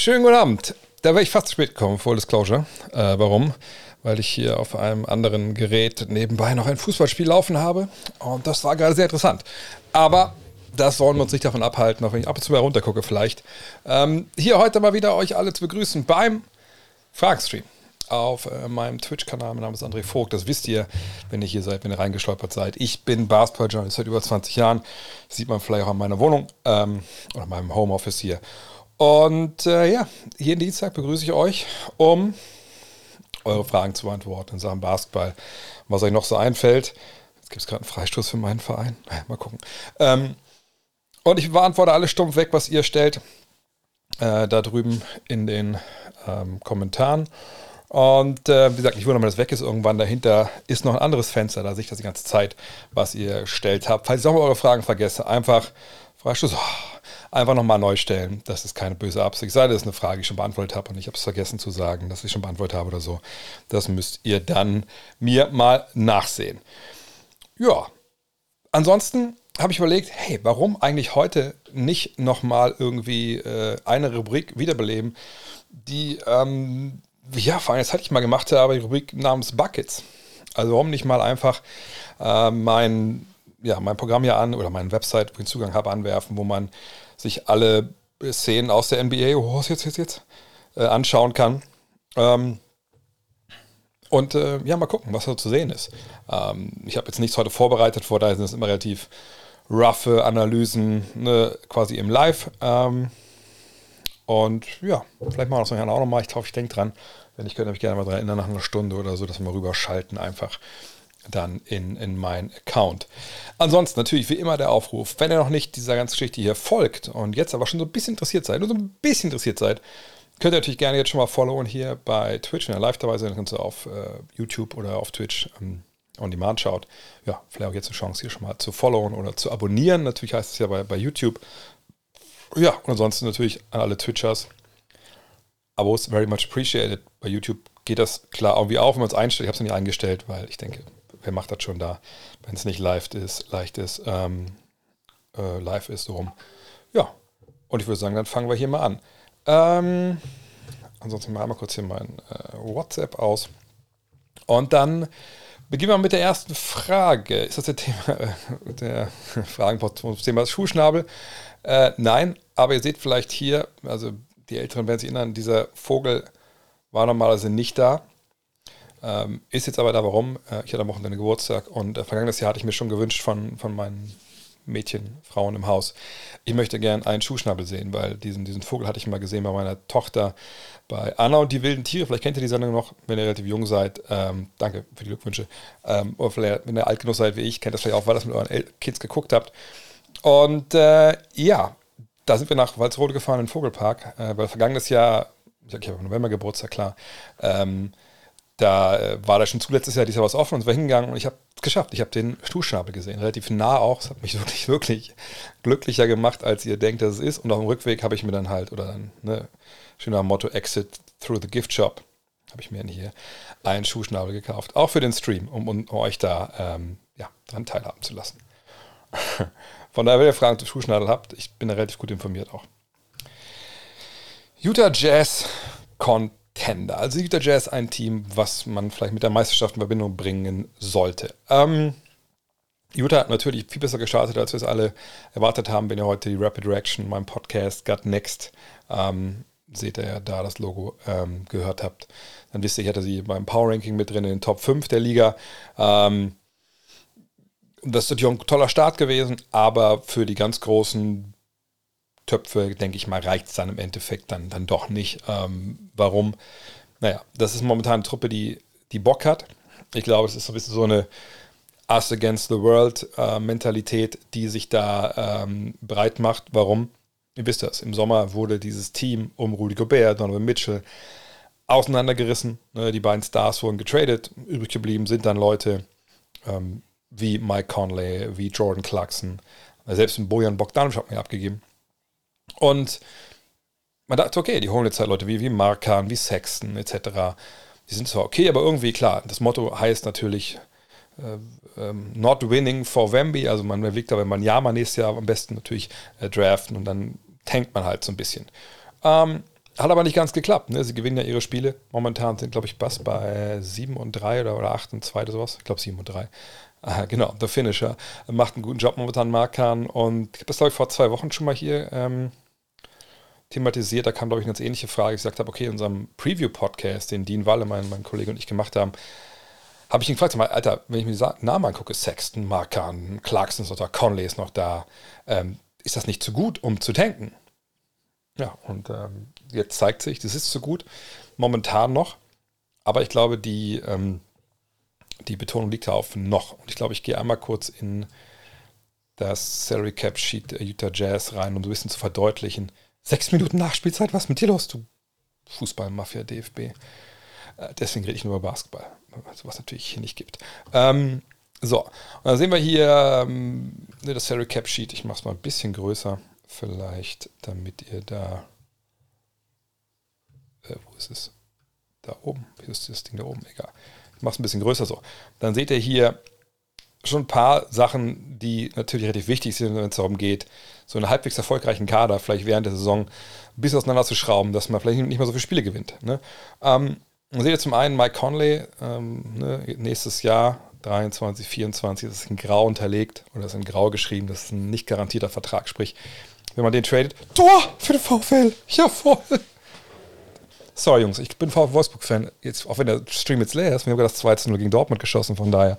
Schönen guten Abend. Da wäre ich fast zu spät gekommen, Full Disclosure. Äh, warum? Weil ich hier auf einem anderen Gerät nebenbei noch ein Fußballspiel laufen habe. Und das war gerade sehr interessant. Aber das sollen wir uns nicht davon abhalten, auch wenn ich ab und zu mal runtergucke vielleicht. Ähm, hier heute mal wieder euch alle zu begrüßen beim Fragenstream auf äh, meinem Twitch-Kanal. Mein Name ist André Vogt. Das wisst ihr, wenn ihr hier seid, wenn ihr reingestolpert seid. Ich bin Basketball-Journalist seit über 20 Jahren. Das sieht man vielleicht auch an meiner Wohnung ähm, oder meinem Homeoffice hier. Und äh, ja, jeden Dienstag begrüße ich euch, um eure Fragen zu beantworten in Sachen Basketball. Was euch noch so einfällt. Jetzt gibt es gerade einen Freistoß für meinen Verein. Mal gucken. Ähm, und ich beantworte alles stumpf weg, was ihr stellt. Äh, da drüben in den ähm, Kommentaren. Und äh, wie gesagt, ich wundere, wenn das weg ist. Irgendwann dahinter ist noch ein anderes Fenster. Da sehe ich das die ganze Zeit, was ihr gestellt habt. Falls ich auch mal eure Fragen vergesse, einfach Freistoß. Oh, einfach nochmal neu stellen. Das ist keine böse Absicht. Sei das eine Frage, die ich schon beantwortet habe und ich habe es vergessen zu sagen, dass ich schon beantwortet habe oder so. Das müsst ihr dann mir mal nachsehen. Ja, ansonsten habe ich überlegt, hey, warum eigentlich heute nicht nochmal irgendwie äh, eine Rubrik wiederbeleben, die, ähm, ja, vor allem jetzt hatte ich mal gemacht habe, die Rubrik namens Buckets. Also warum nicht mal einfach äh, mein, ja, mein Programm hier an oder meine Website, wo ich Zugang habe, anwerfen, wo man sich alle Szenen aus der NBA, oh, was jetzt, jetzt, jetzt, äh, anschauen kann. Ähm, und äh, ja, mal gucken, was da zu sehen ist. Ähm, ich habe jetzt nichts heute vorbereitet, vor daher sind es immer relativ roughe Analysen ne, quasi im Live. Ähm, und ja, vielleicht machen wir das nachher auch nochmal. Ich hoffe, ich denke dran. Wenn ich könnte mich gerne mal daran erinnern, nach einer Stunde oder so, dass wir mal rüberschalten einfach dann in, in meinen Account. Ansonsten natürlich wie immer der Aufruf, wenn ihr noch nicht dieser ganzen Geschichte hier folgt und jetzt aber schon so ein bisschen interessiert seid, nur so ein bisschen interessiert seid, könnt ihr natürlich gerne jetzt schon mal followen hier bei Twitch, wenn ihr live dabei seid, könnt ihr auf äh, YouTube oder auf Twitch ähm, on demand schaut. Ja, vielleicht auch jetzt eine Chance hier schon mal zu followen oder zu abonnieren. Natürlich heißt es ja bei, bei YouTube. Ja, und ansonsten natürlich an alle Twitchers. Abos very much appreciated. Bei YouTube geht das klar irgendwie auf, wenn man es einstellt. Ich habe es nicht eingestellt, weil ich denke, wer macht das schon da, wenn es nicht live ist, leicht ist, ähm, äh, live ist, so rum. Ja, und ich würde sagen, dann fangen wir hier mal an. Ähm, ansonsten mal kurz hier mein äh, WhatsApp aus. Und dann beginnen wir mit der ersten Frage. Ist das der Thema, äh, der Fragenpot zum Thema Schuhschnabel? Äh, nein, aber ihr seht vielleicht hier, also die Älteren werden sich erinnern, dieser Vogel war normalerweise nicht da. Ähm, ist jetzt aber da, warum? Äh, ich hatte am Wochenende Geburtstag und äh, vergangenes Jahr hatte ich mir schon gewünscht von, von meinen Mädchen, Frauen im Haus, ich möchte gern einen Schuhschnabel sehen, weil diesen, diesen Vogel hatte ich mal gesehen bei meiner Tochter bei Anna und die wilden Tiere. Vielleicht kennt ihr die Sendung noch, wenn ihr relativ jung seid. Ähm, danke für die Glückwünsche. Ähm, oder vielleicht, wenn ihr alt genug seid wie ich, kennt das vielleicht auch, weil ihr das mit euren Kids geguckt habt. Und äh, ja, da sind wir nach Walsrode gefahren in den Vogelpark, äh, weil vergangenes Jahr, ich habe November Geburtstag, klar, ähm, da äh, war da schon zuletztes Jahr dieser was offen und wir hingegangen und ich habe es geschafft. Ich habe den Stuhlschnabel gesehen, relativ nah auch. Das hat mich wirklich, wirklich glücklicher gemacht, als ihr denkt, dass es ist. Und auf dem Rückweg habe ich mir dann halt, oder dann, ne, schöner Motto, Exit through the Gift Shop, habe ich mir hier einen Schuhschnabel gekauft. Auch für den Stream, um, um euch da ähm, ja, dran teilhaben zu lassen. Von daher, wenn ihr Fragen zum Schuhschnabel habt, ich bin da relativ gut informiert auch. Utah Jazz Con Contender. Also Utah Jazz ein Team, was man vielleicht mit der Meisterschaft in Verbindung bringen sollte. Ähm, Utah hat natürlich viel besser gestartet, als wir es alle erwartet haben. Wenn ihr heute die Rapid Reaction, meinem Podcast Gut Next, ähm, seht ihr ja da das Logo ähm, gehört habt, dann wisst ihr, ich hatte sie beim Power Ranking mit drin in den Top 5 der Liga. Ähm, das ist natürlich ein toller Start gewesen, aber für die ganz großen Töpfe, denke ich mal, reicht es dann im Endeffekt dann, dann doch nicht. Ähm, warum? Naja, das ist momentan eine Truppe, die, die Bock hat. Ich glaube, es ist so ein bisschen so eine Us against the World äh, die sich da ähm, breit macht. Warum? Ihr wisst das, im Sommer wurde dieses Team um Rudy Gobert, Donovan Mitchell auseinandergerissen. Ne, die beiden Stars wurden getradet. Übrig geblieben sind dann Leute ähm, wie Mike Conley, wie Jordan Clarkson. Selbst ein Bojan Bogdanovic hat mir abgegeben. Und man dachte, okay, die holen jetzt halt Leute wie, wie Markan, wie Sexton etc. Die sind zwar okay, aber irgendwie klar, das Motto heißt natürlich äh, ähm, not winning for Wemby, also man überlegt aber, wenn man ja mal nächstes Jahr am besten natürlich äh, draften und dann tankt man halt so ein bisschen. Ähm, Hat aber nicht ganz geklappt. Ne? Sie gewinnen ja ihre Spiele. Momentan sind, glaube ich, Bass bei 7 und 3 oder, oder 8 und 2 oder sowas. Ich glaube 7 und 3. Aha, genau, der Finisher. Macht einen guten Job momentan, Markan. Und ich habe das, glaube ich, vor zwei Wochen schon mal hier ähm, thematisiert. Da kam, glaube ich, eine ganz ähnliche Frage. Ich gesagt habe, okay, in unserem Preview-Podcast, den Dean Walle, mein, mein Kollege und ich gemacht haben, habe ich ihn gefragt, Alter, wenn ich mir die Namen angucke, Sexton, Markan, Clarkson ist noch da, Conley ist noch da, ähm, ist das nicht zu gut, um zu tanken? Ja, und ähm, jetzt zeigt sich, das ist zu gut, momentan noch, aber ich glaube, die, ähm, die Betonung liegt da auf noch. Und ich glaube, ich gehe einmal kurz in das Salary Cap Sheet der Utah Jazz rein, um so ein bisschen zu verdeutlichen. Sechs Minuten Nachspielzeit, was mit dir los, du Fußballmafia DFB? Äh, deswegen rede ich nur über Basketball, was natürlich hier nicht gibt. Ähm, so, und dann sehen wir hier ähm, ne, das Salary Cap Sheet. Ich mache es mal ein bisschen größer, vielleicht, damit ihr da. Äh, wo ist es? Da oben. Wie ist das Ding da oben? Egal. Ich mache es ein bisschen größer so. Dann seht ihr hier schon ein paar Sachen, die natürlich relativ wichtig sind, wenn es darum geht, so einen halbwegs erfolgreichen Kader vielleicht während der Saison ein bisschen auseinanderzuschrauben, dass man vielleicht nicht mehr so viele Spiele gewinnt. Ne? Ähm, man seht ihr zum einen Mike Conley, ähm, ne, nächstes Jahr 23, 24, das ist in Grau unterlegt oder ist in Grau geschrieben, das ist ein nicht garantierter Vertrag. Sprich, wenn man den tradet, Tor für den VfL, ja voll. Sorry Jungs, ich bin VfL Wolfsburg-Fan, auch wenn der Stream jetzt leer ist, wir haben das 2 0 gegen Dortmund geschossen, von daher.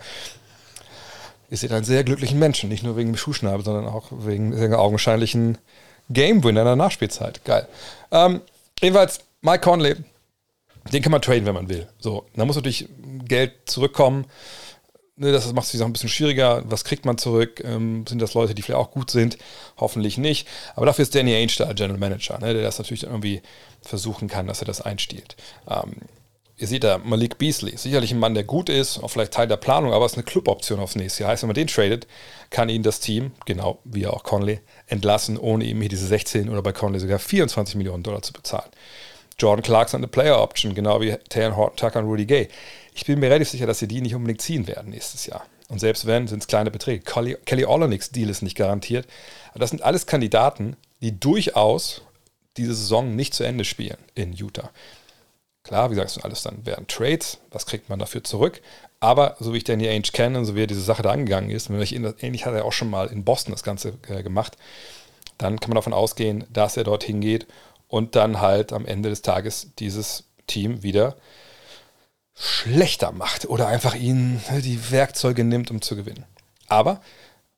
Ihr seht einen sehr glücklichen Menschen, nicht nur wegen dem Schuhschnabel, sondern auch wegen der augenscheinlichen Game-Winner in der Nachspielzeit. Geil. Ähm, jedenfalls, Mike Conley, den kann man traden, wenn man will. So, da muss natürlich Geld zurückkommen. Ne, das macht es sich auch ein bisschen schwieriger. Was kriegt man zurück? Ähm, sind das Leute, die vielleicht auch gut sind? Hoffentlich nicht. Aber dafür ist Danny Ainge da, General Manager, ne, der das natürlich irgendwie versuchen kann, dass er das einstiehlt. Ähm, ihr seht da Malik Beasley, sicherlich ein Mann, der gut ist, auch vielleicht Teil der Planung, aber es ist eine Cluboption aufs nächste Jahr. Heißt, wenn man den tradet, kann ihn das Team, genau wie auch Conley, entlassen, ohne ihm hier diese 16 oder bei Conley sogar 24 Millionen Dollar zu bezahlen. Jordan Clarkson eine Player Option, genau wie Taylor Horton Tucker und Rudy Gay. Ich bin mir relativ sicher, dass sie die nicht unbedingt ziehen werden nächstes Jahr. Und selbst wenn, sind es kleine Beträge. Kelly, Kelly Olenick's Deal ist nicht garantiert. Aber das sind alles Kandidaten, die durchaus diese Saison nicht zu Ende spielen in Utah. Klar, wie sagst du, alles dann wären Trades, was kriegt man dafür zurück? Aber so wie ich Danny Ainge kenne und so wie er diese Sache da angegangen ist, ähnlich hat er auch schon mal in Boston das Ganze äh, gemacht, dann kann man davon ausgehen, dass er dorthin geht und dann halt am Ende des Tages dieses Team wieder schlechter macht oder einfach ihnen die Werkzeuge nimmt, um zu gewinnen. Aber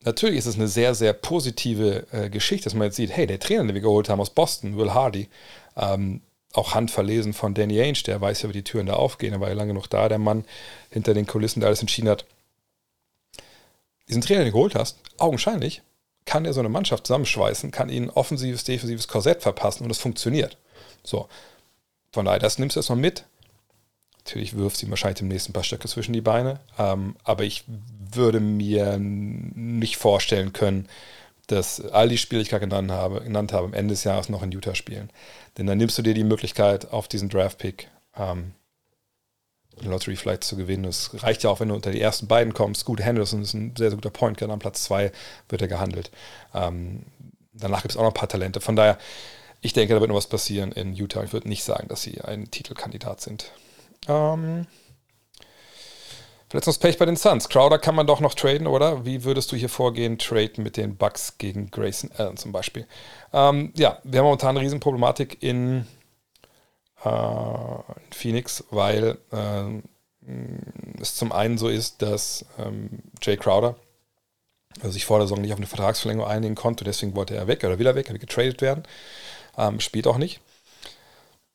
natürlich ist es eine sehr, sehr positive äh, Geschichte, dass man jetzt sieht, hey, der Trainer, den wir geholt haben aus Boston, Will Hardy, ähm, auch handverlesen von Danny Ainge, der weiß ja, wie die Türen da aufgehen, er war ja lange noch da, der Mann hinter den Kulissen, der alles entschieden hat. Diesen Trainer, den du geholt hast, augenscheinlich kann er so eine Mannschaft zusammenschweißen, kann ihnen offensives, defensives Korsett verpassen und es funktioniert. So. Von daher, das nimmst du erstmal mit. Natürlich wirft sie wahrscheinlich im nächsten paar Stöcke zwischen die Beine, ähm, aber ich würde mir nicht vorstellen können, dass all die Spiele, die ich gerade genannt habe, genannt habe, am Ende des Jahres noch in Utah spielen. Denn dann nimmst du dir die Möglichkeit, auf diesen Draft-Pick ähm, Lottery vielleicht zu gewinnen. Es reicht ja auch, wenn du unter die ersten beiden kommst. Gut, Henderson ist ein sehr, sehr guter Point, Guard. An Platz zwei wird er gehandelt. Ähm, danach gibt es auch noch ein paar Talente. Von daher, ich denke, da wird noch was passieren in Utah. Ich würde nicht sagen, dass sie ein Titelkandidat sind. Ähm, Verletzungspech bei den Suns. Crowder kann man doch noch traden, oder? Wie würdest du hier vorgehen? Trade mit den Bucks gegen Grayson Allen zum Beispiel. Ähm, ja, wir haben momentan eine Riesenproblematik in äh, in Phoenix, weil äh, es zum einen so ist, dass ähm, Jay Crowder also sich vor der Saison nicht auf eine Vertragsverlängerung einigen konnte, deswegen wollte er weg oder wieder weg, er will getradet werden. Ähm, spielt auch nicht.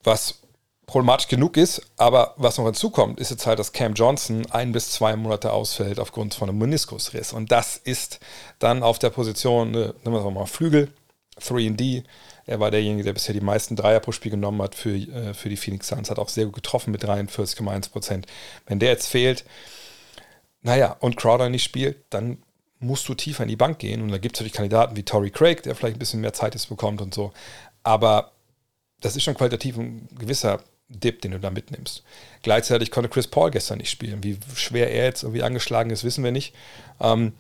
Was problematisch genug ist, aber was noch hinzukommt, ist jetzt halt, dass Cam Johnson ein bis zwei Monate ausfällt aufgrund von einem Meniskusriss. Und das ist dann auf der Position, ne, nehmen wir mal Flügel, 3D, er war derjenige, der bisher die meisten Dreier pro Spiel genommen hat für, äh, für die Phoenix Suns, hat auch sehr gut getroffen mit 43,1 Prozent. Wenn der jetzt fehlt, naja, und Crowder nicht spielt, dann musst du tiefer in die Bank gehen. Und da gibt es natürlich Kandidaten wie Tory Craig, der vielleicht ein bisschen mehr Zeit jetzt bekommt und so. Aber das ist schon qualitativ ein gewisser Dip, den du da mitnimmst. Gleichzeitig konnte Chris Paul gestern nicht spielen. Wie schwer er jetzt irgendwie angeschlagen ist, wissen wir nicht. Ähm,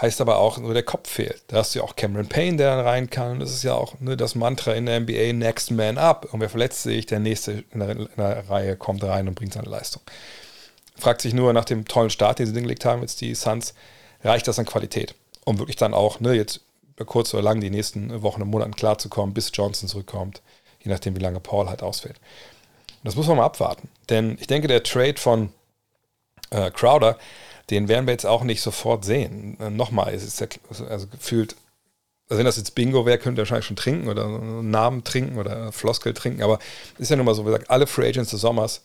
Heißt aber auch, nur der Kopf fehlt. Da hast du ja auch Cameron Payne, der dann rein kann. Das ist ja auch ne, das Mantra in der NBA, Next Man Up. Und wer verletzt sich, der nächste in der, in der Reihe kommt rein und bringt seine Leistung. Fragt sich nur nach dem tollen Start, den sie hingelegt haben, jetzt die Suns, reicht das an Qualität? Um wirklich dann auch, ne, jetzt kurz oder lang die nächsten Wochen und Monaten klarzukommen, bis Johnson zurückkommt, je nachdem, wie lange Paul halt ausfällt. Das muss man mal abwarten. Denn ich denke, der Trade von äh, Crowder, den werden wir jetzt auch nicht sofort sehen. Äh, nochmal, es ist ja also gefühlt, also wenn das jetzt Bingo wäre, könnte ihr wahrscheinlich schon trinken oder Namen trinken oder Floskel trinken, aber ist ja nun mal so, wie gesagt, alle Free Agents des Sommers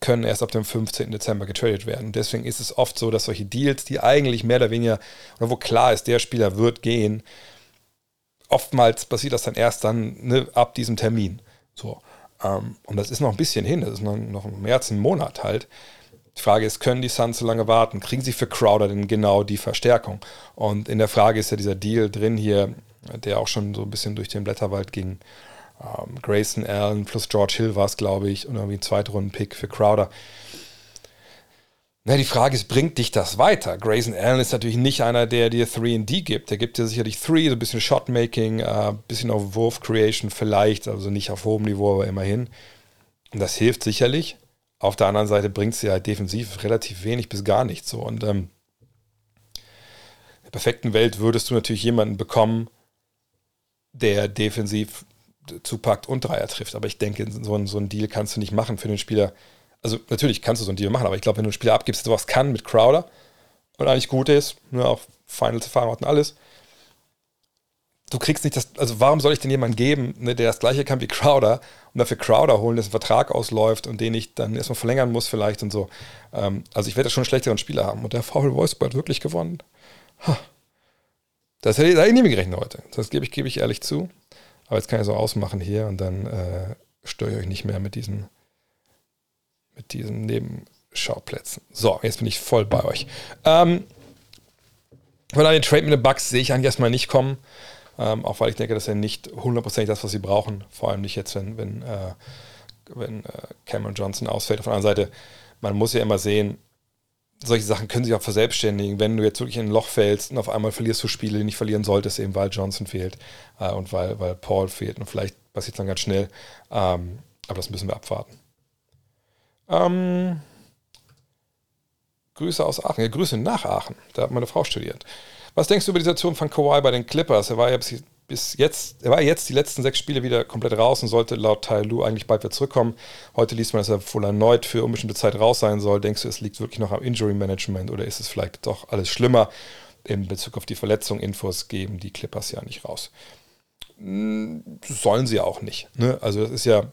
können erst ab dem 15. Dezember getradet werden. deswegen ist es oft so, dass solche Deals, die eigentlich mehr oder weniger, oder wo klar ist, der Spieler wird gehen, oftmals passiert das dann erst dann ne, ab diesem Termin. So. Ähm, und das ist noch ein bisschen hin, das ist noch, im März, ein Monat halt. Die Frage ist, können die Suns so lange warten? Kriegen sie für Crowder denn genau die Verstärkung? Und in der Frage ist ja dieser Deal drin hier, der auch schon so ein bisschen durch den Blätterwald ging. Ähm, Grayson Allen plus George Hill war es, glaube ich, und irgendwie ein Zweitrunden-Pick für Crowder. Na, die Frage ist, bringt dich das weiter? Grayson Allen ist natürlich nicht einer, der dir 3D gibt. Der gibt dir sicherlich 3, so ein bisschen Shotmaking, ein äh, bisschen auf Wurf-Creation vielleicht, also nicht auf hohem Niveau, aber immerhin. Und das hilft sicherlich. Auf der anderen Seite bringt es ja halt defensiv relativ wenig bis gar nichts. So. Und ähm, in der perfekten Welt würdest du natürlich jemanden bekommen, der defensiv zupackt und Dreier trifft. Aber ich denke, so so ein Deal kannst du nicht machen für den Spieler. Also natürlich kannst du so ein Deal machen, aber ich glaube, wenn du einen Spieler abgibst, der sowas kann mit Crowder und eigentlich gut ist, ne, auch Finals-Erfahrung hat und alles, du kriegst nicht das, also warum soll ich denn jemanden geben, ne, der das gleiche kann wie Crowder und dafür Crowder holen, dessen Vertrag ausläuft und den ich dann erstmal verlängern muss vielleicht und so. Ähm, also ich werde schon einen schlechteren Spieler haben und der Foul Wolfsburg hat wirklich gewonnen. Ha. Das hätte ich, nie gerechnet heute. Das gebe ich, gebe ich ehrlich zu. Aber jetzt kann ich so ausmachen hier und dann äh, störe ich euch nicht mehr mit diesen, mit diesen Nebenschauplätzen. So, jetzt bin ich voll bei euch. Ähm, von den Trade mit den Bugs sehe ich eigentlich erstmal nicht kommen. Ähm, auch weil ich denke, dass er nicht hundertprozentig das, was sie brauchen. Vor allem nicht jetzt, wenn, wenn, äh, wenn äh, Cameron Johnson ausfällt. Auf der anderen Seite, man muss ja immer sehen, solche Sachen können sich auch verselbstständigen. Wenn du jetzt wirklich in ein Loch fällst und auf einmal verlierst du Spiele, die nicht verlieren solltest, eben weil Johnson fehlt äh, und weil, weil Paul fehlt. Und vielleicht passiert es dann ganz schnell. Ähm, aber das müssen wir abwarten. Ähm, Grüße aus Aachen. Ja, Grüße nach Aachen. Da hat meine Frau studiert. Was denkst du über die Situation von Kawhi bei den Clippers? Er war ja bis, jetzt, er war jetzt die letzten sechs Spiele wieder komplett raus und sollte laut Tai Lu eigentlich bald wieder zurückkommen. Heute liest man, dass er wohl erneut für unbestimmte Zeit raus sein soll. Denkst du, es liegt wirklich noch am Injury Management oder ist es vielleicht doch alles schlimmer? In Bezug auf die Verletzung Infos geben die Clippers ja nicht raus. Hm, sollen sie auch nicht. Ne? Also das ist ja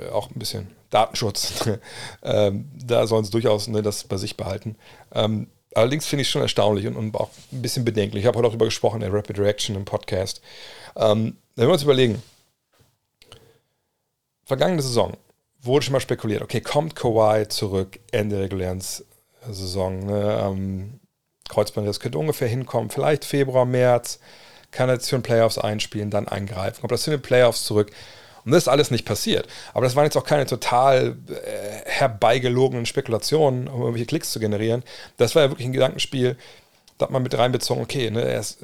äh, auch ein bisschen Datenschutz. ähm, da sollen sie durchaus ne, das bei sich behalten. Ähm, Allerdings finde ich es schon erstaunlich und, und, auch ein bisschen bedenklich. Ich habe heute auch darüber gesprochen in der Rapid Reaction im Podcast. Ähm, wenn wir uns überlegen, vergangene Saison wurde schon mal spekuliert, okay, kommt Kawhi zurück Ende der regulären Saison. Ne? Ähm, Kreuzbandriss könnte ungefähr hinkommen, vielleicht Februar, März, kann er jetzt für den Playoffs einspielen, dann eingreifen. Kommt das in den Playoffs zurück? Und das ist alles nicht passiert. Aber das waren jetzt auch keine total äh, herbeigelogenen Spekulationen, um irgendwelche Klicks zu generieren. Das war ja wirklich ein Gedankenspiel. Da hat man mit reinbezogen, okay, ne, er ist,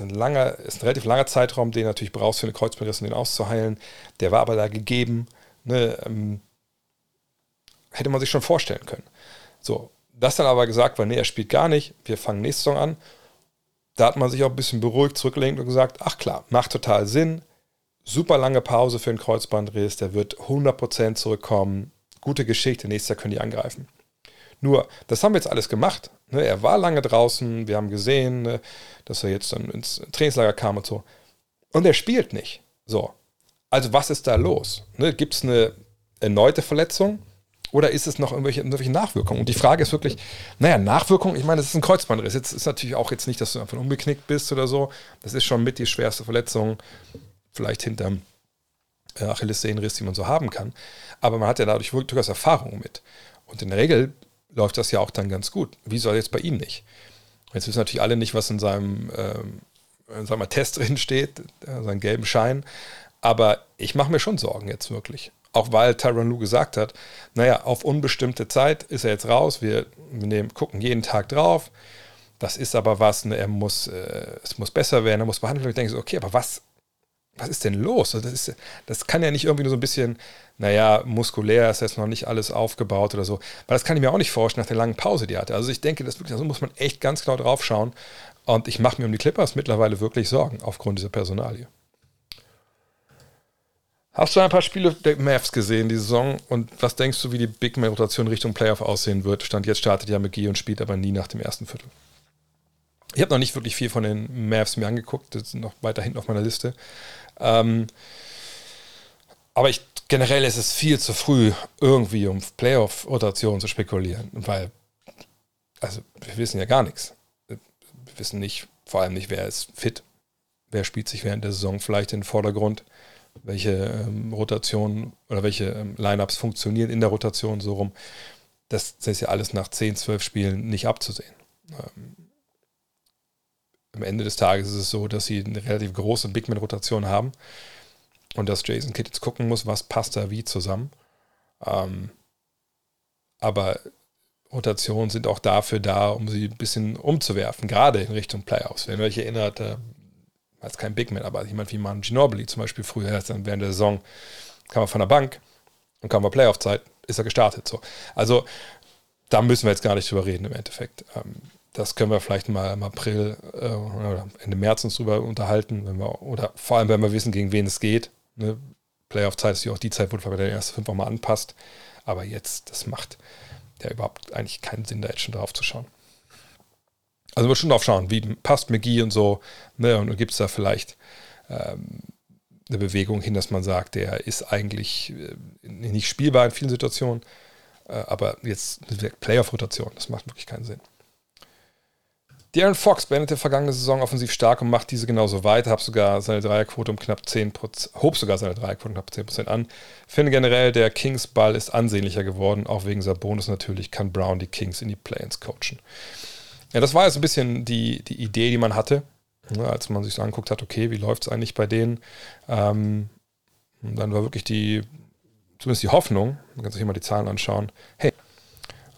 ein langer, ist ein relativ langer Zeitraum, den natürlich brauchst für eine Kreuzbandriss, um den auszuheilen. Der war aber da gegeben. Ne, ähm, hätte man sich schon vorstellen können. So, das dann aber gesagt war, nee, er spielt gar nicht, wir fangen nächste Saison an. Da hat man sich auch ein bisschen beruhigt zurückgelehnt und gesagt, ach klar, macht total Sinn, super lange Pause für einen Kreuzbandriss, der wird 100% zurückkommen. Gute Geschichte, nächstes Jahr können die angreifen. Nur, das haben wir jetzt alles gemacht. Ne? Er war lange draußen, wir haben gesehen, ne, dass er jetzt dann ins Trainingslager kam und so. Und er spielt nicht. So. Also, was ist da los? Ne? Gibt es eine erneute Verletzung? Oder ist es noch irgendwelche, irgendwelche Nachwirkungen? Und die Frage ist wirklich, naja, Nachwirkung, ich meine, das ist ein Kreuzbandriss. Jetzt ist natürlich auch jetzt nicht, dass du einfach umgeknickt bist oder so. Das ist schon mit die schwerste Verletzung vielleicht hinterm äh, Achillessehnenriss, die man so haben kann. Aber man hat ja dadurch durchaus Erfahrung mit. Und in der Regel läuft das ja auch dann ganz gut. Wie soll jetzt bei ihm nicht? Jetzt wissen natürlich alle nicht, was in seinem ähm, sagen wir, Test drin steht, äh, seinen gelben Schein. Aber ich mache mir schon Sorgen jetzt wirklich. Auch weil Tyron Lue gesagt hat, naja, auf unbestimmte Zeit ist er jetzt raus. Wir, wir nehmen, gucken jeden Tag drauf. Das ist aber was, ne, er muss, äh, es muss besser werden, er muss behandelt werden. Ich denke so, okay, aber was, was ist denn los? Das, ist, das kann ja nicht irgendwie nur so ein bisschen, naja, muskulär ist jetzt noch nicht alles aufgebaut oder so. Weil das kann ich mir auch nicht vorstellen nach der langen Pause, die er hatte. Also ich denke, das wirklich, also muss man echt ganz genau drauf schauen. Und ich mache mir um die Clippers mittlerweile wirklich Sorgen aufgrund dieser Personalie. Hast du ein paar Spiele der Mavs gesehen, die Saison? Und was denkst du, wie die Big Man-Rotation Richtung Playoff aussehen wird? Stand jetzt startet ja McGee und spielt aber nie nach dem ersten Viertel. Ich habe noch nicht wirklich viel von den Mavs mir angeguckt, das sind noch weiter hinten auf meiner Liste. Ähm, aber ich, generell ist es viel zu früh, irgendwie um Playoff-Rotation zu spekulieren, weil, also wir wissen ja gar nichts. Wir wissen nicht, vor allem nicht, wer ist fit, wer spielt sich während der Saison vielleicht in den Vordergrund, welche ähm, Rotationen oder welche ähm, Lineups funktionieren in der Rotation so rum. Das, das, ist ja alles nach 10, 12 Spielen nicht abzusehen. Ähm, am Ende des Tages ist es so, dass sie eine relativ große Bigman-Rotation haben und dass Jason Kidd jetzt gucken muss, was passt da wie zusammen. Ähm, aber Rotationen sind auch dafür da, um sie ein bisschen umzuwerfen, gerade in Richtung Playoffs. Wenn ihr euch erinnert, äh, als kein Bigman, aber jemand wie Man Ginobili zum Beispiel früher, während der Saison kam er von der Bank und kam bei Playoff-Zeit, ist er gestartet. So. Also da müssen wir jetzt gar nicht drüber reden im Endeffekt. Ähm, das können wir vielleicht mal im April äh, oder Ende März uns drüber unterhalten, wenn wir, oder vor allem, wenn wir wissen, gegen wen es geht. Ne? Playoff-Zeit ist ja auch die Zeit, wo man den ersten fünf auch mal anpasst. Aber jetzt, das macht ja überhaupt eigentlich keinen Sinn, da jetzt schon drauf zu schauen. Also wir schon drauf schauen, wie passt McGee und so. Ne? Und gibt es da vielleicht ähm, eine Bewegung hin, dass man sagt, der ist eigentlich äh, nicht spielbar in vielen Situationen. Äh, aber jetzt Playoff-Rotation, das macht wirklich keinen Sinn. Darren Fox beendete vergangene Saison offensiv stark und macht diese genauso weiter, hab sogar seine Dreierquote um knapp 10%, hob sogar seine Dreierquote um knapp 10% an. Finde generell, der Kings Ball ist ansehnlicher geworden, auch wegen seiner Bonus natürlich kann Brown die Kings in die Play-ins coachen. Ja, das war jetzt ein bisschen die, die Idee, die man hatte, ne, als man sich so anguckt hat, okay, wie läuft es eigentlich bei denen? Ähm, und dann war wirklich die, zumindest die Hoffnung, man kann sich immer die Zahlen anschauen, hey,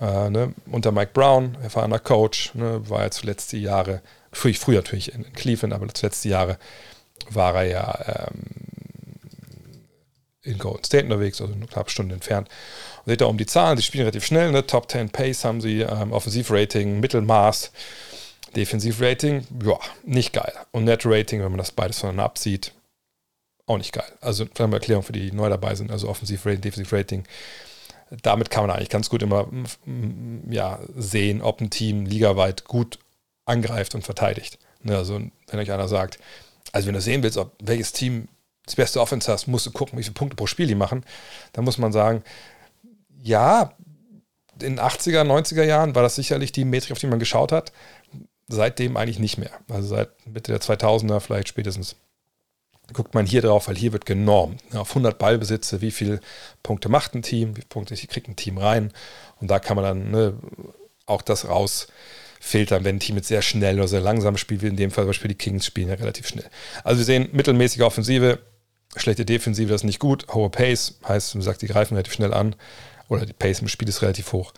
äh, ne, unter Mike Brown, erfahrener Coach, ne, war er zuletzt die Jahre, früher, früher natürlich in Cleveland, aber zuletzt die Jahre war er ja ähm, in Golden State unterwegs, also eine knappe Stunde entfernt. Und seht da um die Zahlen, sie spielen relativ schnell, ne? Top 10 Pace haben sie, ähm, Offensivrating, Mittelmaß, Defensivrating, ja, nicht geil. Und Net Rating, wenn man das beides voneinander absieht, auch nicht geil. Also vielleicht eine Erklärung für die, die neu dabei sind, also Offensivrating, Defensivrating damit kann man eigentlich ganz gut immer ja, sehen, ob ein Team ligaweit gut angreift und verteidigt. Ne, also wenn euch einer sagt, also wenn du sehen willst, ob welches Team das beste Offense hast, musst du gucken, wie viele Punkte pro Spiel die machen. Dann muss man sagen, ja, in den 80er, 90er Jahren war das sicherlich die Metrik, auf die man geschaut hat. Seitdem eigentlich nicht mehr. Also seit Mitte der 2000er vielleicht spätestens guckt man hier drauf, weil hier wird genormt. Auf 100 Ballbesitze, wie viele Punkte macht ein Team, wie viele Punkte kriegt ein Team rein. Und da kann man dann ne, auch das rausfiltern, wenn ein Team jetzt sehr schnell oder sehr langsam spielt, wie in dem Fall zum Beispiel die Kings spielen ja relativ schnell. Also wir sehen mittelmäßige Offensive, schlechte Defensive, das ist nicht gut. Hohe Pace, heißt, man sagt, die greifen relativ schnell an. Oder die Pace im Spiel ist relativ hoch.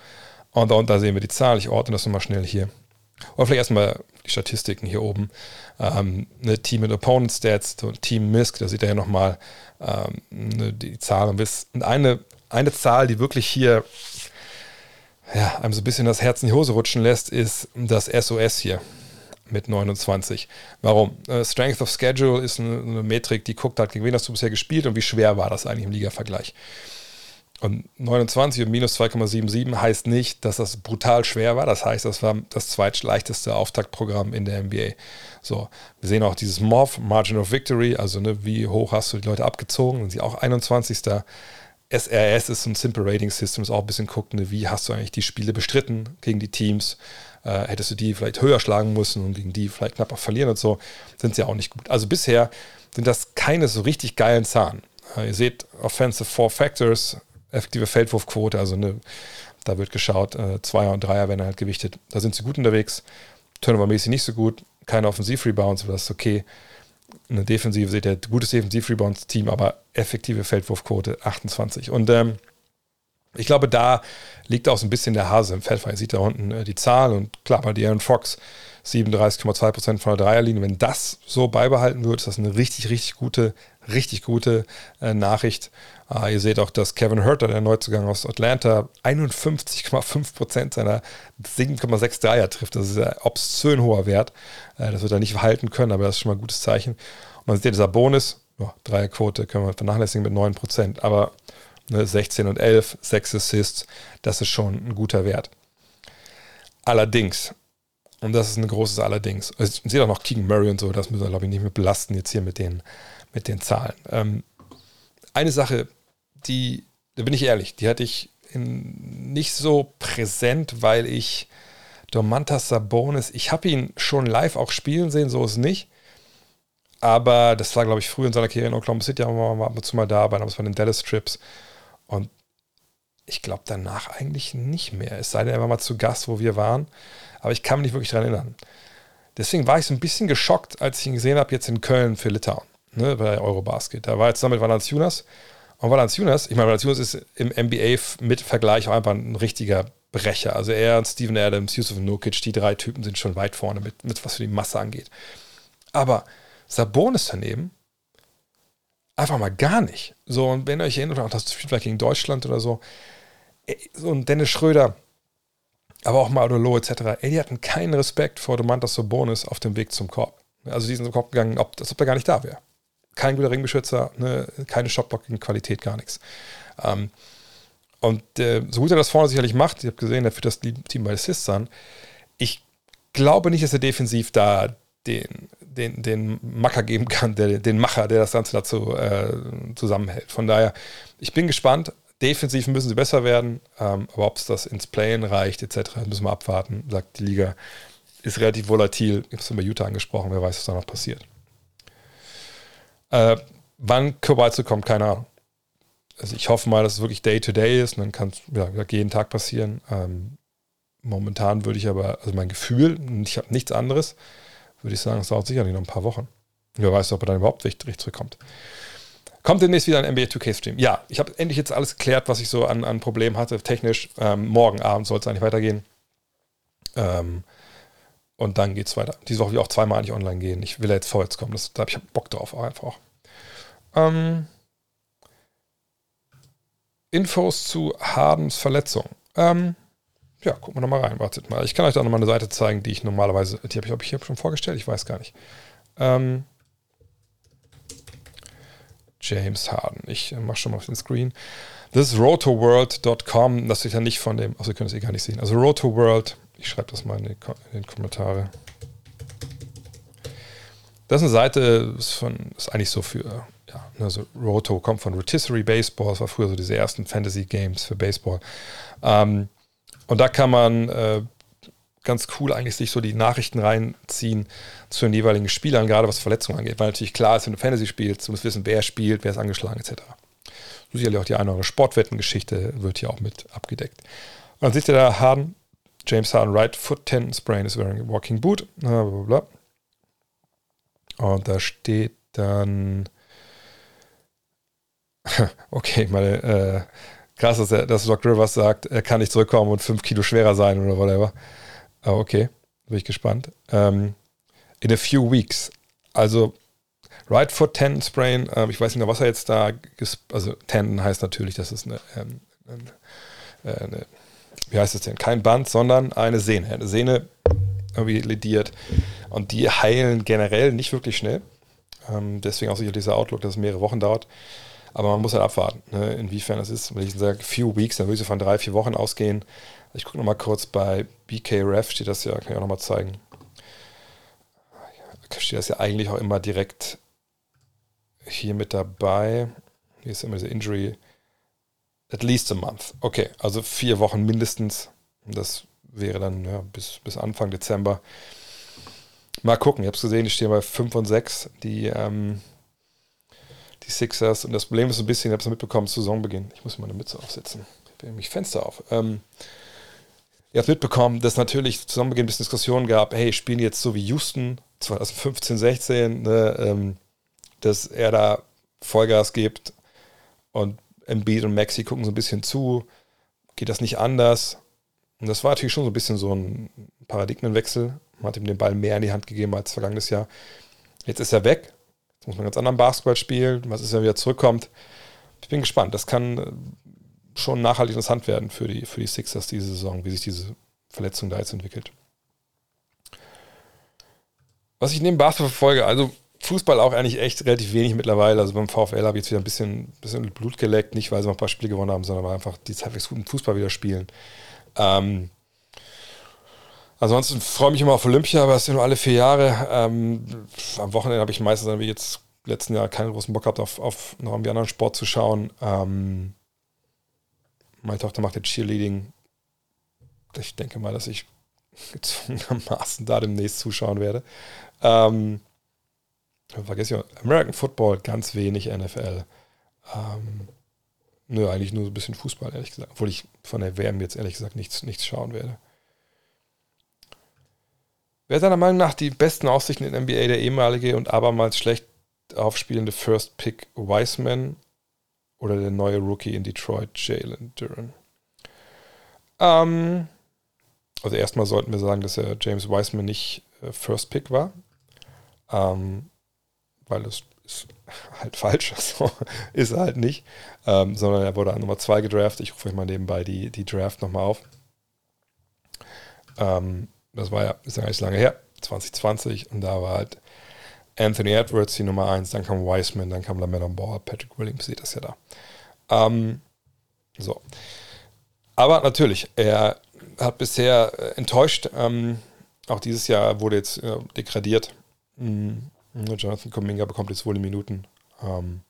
Und da unten sehen wir die Zahl. Ich ordne das nochmal schnell hier. Oder vielleicht erstmal die Statistiken hier oben. Ähm, eine Team and Opponent Stats, Team Misk, da seht ihr ja nochmal ähm, ne, die Zahlen. Und eine, eine Zahl, die wirklich hier ja, einem so ein bisschen das Herz in die Hose rutschen lässt, ist das SOS hier mit 29. Warum? Äh, Strength of Schedule ist eine, eine, Metrik, die guckt halt, gegen wen hast du bisher gespielt und wie schwer war das eigentlich im Liga-Vergleich. Und 29 und minus 2,77 heißt nicht, dass das brutal schwer war. Das heißt, das war das zweitleichteste Auftaktprogramm in der NBA. So, wir sehen auch dieses MOV, Margin of Victory, also ne, wie hoch hast du die Leute abgezogen? Sind sie auch 21. SRS ist ein Simple Rating System, ist auch ein bisschen gucken, ne, wie hast du eigentlich die Spiele bestritten gegen die Teams? Äh, hättest du die vielleicht höher schlagen müssen und gegen die vielleicht knapper verlieren und so, sind sie auch nicht gut. Also bisher sind das keine so richtig geilen Zahlen. Äh, ihr seht Offensive Four Factors, effektive Feldwurfquote, also ne, da wird geschaut, äh, Zweier und Dreier werden halt gewichtet. Da sind sie gut unterwegs. Turnover-mäßig nicht so gut. Keine Offensiv-Rebounds, aber das ist okay. Eine Defensive seht ihr, gutes Defensiv-Rebounds-Team, aber effektive Feldwurfquote 28. Und ähm, Ich glaube, da liegt auch so ein bisschen der Hase im Feld, weil ihr seht da unten äh, die Zahl und klar, bei Aaron Fox 37,2% von der Dreierlinie. Wenn das so beibehalten wird, ist das eine richtig, richtig gute, richtig gute äh, Nachricht. Äh, ihr seht auch, dass Kevin Herter, der Neuzugang aus Atlanta, 51,5% seiner 7,6 Dreier trifft. Das ist ein obszön hoher Wert. Äh, das wird er nicht halten können, aber das ist schon mal ein gutes Zeichen. Und man sieht, dieser Bonus, oh, Dreierquote können wir vernachlässigen mit 9%, aber ne, 16 und 11, 6 Assists, das ist schon ein guter Wert. Allerdings, und das ist ein großes Allerdings. Also, ich sehe auch noch Keegan Murray und so, das müssen wir, glaube ich, nicht mehr belasten jetzt hier mit den, mit den Zahlen. Ähm, eine Sache, die, da bin ich ehrlich, die hatte ich in, nicht so präsent, weil ich Domantas Sabonis, ich habe ihn schon live auch spielen sehen, so ist es nicht. Aber das war, glaube ich, früh in seiner Karriere in Oklahoma City, aber wir ab und zu mal da, bei den Dallas Trips. Und ich glaube danach eigentlich nicht mehr. Es sei denn, er war mal zu Gast, wo wir waren aber ich kann mich nicht wirklich daran erinnern. Deswegen war ich so ein bisschen geschockt, als ich ihn gesehen habe, jetzt in Köln für Litauen, ne, bei Eurobasket. Da war er zusammen mit Valanciunas. Und Valanciunas, ich meine, Valanciunas ist im NBA mit Vergleich auch einfach ein richtiger Brecher. Also er und Steven Adams, Yusuf Nukic, die drei Typen sind schon weit vorne mit, mit was für die Masse angeht. Aber Sabonis daneben, einfach mal gar nicht. So, und wenn ihr euch erinnert, auch das Spiel gegen Deutschland oder so, so ein Dennis Schröder, aber auch Madolo etc., ey, die hatten keinen Respekt vor Domantas Sabonis auf dem Weg zum Korb. Also die sind zum Korb gegangen, als ob er gar nicht da wäre. Kein guter Ringbeschützer, ne, keine Shotblocking-Qualität, gar nichts. Ähm, und äh, so gut er das vorne sicherlich macht, ich habe gesehen, er führt das Team bei Assists an. Ich glaube nicht, dass er defensiv da den, den, den Macker geben kann, der, den Macher, der das Ganze dazu äh, zusammenhält. Von daher, ich bin gespannt. Defensiv müssen sie besser werden, ähm, aber ob es das ins Playen reicht, etc., müssen wir abwarten. Sagt die Liga, ist relativ volatil. Ich habe es bei Utah angesprochen, wer weiß, was da noch passiert. Äh, wann Kowalski kommt, keine Ahnung. Also ich hoffe mal, dass es wirklich Day-to-Day -Day ist und dann kann es ja, jeden Tag passieren. Ähm, momentan würde ich aber, also mein Gefühl, ich habe nichts anderes, würde ich sagen, es dauert sicherlich noch ein paar Wochen. Wer weiß, ob er dann überhaupt richtig zurückkommt. Kommt demnächst wieder ein NBA 2K Stream? Ja, ich habe endlich jetzt alles geklärt, was ich so an, an Problemen hatte, technisch. Ähm, morgen Abend soll es eigentlich weitergehen. Ähm, und dann geht es weiter. Diese Woche will ich auch zweimal online gehen. Ich will jetzt vorwärts kommen. Das, da habe ich Bock drauf, auch einfach. Ähm, Infos zu Hardens Verletzung. Ähm, ja, gucken wir nochmal rein. Wartet mal. Ich kann euch da nochmal eine Seite zeigen, die ich normalerweise, die habe ich, ich hab schon vorgestellt, ich weiß gar nicht. Ähm, James Harden. Ich mache schon mal auf den Screen. Das ist rotoworld.com. Das ist ja nicht von dem, also ihr könnt es eh gar nicht sehen. Also rotoworld, ich schreibe das mal in die, in die, Kommentare. Das ist eine Seite, ist, von, ist eigentlich so für, ja, also Roto kommt von Rotisserie Baseball. Das war früher so diese ersten Fantasy Games für Baseball. Ähm, und da kann man äh, ganz cool eigentlich sich so die Nachrichten reinziehen zu den jeweiligen Spielern, gerade was Verletzungen angeht. Weil natürlich klar ist, wenn du Fantasy spielst, du musst wissen, wer spielt, wer ist angeschlagen, etc. Sicherlich auch die eine oder andere Sportwettengeschichte wird hier auch mit abgedeckt. Und dann seht ihr da Harden, James Harden, right foot tendon sprain is wearing a walking boot, bla. Und da steht dann, okay, meine, äh, krass, dass, er, dass Doc Rivers sagt, er kann nicht zurückkommen und fünf Kilo schwerer sein oder whatever. Oh, okay, bin ich gespannt. Ähm, in a few weeks. Also Right Foot Tendon Sprain, äh, ich weiß nicht mehr, was er jetzt da, also Tendon heißt natürlich, das ist eine, ähm, eine, eine, wie heißt das denn? Kein Band, sondern eine Sehne. Eine Sehne irgendwie lediert. Und die heilen generell nicht wirklich schnell. Ähm, deswegen auch sicher dieser Outlook, dass es mehrere Wochen dauert. Aber man muss halt abwarten, ne, inwiefern das ist. Wenn ich sage, few weeks, dann würde ich so von drei, vier Wochen ausgehen. Ich gucke nochmal kurz bei BKRF, steht das ja, kann ich auch nochmal zeigen. Da steht das ja eigentlich auch immer direkt hier mit dabei. Hier ist immer diese Injury. At least a month. Okay, also vier Wochen mindestens. Das wäre dann ja, bis, bis Anfang Dezember. Mal gucken, ich habe es gesehen, die stehen bei 5 und 6, die, ähm, die Sixers. Und das Problem ist ein bisschen, ich habe es mitbekommen, Saisonbeginn. Ich muss meine Mütze aufsetzen. Ich habe nämlich Fenster auf. Ähm, ihr habt mitbekommen, dass natürlich zu Beginn ein bisschen Diskussionen gab, hey, spielen die jetzt so wie Houston 2015, 16, ne, ähm, dass er da Vollgas gibt und Embiid und Maxi gucken so ein bisschen zu. geht das nicht anders? Und das war natürlich schon so ein bisschen so ein Paradigmenwechsel. Man hat ihm den Ball mehr in die Hand gegeben als vergangenes Jahr. Jetzt ist er weg. Jetzt muss man ganz anderen Basketball spielen. Was ist, wenn er wieder zurückkommt? Ich bin gespannt. Das kann äh, schon nachhaltig interessant werden für die, für die Sixers diese Saison, wie sich diese Verletzung da jetzt entwickelt. Was ich neben Basketball verfolge, also Fußball auch eigentlich echt relativ wenig mittlerweile. Also beim VfL habe ich jetzt wieder ein bisschen, bisschen Blut geleckt, nicht weil sie noch ein paar Spiele gewonnen haben, sondern weil einfach die halbwegs guten Fußball wieder spielen. Ähm, ansonsten freue ich mich immer auf Olympia, aber das ja nur alle vier Jahre. Ähm, am Wochenende habe ich meistens wie jetzt letzten Jahr keinen großen Bock gehabt, auf, auf noch irgendwie anderen Sport zu schauen. Ähm, meine Tochter macht jetzt Cheerleading. Ich denke mal, dass ich gezwungenermaßen da demnächst zuschauen werde. Ähm, vergesse ich American Football, ganz wenig NFL. Ähm, nö, eigentlich nur so ein bisschen Fußball, ehrlich gesagt. Obwohl ich von der WM jetzt ehrlich gesagt nichts, nichts schauen werde. Wer deiner Meinung nach die besten Aussichten in NBA der ehemalige und abermals schlecht aufspielende First Pick Wiseman oder der neue Rookie in Detroit, Jalen Duran? Ähm, also erstmal sollten wir sagen, dass er James Wiseman nicht äh, First Pick war. Ähm, weil das ist halt falsch, so ist er halt nicht, ähm, sondern er wurde an Nummer 2 gedraftet. Ich rufe euch mal nebenbei die, die Draft nochmal auf. Ähm, das war ja, ist ja gar nicht lange her, 2020, und da war halt Anthony Edwards die Nummer 1, dann kam Wiseman, dann kam Lamella Ball, Patrick Williams, seht das ja da. Ähm, so. Aber natürlich, er hat bisher äh, enttäuscht. Ähm, auch dieses Jahr wurde jetzt äh, degradiert. Mhm. Jonathan Kuminga bekommt jetzt wohl die Minuten. Ähm,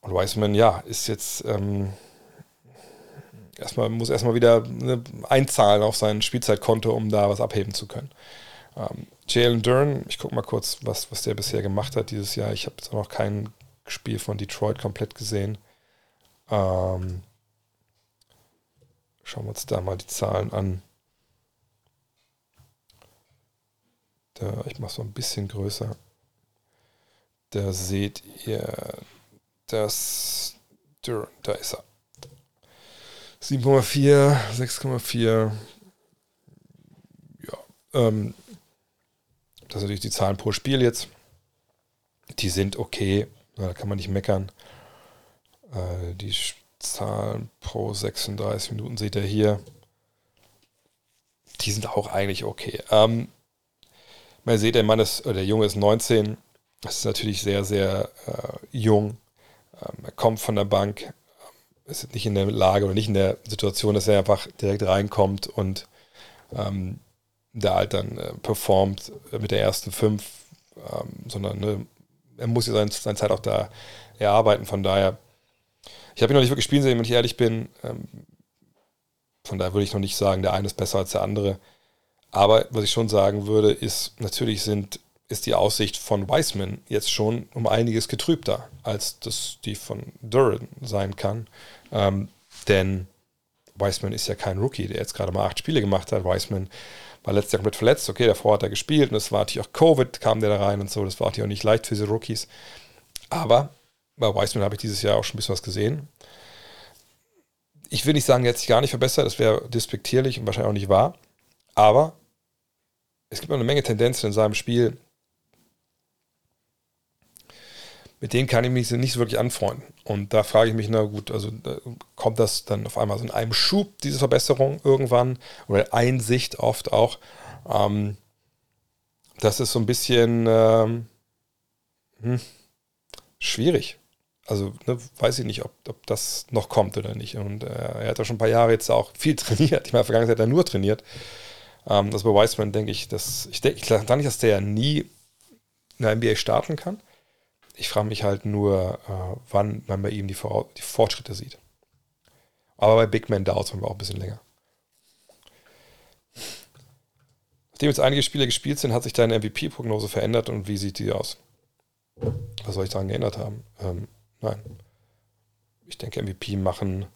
und Wiseman, ja, ist jetzt ähm, erstmal, muss erstmal wieder ne, einzahlen auf sein Spielzeitkonto, um da was abheben zu können. Ähm, Jalen Dern, ich gucke mal kurz, was, was der bisher gemacht hat dieses Jahr. Ich habe jetzt auch noch kein Spiel von Detroit komplett gesehen. Ähm, schauen wir uns da mal die Zahlen an. Da, ich mache es so ein bisschen größer. Da seht ihr das. Da ist er. 7,4, 6,4. Ja. Ähm, das sind natürlich die Zahlen pro Spiel jetzt. Die sind okay. Da kann man nicht meckern. Äh, die Zahlen pro 36 Minuten seht ihr hier. Die sind auch eigentlich okay. Ähm, man sieht, der Mann ist, oder der Junge ist 19 das ist natürlich sehr, sehr äh, jung. Ähm, er kommt von der Bank, ähm, ist nicht in der Lage oder nicht in der Situation, dass er einfach direkt reinkommt und ähm, da halt dann äh, performt mit der ersten fünf, ähm, sondern ne, er muss ja seine, seine, Zeit auch da erarbeiten. Von daher, ich habe ihn noch nicht wirklich spielen sehen, wenn ich ehrlich bin. Ähm, von daher würde ich noch nicht sagen, der eine ist besser als der andere. Aber was ich schon sagen würde, ist, natürlich sind ist die Aussicht von Wiseman jetzt schon um einiges getrübter, als das die von Duran sein kann. Ähm, denn Wiseman ist ja kein Rookie, der jetzt gerade mal acht Spiele gemacht hat. Wiseman war letztes Jahr komplett verletzt. Okay, davor hat er gespielt und es war natürlich auch Covid, kam der da rein und so. Das war natürlich auch nicht leicht für diese Rookies. Aber bei Wiseman habe ich dieses Jahr auch schon ein bisschen was gesehen. Ich will nicht sagen, er hat sich gar nicht verbessert, das wäre despektierlich und wahrscheinlich auch nicht wahr. Aber es gibt eine Menge Tendenzen in seinem Spiel, mit denen kann ich mich nicht so wirklich anfreunden. Und da frage ich mich, na gut, also kommt das dann auf einmal so in einem Schub, diese Verbesserung irgendwann, oder Einsicht oft auch. Ähm, das ist so ein bisschen ähm, hm, schwierig. Also ne, weiß ich nicht, ob, ob das noch kommt oder nicht. Und äh, er hat ja schon ein paar Jahre jetzt auch viel trainiert. Ich meine, Vergangenheit hat er nur trainiert. Ähm, das bei Wiseman denke ich, dass ich denke, ich glaube nicht, dass der nie in der NBA starten kann. Ich frage mich halt nur, äh, wann man bei ihm die, Vor die Fortschritte sieht. Aber bei Big Man dauert es auch ein bisschen länger. Nachdem jetzt einige Spiele gespielt sind, hat sich deine MVP-Prognose verändert und wie sieht die aus? Was soll ich daran geändert haben? Ähm, nein. Ich denke, MVP machen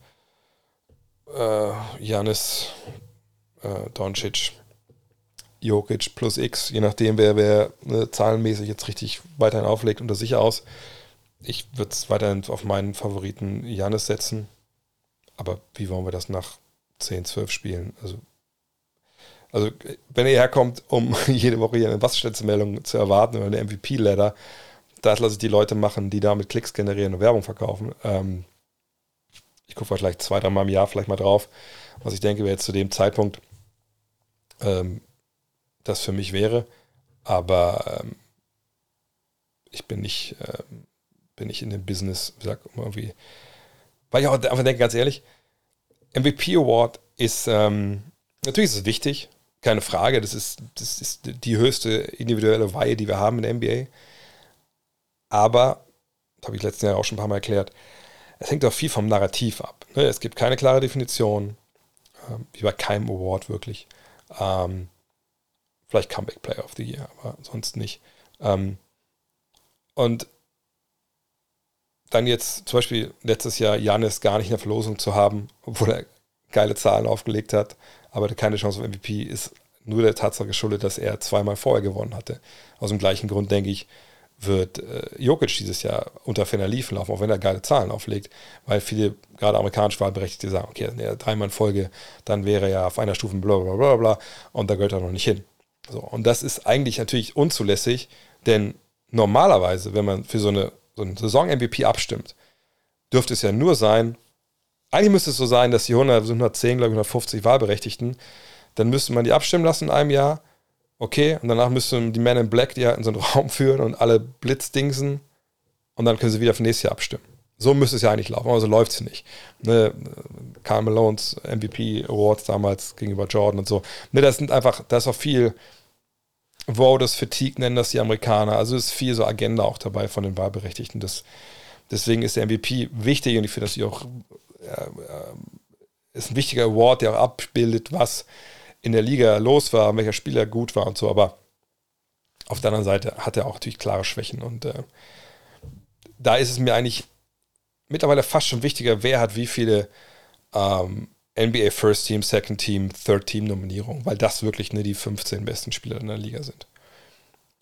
äh, Janis, äh, Doncic, Jokic plus X, je nachdem, wer, wer ne, zahlenmäßig jetzt richtig weiterhin auflegt, unter sicher aus. Ich würde es weiterhin auf meinen Favoriten Janis setzen. Aber wie wollen wir das nach 10, 12 Spielen? Also, also wenn ihr herkommt, um jede Woche hier eine Wasserstellungsmeldung zu erwarten oder eine MVP-Ladder, das lasse ich die Leute machen, die damit Klicks generieren und Werbung verkaufen. Ähm, ich gucke vielleicht zwei, dreimal im Jahr vielleicht mal drauf, was ich denke, wäre jetzt zu dem Zeitpunkt ähm, das für mich wäre. Aber ähm, ich bin nicht, ähm, bin nicht in dem Business, wie gesagt, irgendwie. Weil ich auch einfach denke, ganz ehrlich, MVP Award ist, ähm, natürlich ist es wichtig, keine Frage, das ist, das ist die höchste individuelle Weihe, die wir haben in der NBA. Aber, das habe ich letzten Jahr auch schon ein paar Mal erklärt, es hängt auch viel vom Narrativ ab. Ne? Es gibt keine klare Definition, ähm, wie bei keinem Award wirklich. Vielleicht Comeback Player of the Year, aber sonst nicht. Ähm, und dann jetzt zum Beispiel letztes Jahr Janis gar nicht in der Verlosung zu haben, obwohl er geile Zahlen aufgelegt hat, aber keine Chance auf MVP ist nur der Tatsache geschuldet, dass er zweimal vorher gewonnen hatte. Aus dem gleichen Grund denke ich, wird äh, Jokic dieses Jahr unter Fenner liefen laufen, auch wenn er geile Zahlen auflegt, weil viele, gerade amerikanische Wahlberechtigte sagen, okay, dreimal in Folge, dann wäre er ja auf einer Stufe bla bla bla bla und da gehört er noch nicht hin. So, und das ist eigentlich natürlich unzulässig, denn normalerweise, wenn man für so eine, so eine Saison-MVP abstimmt, dürfte es ja nur sein, eigentlich müsste es so sein, dass die 100, 110, glaube ich, 150 Wahlberechtigten, dann müsste man die abstimmen lassen in einem Jahr okay, und danach müssen die Men in Black die halt in so einen Raum führen und alle blitzdingsen und dann können sie wieder für nächstes Jahr abstimmen. So müsste es ja eigentlich laufen, aber so läuft es nicht. Ne, Malones MVP Awards damals gegenüber Jordan und so. Ne, das sind einfach, da ist auch viel Voters Fatigue, nennen das die Amerikaner. Also ist viel so Agenda auch dabei von den Wahlberechtigten. Das, deswegen ist der MVP wichtig und ich finde, dass sie auch äh, ist ein wichtiger Award, der auch abbildet, was in der Liga los war, welcher Spieler gut war und so, aber auf der anderen Seite hat er auch natürlich klare Schwächen und äh, da ist es mir eigentlich mittlerweile fast schon wichtiger, wer hat wie viele ähm, NBA First Team, Second Team, Third Team Nominierungen, weil das wirklich ne, die 15 besten Spieler in der Liga sind.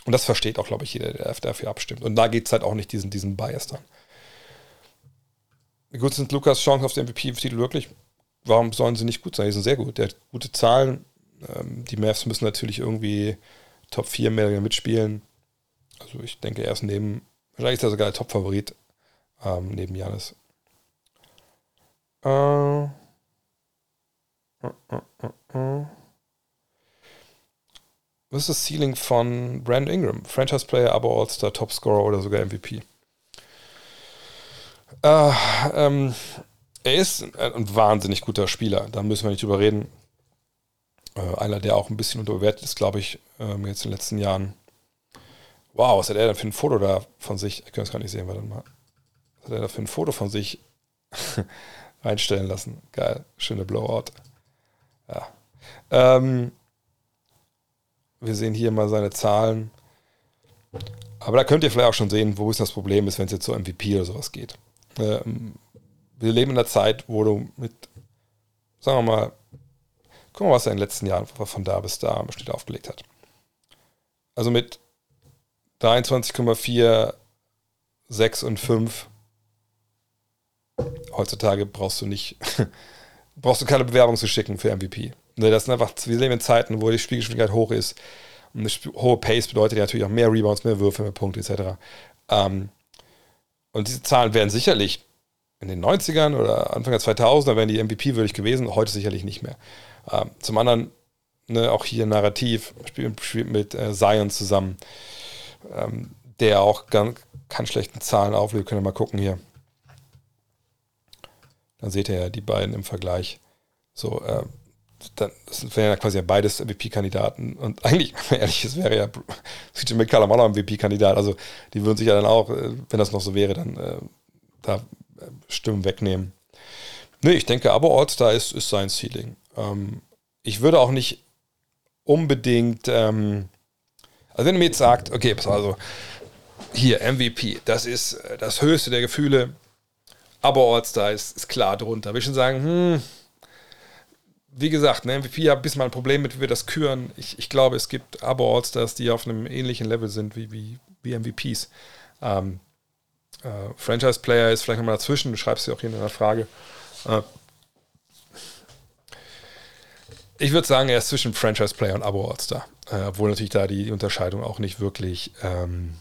Und das versteht auch, glaube ich, jeder, der dafür abstimmt. Und da geht es halt auch nicht diesen, diesen Bias dran. Wie gut sind Lukas Chancen auf den MVP-Titel wirklich? Warum sollen sie nicht gut sein? Die sind sehr gut. Der hat gute Zahlen, ähm, die Mavs müssen natürlich irgendwie Top 4 mehr mitspielen. Also ich denke, er ist neben, wahrscheinlich ist er sogar der Top-Favorit ähm, neben Janis. Äh, uh, uh, uh, Was ist das Ceiling von Brandon Ingram? Franchise-Player, aber All-Star, Top-Scorer oder sogar MVP? Äh, ähm, er ist ein wahnsinnig guter Spieler, da müssen wir nicht drüber reden. Äh, einer, der auch ein bisschen unterbewertet ist, glaube ich, ähm, jetzt in den letzten Jahren. Wow, was hat er denn für ein Foto da von sich? Ich kann es gar nicht sehen, warte mal. Hat er da für ein Foto von sich reinstellen lassen? Geil, schöne Blowout. Ja. Ähm, wir sehen hier mal seine Zahlen. Aber da könnt ihr vielleicht auch schon sehen, wo ist das Problem ist, wenn es jetzt so MVP oder sowas geht. Ähm, wir leben in einer Zeit, wo du mit, sagen wir mal, Guck mal, was er in den letzten Jahren von da bis da im aufgelegt hat. Also mit 23,4, 6 und 5. Heutzutage brauchst du nicht, brauchst du keine Bewerbung zu schicken für MVP. Ne, das sind einfach, wir leben in Zeiten, wo die Spielgeschwindigkeit hoch ist. Und eine hohe Pace bedeutet ja natürlich auch mehr Rebounds, mehr Würfe, mehr Punkte etc. Ähm, und diese Zahlen wären sicherlich in den 90ern oder Anfang der 2000er wären die MVP würdig gewesen, heute sicherlich nicht mehr. Ähm, zum anderen ne, auch hier Narrativ, spielt, mit äh, Zion zusammen, ähm, der auch ganz, keine schlechten Zahlen auflegt. Könnt ihr mal gucken hier. Dann seht ihr ja die beiden im Vergleich. So, äh, dann, das wären ja quasi beides MVP-Kandidaten. Und eigentlich, ehrlich, es wäre ja CJ McCallum auch noch MVP-Kandidat. Also die würden sich ja dann auch, äh, wenn das noch so wäre, dann äh, da äh, Stimmen wegnehmen. Nee, ich denke, aber All-Star ist, ist sein Ceiling. Ähm, ich würde auch nicht unbedingt, ähm, also wenn du mir jetzt sagt, okay, pass also, hier, MVP, das ist äh, das höchste der Gefühle, aber All-Star ist, ist, klar drunter. Wir schon sagen, hm, wie gesagt, ne, MVP hat ein bisschen mal ein Problem mit, wie wir das küren. Ich, ich glaube, es gibt aber All-Stars, die auf einem ähnlichen Level sind wie, wie, wie MVPs. Ähm, äh, Franchise-Player ist vielleicht nochmal dazwischen, du schreibst sie auch hier in deiner Frage. Äh, ich würde sagen, er ist zwischen Franchise-Player und Abo-All-Star. Äh, obwohl natürlich da die Unterscheidung auch nicht wirklich ähm,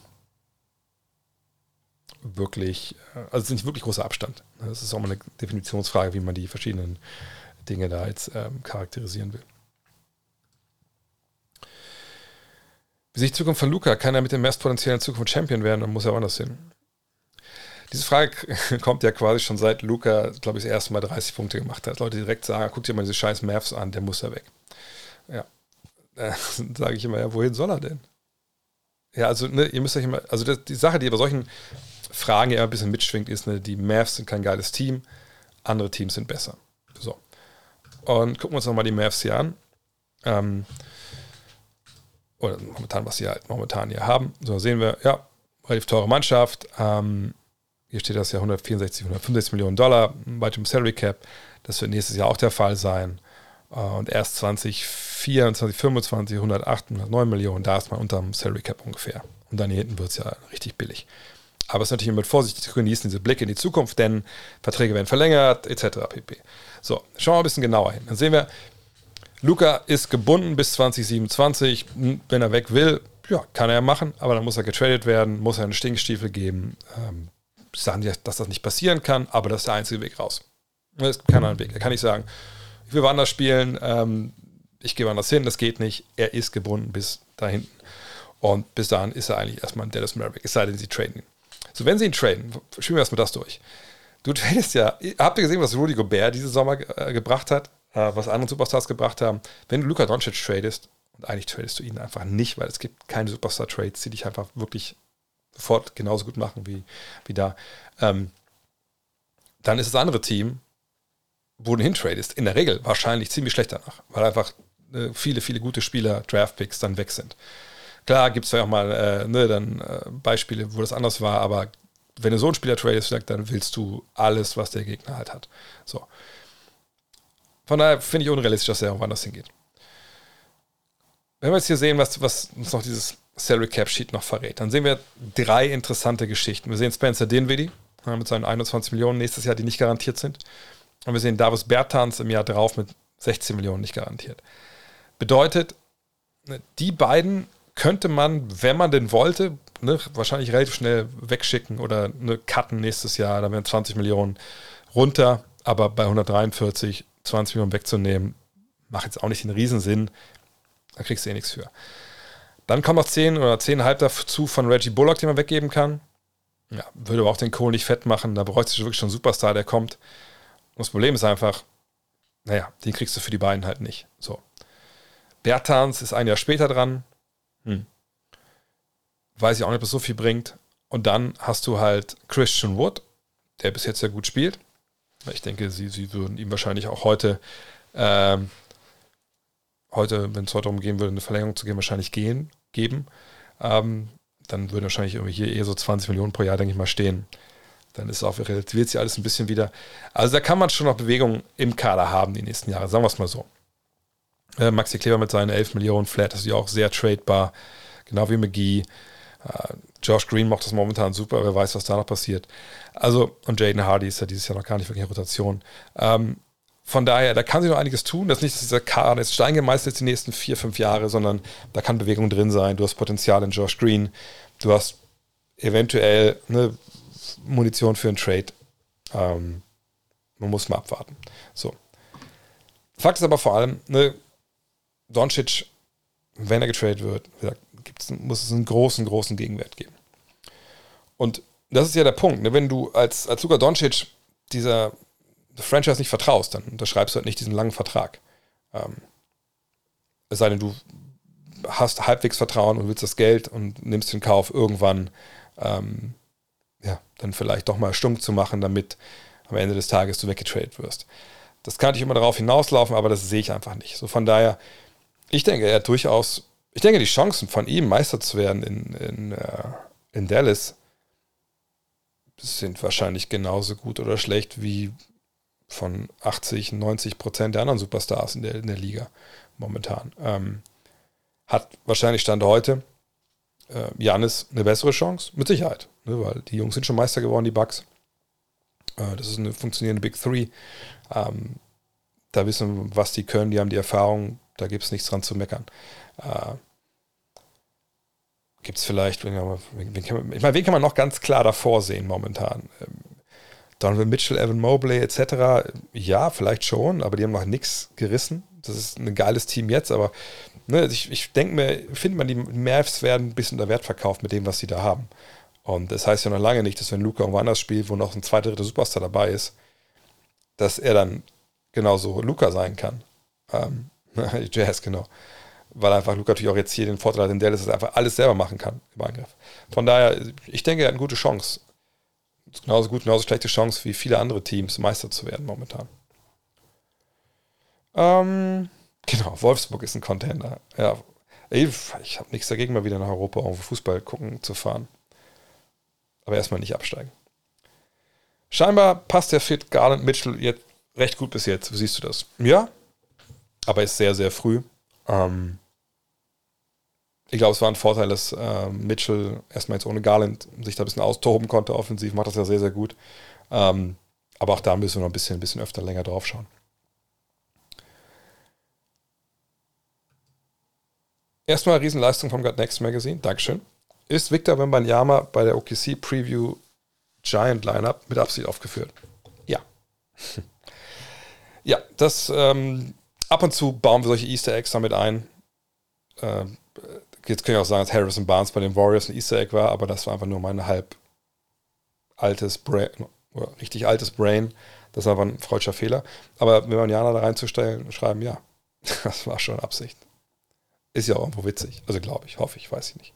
wirklich, äh, also es ist nicht wirklich großer Abstand. Das ist auch mal eine Definitionsfrage, wie man die verschiedenen Dinge da jetzt ähm, charakterisieren will. Wie sich Zukunft von Luca, kann er mit dem Mavs Zukunft Champion werden und muss er woanders hin? Diese Frage kommt ja quasi schon seit Luca, glaube ich, das erste Mal 30 Punkte gemacht hat. Leute direkt sagen, guck dir mal diese scheiß Mavs an, der muss ja weg. Ja. Äh, sage ich immer, ja, wohin soll er denn? Ja, also, ne, ihr müsst euch immer, also das, die Sache, die bei solchen Fragen ja ein bisschen mitschwingt, ist, ne, die Mavs sind kein geiles Team, andere Teams sind besser. So. Und gucken wir uns nochmal die Mavs hier an. Ähm, oder momentan, was sie halt momentan hier haben. So sehen wir, ja, relativ teure Mannschaft. Ähm, hier steht das ja 164, 165 Millionen Dollar bei dem Salary Cap. Das wird nächstes Jahr auch der Fall sein. Äh, und erst 2024, 2025, 108, 109 Millionen, da ist man unter dem Salary Cap ungefähr. Und dann hier hinten wird es ja richtig billig. Aber es ist natürlich mit Vorsicht zu genießen, diese Blicke in die Zukunft, denn Verträge werden verlängert, etc. pp. So, schauen wir ein bisschen genauer hin. Dann sehen wir, Luca ist gebunden bis 2027. Wenn er weg will, ja, kann er machen, aber dann muss er getradet werden, muss er einen Stinkstiefel geben. Ähm, sagen die, dass das nicht passieren kann, aber das ist der einzige Weg raus. Es gibt keinen anderen Weg. Er kann nicht sagen, ich will woanders spielen, ähm, ich gehe woanders hin, das geht nicht. Er ist gebunden bis da hinten. Und bis dahin ist er eigentlich erstmal ein Dallas Maverick, es sei denn, sie traden ihn. So, wenn sie ihn traden, spielen wir erstmal das durch. Du tradest ja, habt ihr gesehen, was Rudy Gobert diese Sommer äh, gebracht hat? Äh, was andere Superstars gebracht haben? Wenn du Luka Doncic tradest, und eigentlich tradest du ihn einfach nicht, weil es gibt keine Superstar-Trades, die dich einfach wirklich sofort genauso gut machen wie, wie da. Ähm, dann ist das andere Team, wo du hintradest, in der Regel wahrscheinlich ziemlich schlecht danach, weil einfach äh, viele, viele gute Spieler, Draftpicks dann weg sind. Klar gibt es ja auch mal äh, ne, dann, äh, Beispiele, wo das anders war, aber wenn du so einen Spieler tradest, dann willst du alles, was der Gegner halt hat. So. Von daher finde ich unrealistisch, dass er woanders hingeht. Wenn wir jetzt hier sehen, was, was uns noch dieses Salary Cap Sheet noch verrät. Dann sehen wir drei interessante Geschichten. Wir sehen Spencer Dinwiddie mit seinen 21 Millionen nächstes Jahr, die nicht garantiert sind. Und wir sehen Davis Bertans im Jahr drauf mit 16 Millionen nicht garantiert. Bedeutet, ne, die beiden könnte man, wenn man denn wollte, ne, wahrscheinlich relativ schnell wegschicken oder ne, cutten nächstes Jahr. Da wären 20 Millionen runter, aber bei 143 20 Millionen wegzunehmen, macht jetzt auch nicht den Riesensinn. Da kriegst du eh nichts für. Dann kommen noch 10 oder 10,5 dazu von Reggie Bullock, den man weggeben kann. Ja, würde aber auch den Kohl nicht fett machen. Da bräuchte sich wirklich schon einen Superstar, der kommt. Und das Problem ist einfach, naja, den kriegst du für die beiden halt nicht. So. Bertans ist ein Jahr später dran. Hm. Weiß ich auch nicht, ob es so viel bringt. Und dann hast du halt Christian Wood, der bis jetzt sehr gut spielt. Ich denke, sie, sie würden ihm wahrscheinlich auch heute ähm, heute, wenn es heute darum gehen würde, eine Verlängerung zu gehen, wahrscheinlich gehen, geben. Ähm, dann würden wahrscheinlich irgendwie hier eher so 20 Millionen pro Jahr, denke ich mal, stehen. Dann ist auch relativiert sich alles ein bisschen wieder. Also da kann man schon noch Bewegung im Kader haben die nächsten Jahre, sagen wir es mal so. Äh, Maxi Kleber mit seinen 11 Millionen Flat ist ja auch sehr tradebar, genau wie McGee. Äh, Josh Green macht das momentan super, wer weiß, was da noch passiert. Also, und Jaden Hardy ist ja dieses Jahr noch gar nicht wirklich in Rotation. Ähm, von daher, da kann sich noch einiges tun. Das ist nicht, dass dieser Kader jetzt steingemeißelt ist die nächsten vier, fünf Jahre, sondern da kann Bewegung drin sein. Du hast Potenzial in Josh Green. Du hast eventuell eine Munition für einen Trade. Ähm, man muss mal abwarten. So. Fakt ist aber vor allem, ne, Doncic, wenn er getradet wird, gesagt, muss es einen großen, großen Gegenwert geben. Und das ist ja der Punkt. Ne? Wenn du als, als Luka Doncic dieser Franchise nicht vertraust, dann unterschreibst du halt nicht diesen langen Vertrag. Ähm, es sei denn, du hast halbwegs Vertrauen und willst das Geld und nimmst den Kauf irgendwann, ähm, ja, dann vielleicht doch mal stumm zu machen, damit am Ende des Tages du weggetradet wirst. Das kann ich immer darauf hinauslaufen, aber das sehe ich einfach nicht. So von daher, ich denke, er hat durchaus, ich denke, die Chancen von ihm Meister zu werden in, in, äh, in Dallas sind wahrscheinlich genauso gut oder schlecht wie von 80, 90 Prozent der anderen Superstars in der, in der Liga momentan. Ähm, hat wahrscheinlich Stand heute äh, eine bessere Chance? Mit Sicherheit, ne, weil die Jungs sind schon Meister geworden, die Bucks. Äh, das ist eine funktionierende Big Three. Ähm, da wissen, was die können, die haben die Erfahrung, da gibt es nichts dran zu meckern. Äh, gibt es vielleicht, wen, wen, kann man, ich meine, wen kann man noch ganz klar davor sehen momentan? Ähm, Donovan Mitchell, Evan Mobley etc. Ja, vielleicht schon, aber die haben noch nichts gerissen. Das ist ein geiles Team jetzt, aber ne, ich, ich denke mir, findet man, die Mavs werden ein bisschen unter Wert verkauft mit dem, was sie da haben. Und das heißt ja noch lange nicht, dass wenn Luca irgendwo anders spielt, wo noch ein zweiter, dritter Superstar dabei ist, dass er dann genauso Luca sein kann. Ähm, Jazz, genau. Weil einfach Luca natürlich auch jetzt hier den Vorteil hat in Dallas, dass er einfach alles selber machen kann im Angriff. Von daher, ich denke, er hat eine gute Chance. Genauso gut, genauso schlechte Chance wie viele andere Teams, Meister zu werden momentan. Ähm, genau, Wolfsburg ist ein Contender. Ja, ich habe nichts dagegen, mal wieder nach Europa um Fußball gucken zu fahren. Aber erstmal nicht absteigen. Scheinbar passt der Fit Garland Mitchell jetzt recht gut bis jetzt. Wie siehst du das? Ja, aber ist sehr, sehr früh. Ähm, ich glaube, es war ein Vorteil, dass äh, Mitchell erstmal jetzt ohne Garland sich da ein bisschen austoben konnte. Offensiv macht das ja sehr, sehr gut. Ähm, aber auch da müssen wir noch ein bisschen, ein bisschen öfter länger drauf schauen. Erstmal Riesenleistung vom Gut Next Magazine. Dankeschön. Ist Victor Wembanyama bei der OKC Preview Giant Lineup mit Absicht aufgeführt? Ja. ja, das ähm, ab und zu bauen wir solche Easter Eggs damit ein. Äh, jetzt kann ich auch sagen, dass Harrison Barnes bei den Warriors ein Easter Egg war, aber das war einfach nur mein halb altes Brain, richtig altes Brain. Das war ein freudscher Fehler. Aber wenn man Jana da reinzustellen, schreiben, ja, das war schon Absicht. Ist ja auch irgendwo witzig. Also glaube ich, hoffe ich, weiß ich nicht.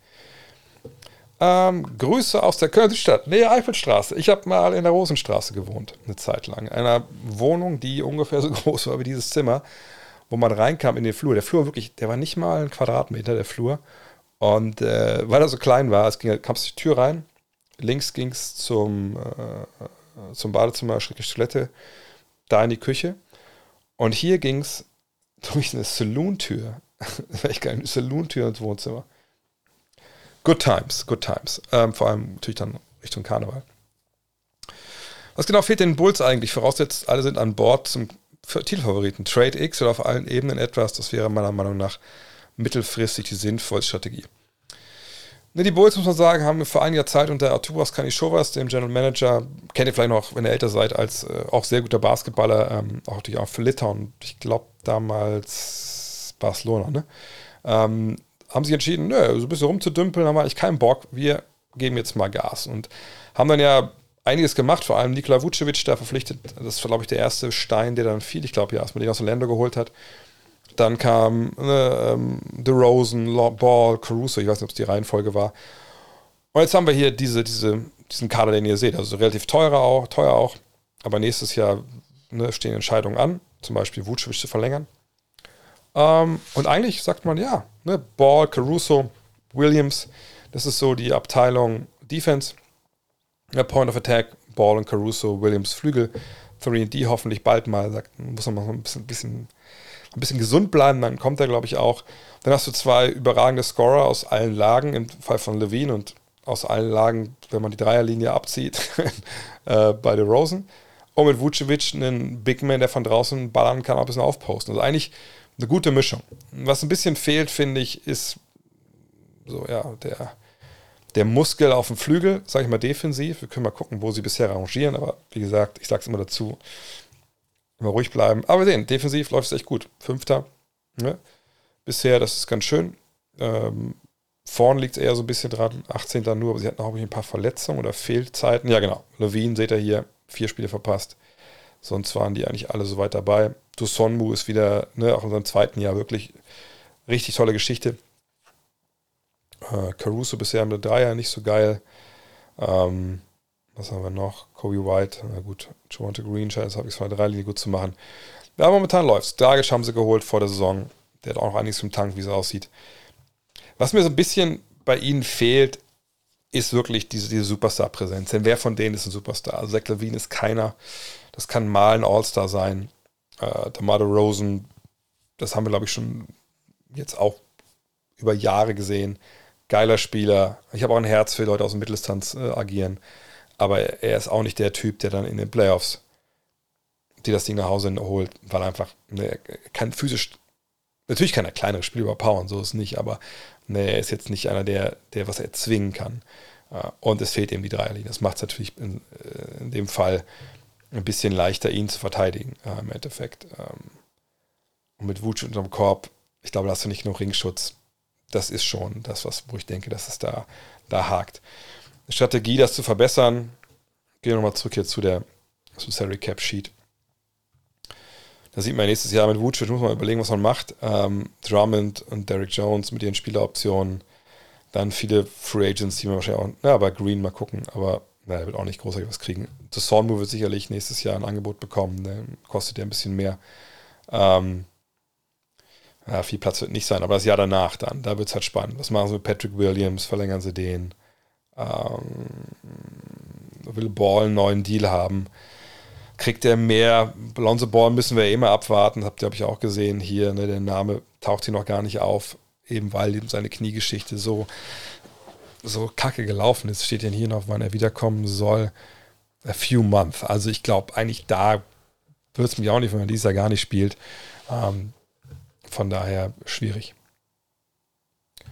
Ähm, Grüße aus der Kölner Stadt, Nähe Eifelstraße. Ich habe mal in der Rosenstraße gewohnt, eine Zeit lang. In einer Wohnung, die ungefähr so groß war wie dieses Zimmer wo man reinkam in den Flur. Der Flur wirklich, der war nicht mal ein Quadratmeter, der Flur. Und äh, weil er so klein war, es ging, kam es die Tür rein, links ging es zum, äh, zum Badezimmer, Toilette, da in die Küche. Und hier ging es durch eine Saloon-Tür. Welch geil, eine Saloon-Tür ins Wohnzimmer. Good times, good times. Ähm, vor allem natürlich dann Richtung Karneval. Was genau fehlt den Bulls eigentlich? Voraussetzt, alle sind an Bord zum Titelfavoriten. Trade X oder auf allen Ebenen etwas, das wäre meiner Meinung nach mittelfristig die sinnvollste Strategie. Ne, die Bulls, muss man sagen, haben vor einiger Zeit unter Arturas Kanishovas, dem General Manager, kennt ihr vielleicht noch, wenn ihr älter seid, als äh, auch sehr guter Basketballer, ähm, auch, die, auch für Litauen, ich glaube damals Barcelona, ne? Ähm, haben sich entschieden, nö, so ein bisschen rumzudümpeln, haben wir eigentlich keinen Bock, wir geben jetzt mal Gas und haben dann ja einiges gemacht, vor allem Nikola Vucevic da verpflichtet. Das war, glaube ich, der erste Stein, der dann fiel. Ich glaube, ja, als man den aus Orlando geholt hat. Dann kam äh, ähm, DeRozan, Ball, Caruso, ich weiß nicht, ob es die Reihenfolge war. Und jetzt haben wir hier diese, diese, diesen Kader, den ihr seht. Also relativ teurer auch, teuer auch. Aber nächstes Jahr ne, stehen Entscheidungen an, zum Beispiel Vucevic zu verlängern. Ähm, und eigentlich sagt man, ja, ne, Ball, Caruso, Williams, das ist so die Abteilung Defense. Ja, Point of Attack, Ball und Caruso, Williams Flügel, 3D hoffentlich bald mal, sagt, muss man mal ein bisschen, bisschen, ein bisschen gesund bleiben, dann kommt er, glaube ich, auch. Dann hast du zwei überragende Scorer aus allen Lagen, im Fall von Levine und aus allen Lagen, wenn man die Dreierlinie abzieht, äh, bei The Rosen. Und mit Vucevic einen Big Man, der von draußen ballern kann, auch ein bisschen aufposten. Also eigentlich eine gute Mischung. Was ein bisschen fehlt, finde ich, ist so, ja, der der Muskel auf dem Flügel, sage ich mal defensiv. Wir können mal gucken, wo sie bisher rangieren, aber wie gesagt, ich sage es immer dazu, immer ruhig bleiben. Aber wir sehen, defensiv läuft es echt gut. Fünfter. Ne? Bisher, das ist ganz schön. Ähm, vorn liegt es eher so ein bisschen dran, 18. nur, aber sie hatten auch ein paar Verletzungen oder Fehlzeiten. Ja, genau. Levine, seht ihr hier, vier Spiele verpasst. Sonst waren die eigentlich alle so weit dabei. Dusonmu ist wieder, ne, auch in seinem zweiten Jahr wirklich richtig tolle Geschichte. Äh, Caruso bisher mit Dreier nicht so geil. Ähm, was haben wir noch? Kobe White, na gut, Javante Green scheint es halbwegs von der Dreilinie gut zu machen. Ja, momentan läuft's. Dragic haben sie geholt vor der Saison. Der hat auch noch einiges im Tank, wie es aussieht. Was mir so ein bisschen bei ihnen fehlt, ist wirklich diese, diese Superstar-Präsenz. Denn wer von denen ist ein Superstar? Also Zach Levine ist keiner. Das kann mal ein All-Star sein. Äh, DeMar Rosen, das haben wir, glaube ich, schon jetzt auch über Jahre gesehen geiler Spieler. Ich habe auch ein Herz für Leute aus dem Mitteldistanz äh, agieren. Aber er ist auch nicht der Typ, der dann in den Playoffs die das Ding nach Hause holt, weil einfach ne, kann physisch, natürlich kann er kleinere Spiele überpowern, so ist es nicht, aber ne, er ist jetzt nicht einer, der, der was erzwingen kann. Und es fehlt eben die Dreierlinie. Das macht es natürlich in, äh, in, dem Fall ein bisschen leichter, ihn zu verteidigen, äh, im Endeffekt. Ähm, und mit Wutsch unterm Korb, ich glaube, da hast du nicht genug Ringschutz. Das ist schon das, was, wo ich denke, dass es da, da hakt. Strategie, das zu verbessern, gehen wir nochmal zurück hier zu der zum Salary Cap Sheet. Da sieht man nächstes Jahr mit Vucic, muss man überlegen, was man macht. Ähm, Drummond und Derek Jones mit ihren Spieleroptionen. Dann viele Free Agents, die man wahrscheinlich auch, na, bei Green mal gucken, aber na, er wird auch nicht großartig was kriegen. Sornbu wird sicherlich nächstes Jahr ein Angebot bekommen, der kostet ja ein bisschen mehr. Ähm, ja, viel Platz wird nicht sein, aber das Jahr danach dann, da wird es halt spannend. Was machen sie mit Patrick Williams? Verlängern sie den? Ähm, will Ball einen neuen Deal haben? kriegt er mehr. Lonzo Ball müssen wir eh mal abwarten, habt ihr, habe ich auch gesehen hier, ne, der Name taucht hier noch gar nicht auf, eben weil seine Kniegeschichte so, so kacke gelaufen ist. Steht ja hier noch, wann er wiederkommen soll. A few months. Also ich glaube, eigentlich da wird es mich auch nicht, wenn man dieses Jahr gar nicht spielt. Ähm, von daher schwierig. Das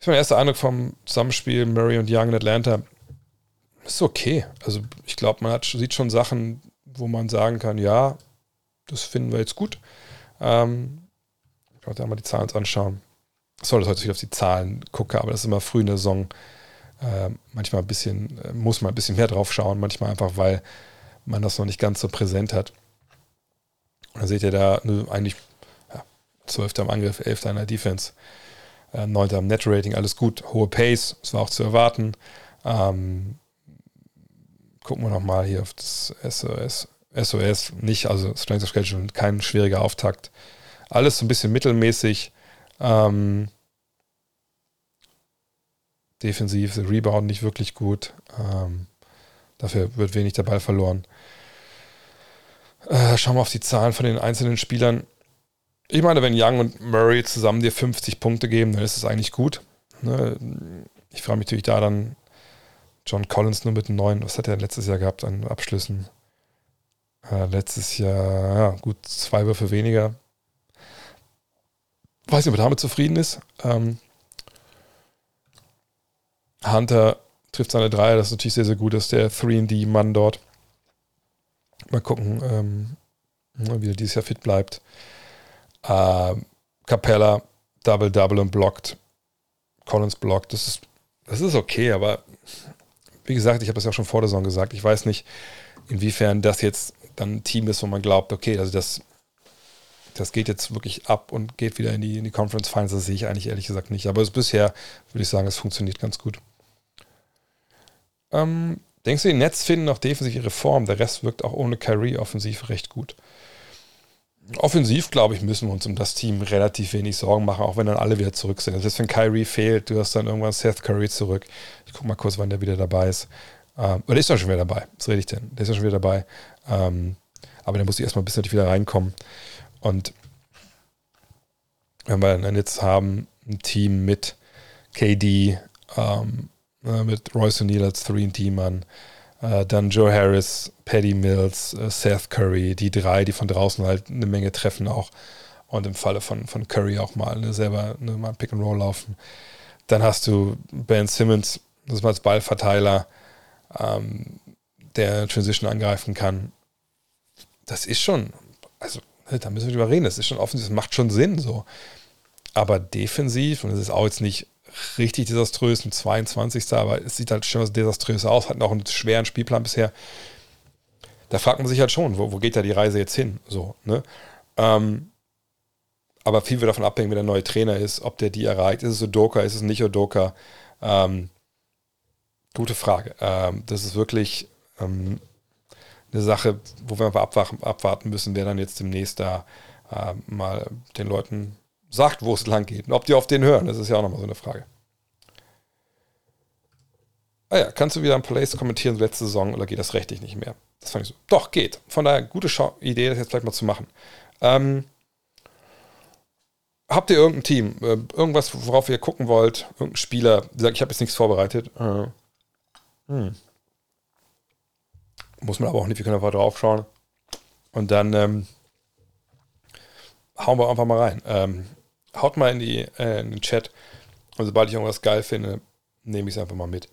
ist mein erster Eindruck vom Zusammenspiel Murray und Young in Atlanta ist okay. Also ich glaube, man hat, sieht schon Sachen, wo man sagen kann, ja, das finden wir jetzt gut. Ähm, ich wollte mal die Zahlen anschauen. Soll das heute nicht auf die Zahlen gucke, aber das ist immer früh in der Saison. Äh, manchmal ein bisschen, äh, muss man ein bisschen mehr drauf schauen, manchmal einfach, weil man das noch nicht ganz so präsent hat. Und da seht ihr da ne, eigentlich 12. am Angriff, 11. an der Defense, äh, 9. am Net-Rating, alles gut. Hohe Pace, das war auch zu erwarten. Ähm, gucken wir nochmal hier auf das SOS. SOS nicht, also Strength of Schedule, kein schwieriger Auftakt. Alles so ein bisschen mittelmäßig. Ähm, defensiv, der Rebound nicht wirklich gut. Ähm, dafür wird wenig der Ball verloren. Äh, schauen wir auf die Zahlen von den einzelnen Spielern. Ich meine, wenn Young und Murray zusammen dir 50 Punkte geben, dann ist es eigentlich gut. Ne? Ich frage mich natürlich da dann, John Collins nur mit neun. Was hat er letztes Jahr gehabt an Abschlüssen? Äh, letztes Jahr, ja, gut, zwei Würfe weniger. Weiß nicht, ob er damit zufrieden ist. Ähm, Hunter trifft seine Dreier, das ist natürlich sehr, sehr gut, dass der 3D-Mann dort. Mal gucken, ähm, wie er dieses Jahr fit bleibt. Äh, Capella, Double-Double und blockt. Collins blockt. Das ist, das ist okay, aber wie gesagt, ich habe das ja auch schon vor der Saison gesagt, ich weiß nicht, inwiefern das jetzt dann ein Team ist, wo man glaubt, okay, also das, das geht jetzt wirklich ab und geht wieder in die, in die Conference Finals, das sehe ich eigentlich ehrlich gesagt nicht. Aber bisher würde ich sagen, es funktioniert ganz gut. Ähm, denkst du, die Nets finden noch defensiv ihre Form? Der Rest wirkt auch ohne Kyrie offensiv recht gut. Offensiv, glaube ich, müssen wir uns um das Team relativ wenig Sorgen machen, auch wenn dann alle wieder zurück sind. Das heißt, wenn Kyrie fehlt, du hast dann irgendwann Seth Curry zurück. Ich gucke mal kurz, wann der wieder dabei ist. Ähm, oder ist er schon wieder dabei? Was rede ich denn? Der ist ja schon wieder dabei. Ähm, aber der muss ich erstmal ein bisschen wieder reinkommen. Und wenn wir dann jetzt haben, ein Team mit KD, ähm, äh, mit Royce O'Neill als 3-Team-Mann, äh, dann Joe Harris, Paddy Mills, äh, Seth Curry, die drei, die von draußen halt eine Menge treffen auch. Und im Falle von, von Curry auch mal ne, selber ne, mal Pick and Roll laufen. Dann hast du Ben Simmons, das ist mal als Ballverteiler, ähm, der Transition angreifen kann. Das ist schon, also ne, da müssen wir drüber reden, das ist schon offensiv, das macht schon Sinn so. Aber defensiv, und es ist auch jetzt nicht richtig desaströs, ein 22. Aber es sieht halt schon desaströs aus, hat noch einen schweren Spielplan bisher. Da fragt man sich halt schon, wo, wo geht da die Reise jetzt hin? So, ne? Ähm, aber viel wird davon abhängen, wer der neue Trainer ist, ob der die erreicht. Ist es Odoka, ist es nicht Odoka? Ähm, gute Frage. Ähm, das ist wirklich ähm, eine Sache, wo wir einfach abwarten müssen, wer dann jetzt demnächst da äh, mal den Leuten sagt, wo es lang geht. Und ob die auf den hören, das ist ja auch nochmal so eine Frage. Ah ja, kannst du wieder ein Place kommentieren letzte Saison oder geht das rechtlich nicht mehr? Das fand ich so. Doch, geht. Von daher, gute Schau Idee, das jetzt vielleicht mal zu machen. Ähm, habt ihr irgendein Team? Äh, irgendwas, worauf ihr gucken wollt? Irgendein Spieler? Wie gesagt, ich habe jetzt nichts vorbereitet. Äh, hm. Muss man aber auch nicht, wir können einfach drauf schauen. Und dann ähm, hauen wir einfach mal rein. Ähm, haut mal in, die, äh, in den Chat. Und sobald ich irgendwas geil finde, nehme ich es einfach mal mit.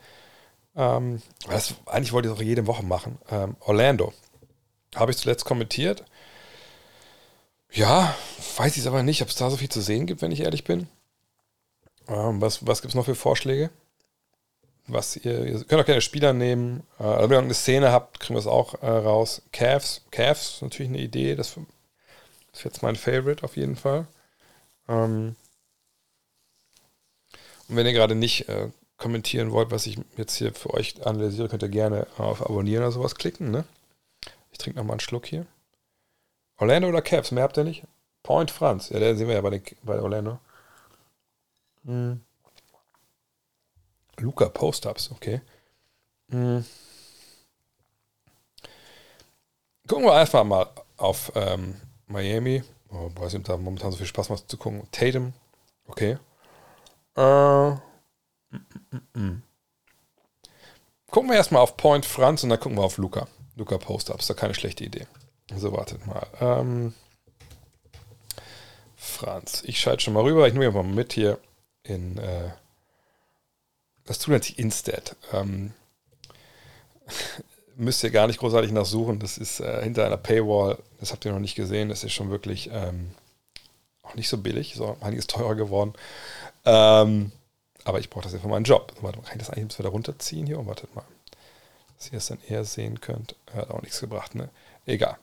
Ähm, das, eigentlich wollte ich es auch jede Woche machen. Ähm, Orlando. Habe ich zuletzt kommentiert. Ja, weiß ich es aber nicht, ob es da so viel zu sehen gibt, wenn ich ehrlich bin. Ähm, was was gibt es noch für Vorschläge? Was ihr, ihr könnt auch gerne Spieler nehmen. Äh, wenn ihr irgendeine Szene habt, kriegen wir es auch äh, raus. Cavs, Cavs ist natürlich eine Idee. Das ist jetzt mein Favorite auf jeden Fall. Ähm, und wenn ihr gerade nicht äh, kommentieren wollt, was ich jetzt hier für euch analysiere, könnt ihr gerne auf Abonnieren oder sowas klicken. Ne? Ich trinke nochmal einen Schluck hier. Orlando oder Cavs, mehr habt ihr nicht? Point Franz. Ja, den sehen wir ja bei, den, bei Orlando. Hm. Luca Post-Ups, okay. Hm. Gucken wir einfach mal auf ähm, Miami. Oh, weiß nicht, da momentan so viel Spaß macht zu gucken. Tatum, okay. Äh, mm, mm, mm. Gucken wir erstmal auf Point Franz und dann gucken wir auf Luca. Luca Post-Ups, da keine schlechte Idee. So, wartet mal. Ähm, Franz, ich schalte schon mal rüber. Ich nehme mal mit hier in. Äh, das tut natürlich Instead. Ähm, müsst ihr gar nicht großartig nachsuchen. Das ist äh, hinter einer Paywall. Das habt ihr noch nicht gesehen. Das ist schon wirklich ähm, auch nicht so billig. So einiges teurer geworden. Ähm, aber ich brauche das ja für meinen Job. Warte, kann ich das eigentlich wieder runterziehen hier? Und wartet mal. Dass ihr es dann eher sehen könnt. Hat auch nichts gebracht, ne? Egal.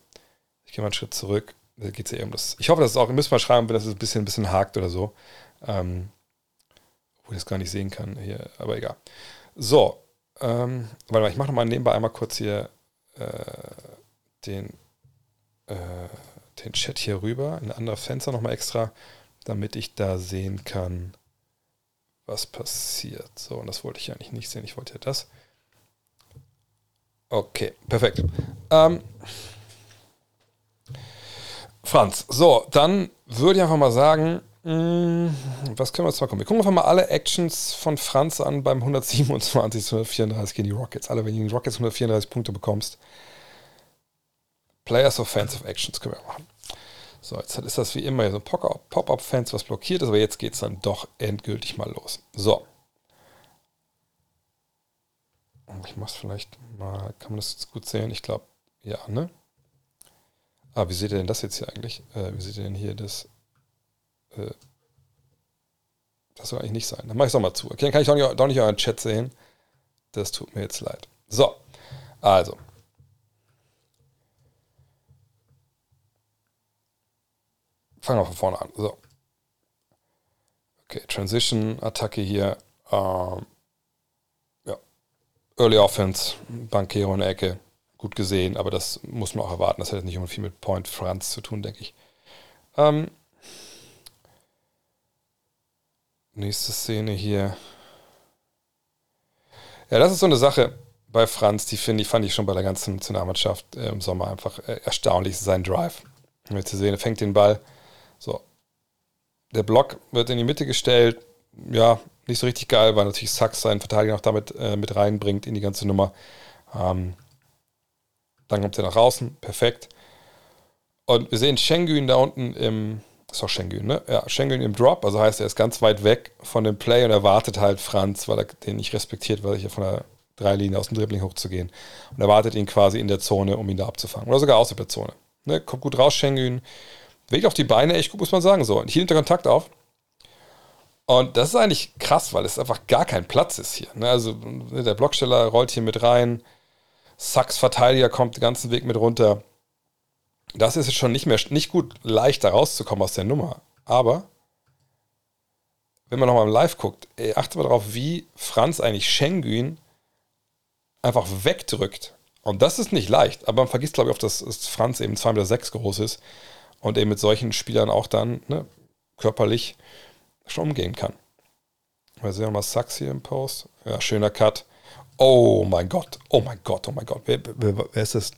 Ich gehe mal einen Schritt zurück. Da geht es ja eher um das. Ich hoffe, dass es auch, ihr müsst mal schreiben, wenn das ein bisschen, ein bisschen hakt oder so. Ähm, wo ich das gar nicht sehen kann hier, aber egal. So, ähm, warte mal, ich mache nochmal nebenbei einmal kurz hier äh, den, äh, den Chat hier rüber, in ein anderes Fenster nochmal extra, damit ich da sehen kann, was passiert. So, und das wollte ich eigentlich nicht sehen, ich wollte ja das. Okay, perfekt. Ähm, Franz, so, dann würde ich einfach mal sagen, was können wir mal kommen? Wir gucken einfach mal alle Actions von Franz an beim 127 zu 134 gegen die Rockets. Alle, wenn du die Rockets 134 Punkte bekommst. Players Offensive Actions können wir machen. So, jetzt ist das wie immer so Pop-Up-Fans, was blockiert ist, aber jetzt geht es dann doch endgültig mal los. So. Ich mach's vielleicht mal, kann man das jetzt gut sehen? Ich glaube, ja, ne? Ah, wie seht ihr denn das jetzt hier eigentlich? Äh, wie seht ihr denn hier das? Äh, das soll eigentlich nicht sein. Dann mache ich es doch mal zu. Okay, dann kann ich doch nicht, doch nicht euren Chat sehen. Das tut mir jetzt leid. So, also. Fangen wir von vorne an. So. Okay, Transition-Attacke hier. Ähm, ja. Early Offense, Bankero in der Ecke gut gesehen, aber das muss man auch erwarten. Das hat jetzt nicht immer viel mit Point Franz zu tun, denke ich. Ähm, nächste Szene hier. Ja, das ist so eine Sache bei Franz, die finde ich, fand ich schon bei der ganzen Nationalmannschaft äh, im Sommer einfach äh, erstaunlich, sein Drive. Um zu sehen, er fängt den Ball. So. Der Block wird in die Mitte gestellt. Ja, nicht so richtig geil, weil natürlich Sachs seinen Verteidiger noch damit äh, mit reinbringt in die ganze Nummer. Ähm, dann kommt er nach außen, perfekt. Und wir sehen Schengen da unten im, ist auch Schengen, ne? Ja, Schengen im Drop, also heißt, er ist ganz weit weg von dem Play und erwartet halt Franz, weil er den nicht respektiert, weil er hier von der Dreilinie aus dem Dribbling hochzugehen. Und erwartet ihn quasi in der Zone, um ihn da abzufangen. Oder sogar außerhalb der Zone. Ne? Kommt gut raus, Schengen. Wegt auch die Beine echt gut, muss man sagen. So, und hier nimmt er Kontakt auf. Und das ist eigentlich krass, weil es einfach gar kein Platz ist hier. Ne? Also der Blocksteller rollt hier mit rein. Sachs Verteidiger kommt den ganzen Weg mit runter. Das ist jetzt schon nicht mehr nicht gut leicht da rauszukommen aus der Nummer. Aber wenn man nochmal im Live guckt, ey, achte mal darauf, wie Franz eigentlich Schengen einfach wegdrückt. Und das ist nicht leicht, aber man vergisst, glaube ich, oft, dass, dass Franz eben 2,6 Meter groß ist und eben mit solchen Spielern auch dann ne, körperlich schon umgehen kann. Wir sehen mal Sachs hier im Post. Ja, schöner Cut. Oh mein Gott, oh mein Gott, oh mein Gott. Wer, wer, wer ist das?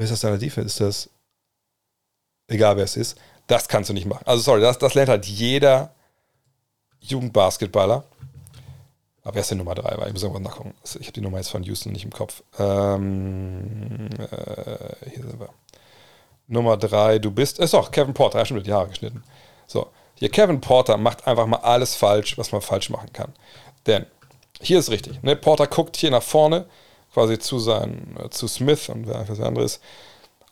Wer ist das deiner Defense? Ist das. Egal wer es ist. Das kannst du nicht machen. Also, sorry, das, das lernt halt jeder Jugendbasketballer. Aber wer ist denn Nummer 3? Weil ich muss irgendwann nachgucken. Ich habe die Nummer jetzt von Houston nicht im Kopf. Ähm, äh, hier sind wir. Nummer 3, du bist. Ist doch Kevin Porter, er hat schon mit die Haare geschnitten. So, hier Kevin Porter macht einfach mal alles falsch, was man falsch machen kann. Denn hier ist richtig. Ne? Porter guckt hier nach vorne, quasi zu, seinen, äh, zu Smith und wer was anderes.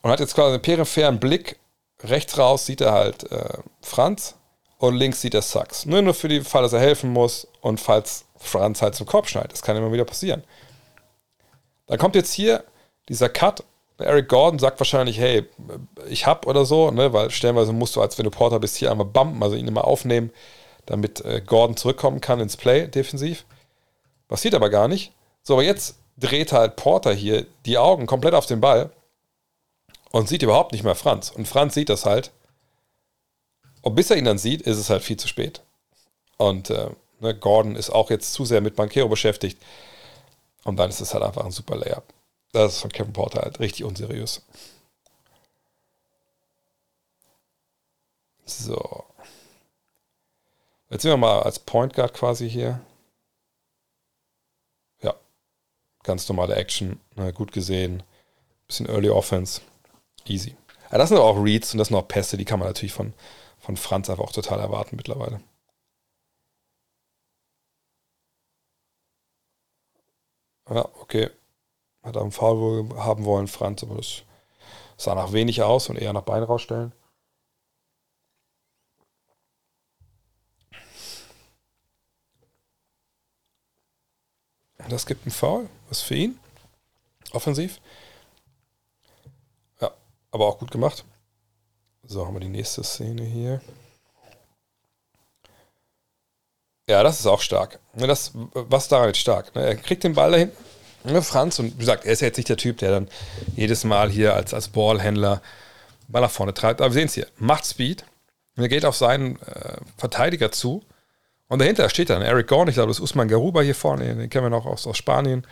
Und hat jetzt quasi einen peripheren Blick. Rechts raus sieht er halt äh, Franz und links sieht er Sachs. Nur, nur für den Fall, dass er helfen muss und falls Franz halt zum Korb schneidet. Das kann immer wieder passieren. Dann kommt jetzt hier dieser Cut. Eric Gordon sagt wahrscheinlich, hey, ich hab oder so, ne, weil stellenweise musst du, als wenn du Porter bist, hier einmal bumpen, also ihn immer aufnehmen, damit äh, Gordon zurückkommen kann ins Play defensiv. Passiert aber gar nicht. So, aber jetzt dreht halt Porter hier die Augen komplett auf den Ball und sieht überhaupt nicht mehr Franz. Und Franz sieht das halt. Und bis er ihn dann sieht, ist es halt viel zu spät. Und äh, Ne, Gordon ist auch jetzt zu sehr mit Bankero beschäftigt. Und dann ist es halt einfach ein super Layup. Das ist von Kevin Porter halt richtig unseriös. So. Jetzt sind wir mal als Point Guard quasi hier. Ja. Ganz normale Action. Ne, gut gesehen. Bisschen Early Offense. Easy. Ja, das sind auch Reads und das sind auch Pässe, die kann man natürlich von, von Franz einfach auch total erwarten mittlerweile. Ja, okay. Hat er einen Foul haben wollen, Franz, aber das sah nach wenig aus und eher nach Bein rausstellen. Das gibt einen Foul. Was für ihn? Offensiv. Ja, aber auch gut gemacht. So, haben wir die nächste Szene hier. Ja, das ist auch stark. Das, was daran jetzt stark? Ne? Er kriegt den Ball dahin, ne, Franz, und wie gesagt, er ist jetzt nicht der Typ, der dann jedes Mal hier als, als Ballhändler Ball nach vorne treibt. Aber wir sehen es hier. Macht Speed. Er geht auf seinen äh, Verteidiger zu. Und dahinter steht dann Eric Gorn, ich glaube, das ist Usman Garuba hier vorne, den kennen wir noch aus, aus Spanien.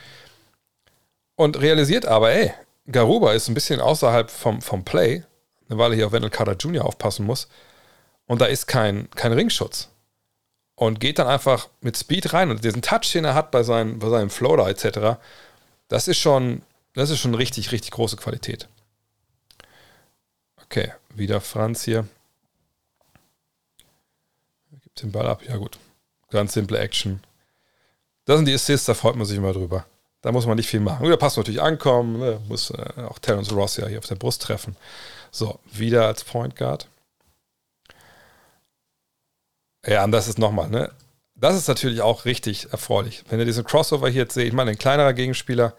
Und realisiert aber, ey, Garuba ist ein bisschen außerhalb vom, vom Play, weil er hier auf Wendell Carter Jr. aufpassen muss. Und da ist kein, kein Ringschutz und geht dann einfach mit Speed rein und diesen Touch, den er hat bei, seinen, bei seinem Floater etc., das ist schon, das ist schon richtig, richtig große Qualität. Okay, wieder Franz hier. Gibt den Ball ab, ja gut. Ganz simple Action. Das sind die Assists, da freut man sich immer drüber. Da muss man nicht viel machen. Der Pass natürlich ankommen, ne? muss äh, auch Terence Ross ja hier auf der Brust treffen. So, wieder als Point Guard. Ja, und das ist nochmal, ne? Das ist natürlich auch richtig erfreulich. Wenn ihr diesen Crossover hier jetzt seht, ich meine, ein kleinerer Gegenspieler,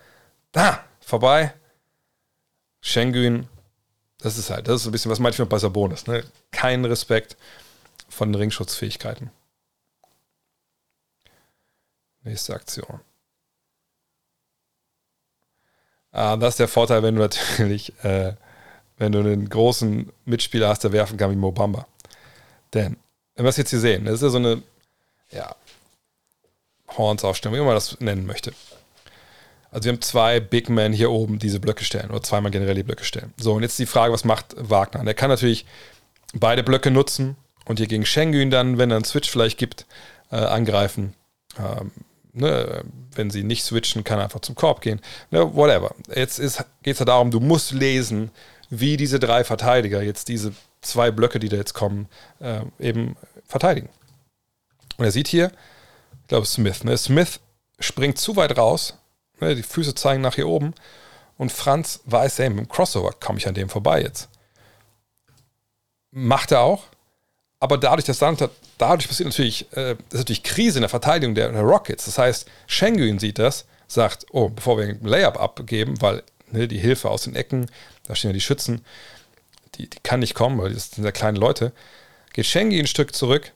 da, vorbei. Schengen, das ist halt, das ist ein bisschen, was manchmal bei Sabonis, ne? Kein Respekt von den Ringschutzfähigkeiten. Nächste Aktion. Ah, das ist der Vorteil, wenn du natürlich, äh, wenn du einen großen Mitspieler hast, der werfen kann wie Mobamba. Denn wenn wir es jetzt hier sehen, das ist ja so eine, ja, Horns-Aufstellung, wie man das nennen möchte. Also wir haben zwei Big Men hier oben diese Blöcke stellen oder zweimal generell die Blöcke stellen. So, und jetzt die Frage, was macht Wagner? Und er kann natürlich beide Blöcke nutzen und hier gegen Schengen dann, wenn er einen Switch vielleicht gibt, äh, angreifen. Ähm, ne, wenn sie nicht switchen, kann er einfach zum Korb gehen. Ne, whatever. Jetzt geht es ja darum, du musst lesen, wie diese drei Verteidiger jetzt diese zwei Blöcke, die da jetzt kommen, äh, eben verteidigen. Und er sieht hier, ich glaube Smith, ne? Smith springt zu weit raus, ne? die Füße zeigen nach hier oben und Franz weiß, ey, mit dem Crossover komme ich an dem vorbei jetzt. Macht er auch, aber dadurch, dass dann, dadurch passiert natürlich, äh, ist natürlich Krise in der Verteidigung der, der Rockets. Das heißt, Schengen sieht das, sagt, oh, bevor wir einen Layup abgeben, weil ne, die Hilfe aus den Ecken, da stehen ja die Schützen, die, die kann nicht kommen, weil das sind ja kleine Leute. Geht Schengi ein Stück zurück.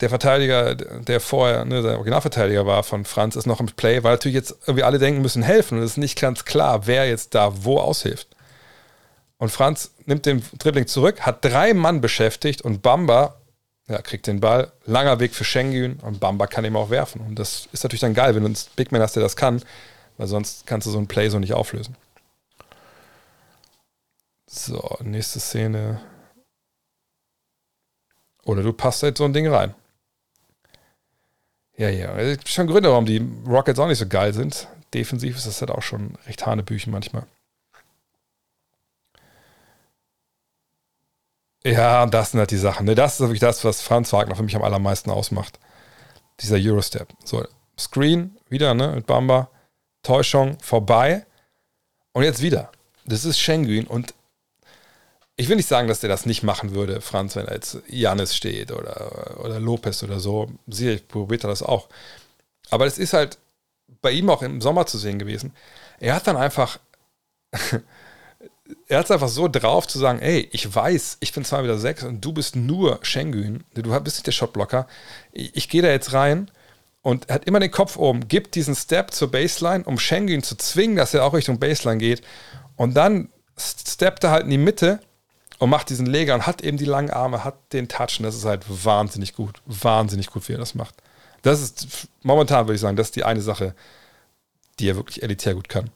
Der Verteidiger, der vorher ne, der Originalverteidiger war von Franz, ist noch im Play, weil natürlich jetzt irgendwie alle denken, müssen helfen. Und es ist nicht ganz klar, wer jetzt da wo aushilft. Und Franz nimmt den Dribbling zurück, hat drei Mann beschäftigt und Bamba ja, kriegt den Ball. Langer Weg für Schengen und Bamba kann ihm auch werfen. Und das ist natürlich dann geil, wenn du einen Big Man hast, der das kann, weil sonst kannst du so ein Play so nicht auflösen. So, nächste Szene. Oder du passt halt so ein Ding rein. Ja, ja. Es gibt schon Gründe, warum die Rockets auch nicht so geil sind. Defensiv ist das halt auch schon recht Hanebüchen manchmal. Ja, das sind halt die Sachen. Ne? Das ist wirklich das, was Franz Wagner für mich am allermeisten ausmacht. Dieser Eurostep. So, Screen, wieder, ne, mit Bamba. Täuschung, vorbei. Und jetzt wieder. Das ist Schengen und ich will nicht sagen, dass der das nicht machen würde, Franz, wenn er jetzt Janis steht oder, oder Lopez oder so. Sicherlich probiert er das auch. Aber es ist halt bei ihm auch im Sommer zu sehen gewesen. Er hat dann einfach, er hat es einfach so drauf zu sagen, ey, ich weiß, ich bin zwar wieder sechs und du bist nur Schengen, du bist nicht der Shotblocker. Ich, ich gehe da jetzt rein und er hat immer den Kopf oben, gibt diesen Step zur Baseline, um Schengen zu zwingen, dass er auch Richtung Baseline geht. Und dann steppt er halt in die Mitte und macht diesen Leger und hat eben die langen Arme, hat den Touch und das ist halt wahnsinnig gut. Wahnsinnig gut, wie er das macht. Das ist momentan, würde ich sagen, das ist die eine Sache, die er wirklich elitär gut kann.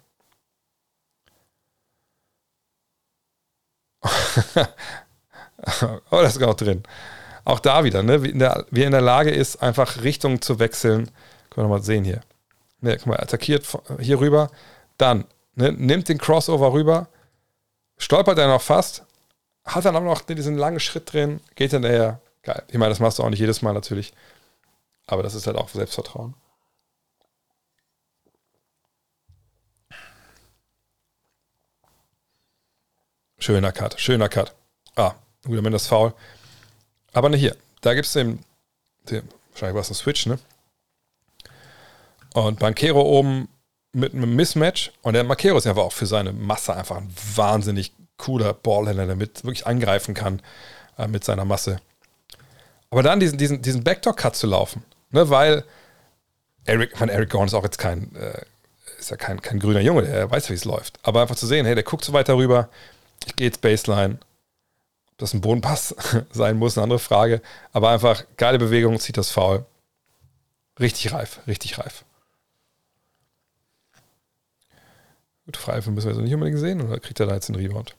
oh, das ist auch drin. Auch da wieder, ne? wie, in der, wie er in der Lage ist, einfach Richtung zu wechseln. Können wir mal sehen hier. Ne, guck mal, attackiert hier rüber, dann ne, nimmt den Crossover rüber, stolpert er noch fast, hat dann auch noch diesen langen Schritt drin, geht hinterher. Geil. Ich meine, das machst du auch nicht jedes Mal natürlich. Aber das ist halt auch Selbstvertrauen. Schöner Cut, schöner Cut. Ah, gut, am das faul. Aber nicht hier. Da gibt es den, den, wahrscheinlich war es ein Switch, ne? Und Banquero oben mit einem Mismatch. Und der Banquero ist einfach auch für seine Masse einfach ein wahnsinnig cooler Ballhändler, der mit wirklich angreifen kann äh, mit seiner Masse. Aber dann diesen, diesen, diesen Backdoor-Cut zu laufen, ne? weil Eric, man, Eric Gorn ist auch jetzt kein, äh, ist ja kein, kein grüner Junge, der weiß, wie es läuft. Aber einfach zu sehen, hey, der guckt so weiter rüber, ich gehe jetzt Baseline, ob das ein Bodenpass sein muss, eine andere Frage. Aber einfach geile Bewegung, zieht das Foul. Richtig reif, richtig reif. Gut, Freiwürfe müssen wir so nicht unbedingt sehen, oder kriegt er da jetzt einen Rebound?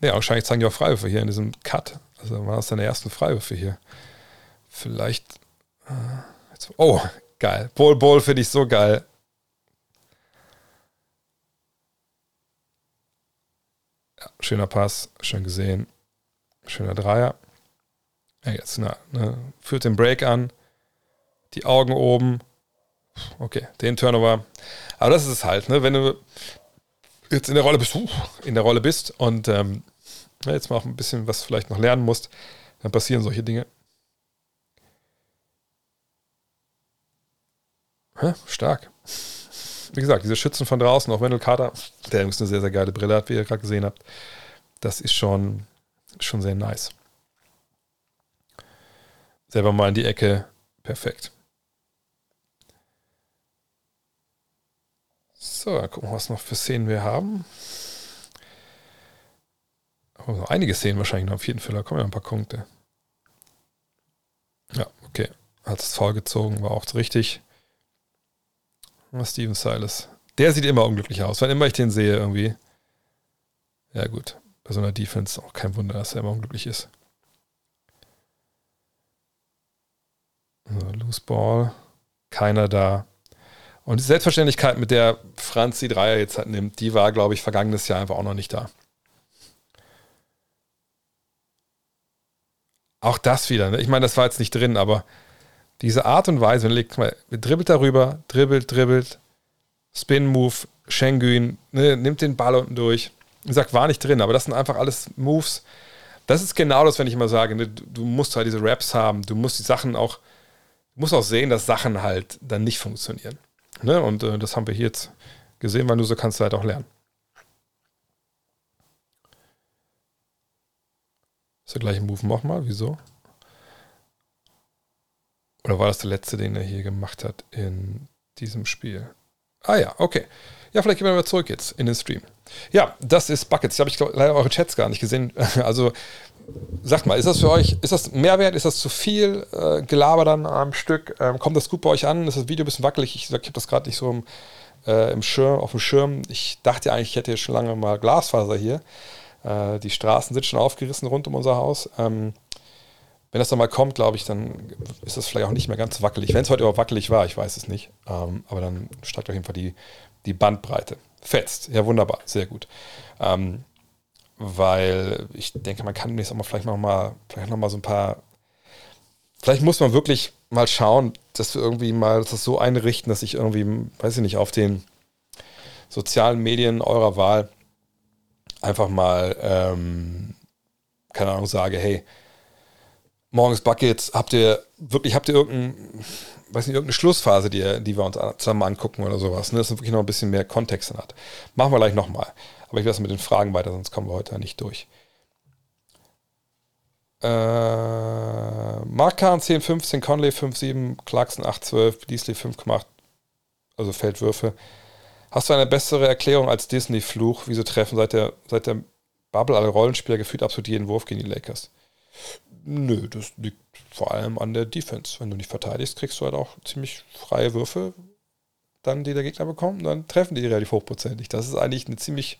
Ja, wahrscheinlich zeigen die auch Freiwürfe hier in diesem Cut. Also war das deine ersten Freiwürfe hier. Vielleicht. Äh, jetzt, oh, geil. Ball Ball finde ich so geil. Ja, schöner Pass, schön gesehen. Schöner Dreier. Ja, jetzt na, ne, führt den Break an. Die Augen oben. Okay, den Turnover. Aber das ist es halt, ne? wenn du jetzt in der Rolle bist, in der Rolle bist und ähm, jetzt mal auch ein bisschen was vielleicht noch lernen musst, dann passieren solche Dinge. Hä? Stark wie gesagt, diese Schützen von draußen, auch Wendell Carter, der übrigens eine sehr, sehr geile Brille hat, wie ihr gerade gesehen habt, das ist schon, schon sehr nice. Selber mal in die Ecke, perfekt. So, gucken wir, was noch für Szenen wir haben. Aber noch einige Szenen wahrscheinlich noch jeden Fall, da kommen ja ein paar Punkte. Ja, okay. Hat es faul gezogen, war auch richtig. Steven Silas. Der sieht immer unglücklich aus, wann immer ich den sehe irgendwie. Ja, gut. Bei so einer Defense auch kein Wunder, dass er immer unglücklich ist. So, Loose Ball. Keiner da. Und die Selbstverständlichkeit, mit der Franz die Dreier jetzt halt nimmt, die war, glaube ich, vergangenes Jahr einfach auch noch nicht da. Auch das wieder. Ne? Ich meine, das war jetzt nicht drin, aber diese Art und Weise, wenn legt mal, dribbelt darüber, dribbelt, dribbelt, Spin-Move, Schengen, ne, nimmt den Ball unten durch. Ich sag, war nicht drin, aber das sind einfach alles Moves. Das ist genau das, wenn ich immer sage, ne, du, musst halt diese Raps haben, du musst die Sachen auch, musst auch sehen, dass Sachen halt dann nicht funktionieren. Ne? Und äh, das haben wir hier jetzt gesehen, weil nur so kannst du halt auch lernen. Ist der gleiche Move nochmal, wieso? Oder war das der letzte, den er hier gemacht hat in diesem Spiel? Ah ja, okay. Ja, vielleicht gehen wir mal zurück jetzt in den Stream. Ja, das ist Buckets. Da habe ich glaub, leider eure Chats gar nicht gesehen. Also sagt mal, ist das für euch, ist das Mehrwert? Ist das zu viel äh, Gelaber dann am Stück? Ähm, kommt das gut bei euch an? Ist das Video ein bisschen wackelig? Ich, ich habe das gerade nicht so im, äh, im Schirm, auf dem Schirm. Ich dachte eigentlich, ich hätte schon lange mal Glasfaser hier. Äh, die Straßen sind schon aufgerissen rund um unser Haus. Ähm, wenn das dann mal kommt, glaube ich, dann ist das vielleicht auch nicht mehr ganz wackelig. Wenn es heute überhaupt wackelig war, ich weiß es nicht. Ähm, aber dann steigt auf jeden Fall die, die Bandbreite. Fetzt. Ja, wunderbar. Sehr gut. Ähm, weil ich denke, man kann auch mal vielleicht noch mal, vielleicht noch so ein paar. Vielleicht muss man wirklich mal schauen, dass wir irgendwie mal das so einrichten, dass ich irgendwie, weiß ich nicht, auf den sozialen Medien eurer Wahl einfach mal, ähm, keine Ahnung, sage, hey, morgens Buckets, habt ihr wirklich, habt ihr irgendein, weiß nicht, irgendeine Schlussphase, die, die wir uns zusammen angucken oder sowas, ne? dass man wirklich noch ein bisschen mehr Kontext hat. Machen wir gleich nochmal. Aber ich lasse mit den Fragen weiter, sonst kommen wir heute nicht durch. Äh, Mark Kahn 10,15, Conley 5,7, Clarkson 8,12, Beasley 5,8, also Feldwürfe. Hast du eine bessere Erklärung als Disney-Fluch? Wieso treffen seit der, seit der Bubble alle Rollenspieler gefühlt absolut jeden Wurf gegen die Lakers? Nö, das liegt vor allem an der Defense. Wenn du nicht verteidigst, kriegst du halt auch ziemlich freie Würfe, dann die der Gegner bekommt, dann treffen die relativ hochprozentig. Das ist eigentlich eine ziemlich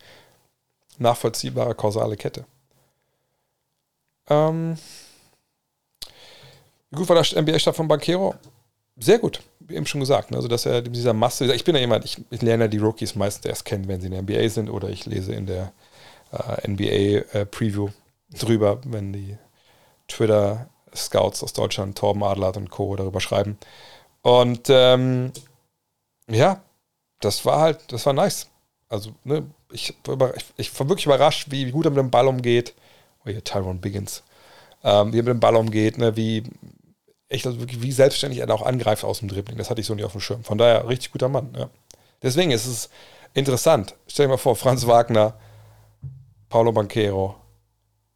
nachvollziehbare kausale Kette. Ähm, wie gut war der NBA-Start von Banquero? Sehr gut, wie eben schon gesagt. Ne? Also, dass er dieser Masse, ich bin ja jemand, ich, ich lerne die Rookies meistens erst kennen, wenn sie in der NBA sind oder ich lese in der äh, NBA-Preview äh, drüber, wenn die Twitter-Scouts aus Deutschland, Torben Adler und Co. darüber schreiben. Und ähm, ja, das war halt, das war nice. Also, ne, ich, ich, war wirklich überrascht, wie, gut er mit dem Ball umgeht. Oh, hier Tyron Biggins. Ähm, wie er mit dem Ball umgeht, ne, wie echt, also wirklich, wie selbstständig er da auch angreift aus dem Dribbling. Das hatte ich so nicht auf dem Schirm. Von daher, richtig guter Mann. Ja. Deswegen ist es interessant. Stell dir mal vor, Franz Wagner, Paulo Banquero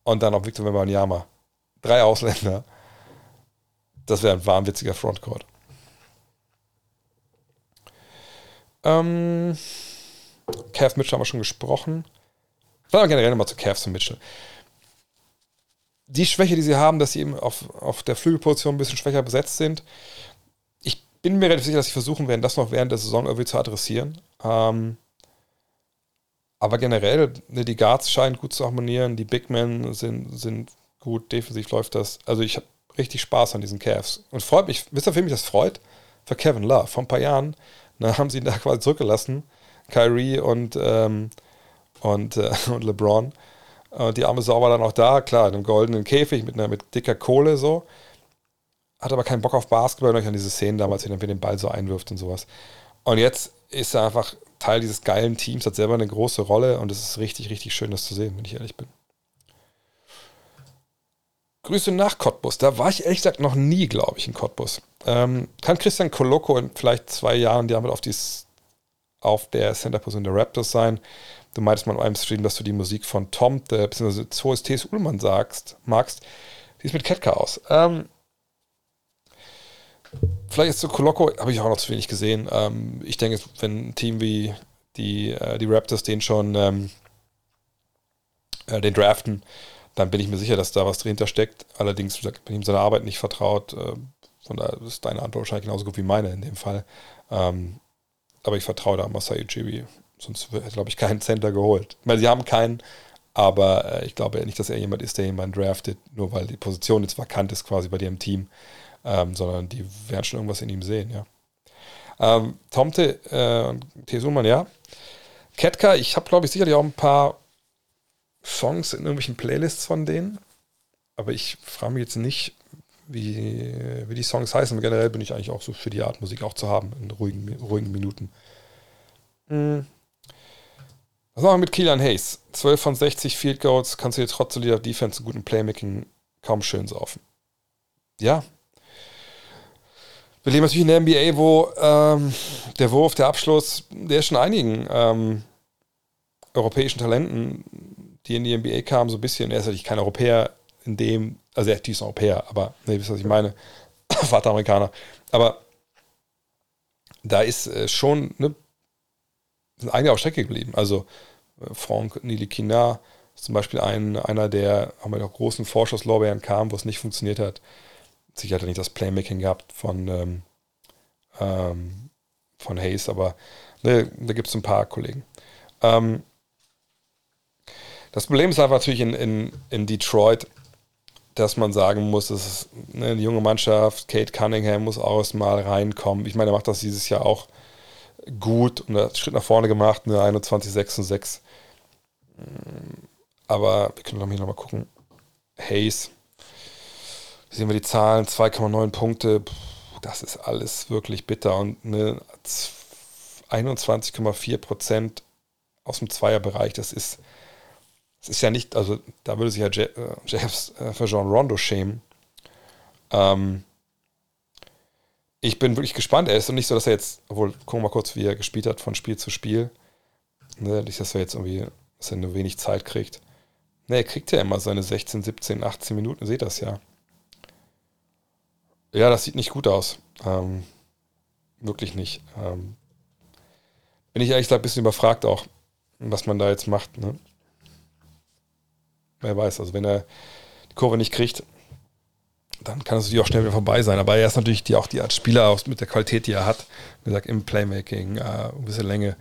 und dann auch Victor Wembanyama. Drei Ausländer. Das wäre ein wahnwitziger Frontcourt. Ähm, Cav Mitchell haben wir schon gesprochen. Sagen wir generell nochmal zu Cavs und Mitchell. Die Schwäche, die sie haben, dass sie eben auf, auf der Flügelposition ein bisschen schwächer besetzt sind. Ich bin mir relativ sicher, dass sie versuchen werden, das noch während der Saison irgendwie zu adressieren. Ähm, aber generell, ne, die Guards scheinen gut zu harmonieren, die Big Men sind, sind gut, defensiv läuft das. Also ich habe richtig Spaß an diesen Cavs. Und freut mich, wisst ihr, für mich das freut? Für Kevin Love. Vor ein paar Jahren na, haben sie ihn da quasi zurückgelassen. Kyrie und, ähm, und, äh, und LeBron. Äh, die arme Sau war dann auch da, klar, in einem goldenen Käfig mit, einer, mit dicker Kohle so. Hat aber keinen Bock auf Basketball, und an diese Szenen damals, wie er den Ball so einwirft und sowas. Und jetzt ist er einfach Teil dieses geilen Teams, hat selber eine große Rolle und es ist richtig, richtig schön, das zu sehen, wenn ich ehrlich bin. Grüße nach Cottbus. Da war ich ehrlich gesagt noch nie, glaube ich, in Cottbus. Ähm, kann Christian Coloco in vielleicht zwei Jahren damit auf, dies, auf der Center-Position der Raptors sein? Du meintest mal in einem Stream, dass du die Musik von Tom, der, beziehungsweise Zoes T.S. Ullmann sagst, magst. Die ist mit Ketka aus. Ähm, vielleicht ist zu Coloco, habe ich auch noch zu wenig gesehen. Ähm, ich denke, wenn ein Team wie die, äh, die Raptors den schon ähm, äh, den draften, dann bin ich mir sicher, dass da was dahinter steckt. Allerdings bin ich ihm seiner Arbeit nicht vertraut. Äh, von daher ist deine Antwort wahrscheinlich genauso gut wie meine in dem Fall. Ähm, aber ich vertraue da Masai Ujiri. Sonst hätte, glaube ich, keinen Center geholt. Ich meine, sie haben keinen, aber äh, ich glaube nicht, dass er jemand ist, der jemanden draftet, nur weil die Position jetzt vakant ist quasi bei dir im Team, ähm, sondern die werden schon irgendwas in ihm sehen, ja. Ähm, Tomte äh, und Tesuman, ja. Ketka, ich habe, glaube ich, sicherlich auch ein paar Songs in irgendwelchen Playlists von denen. Aber ich frage mich jetzt nicht, wie, wie die Songs heißen. Generell bin ich eigentlich auch so für die Art Musik auch zu haben, in ruhigen, ruhigen Minuten. Mhm. Was machen wir mit Keelan Hayes? 12 von 60 Field Goals, kannst du dir trotz solider Defense und guten Playmaking kaum schön saufen. Ja. Wir leben natürlich in der NBA, wo ähm, der Wurf, der Abschluss, der ist schon einigen ähm, europäischen Talenten die in die NBA kamen, so ein bisschen, er ist natürlich kein Europäer in dem, also er ist Europäer, aber ne, wisst was ich meine? Vater Amerikaner. Aber da ist äh, schon, ne, sind einige auf Strecke geblieben. Also äh, Franck Nilikina ist zum Beispiel ein, einer, der auch mit großen Vorschusslorbeeren kam, wo es nicht funktioniert hat. Sicher hat er nicht das Playmaking gehabt von, ähm, ähm, von Hayes, aber ne, da gibt es ein paar Kollegen. Ähm, das Problem ist einfach natürlich in, in, in Detroit, dass man sagen muss, es ist eine junge Mannschaft, Kate Cunningham muss auch mal reinkommen. Ich meine, er macht das dieses Jahr auch gut und hat einen Schritt nach vorne gemacht, eine 21, 6 und 6. Aber wir können hier nochmal gucken. Hayes. Sehen wir die Zahlen, 2,9 Punkte. Das ist alles wirklich bitter. Und eine 21,4 Prozent aus dem Zweierbereich, das ist, das ist ja nicht, also da würde sich ja Jeffs äh, für John Rondo schämen. Ähm, ich bin wirklich gespannt. Er ist nicht so, dass er jetzt, obwohl, gucken wir mal kurz, wie er gespielt hat von Spiel zu Spiel. Ne, nicht, dass er jetzt irgendwie, dass er nur wenig Zeit kriegt. Ne, er kriegt ja immer seine 16, 17, 18 Minuten, seht das ja. Ja, das sieht nicht gut aus. Ähm, wirklich nicht. Ähm, bin ich ehrlich gesagt ein bisschen überfragt auch, was man da jetzt macht. Ne? Wer weiß, also wenn er die Kurve nicht kriegt, dann kann es natürlich auch schnell wieder vorbei sein. Aber er ist natürlich die, auch die Art Spieler mit der Qualität, die er hat. Wie gesagt, im Playmaking, äh, ein bisschen Länge.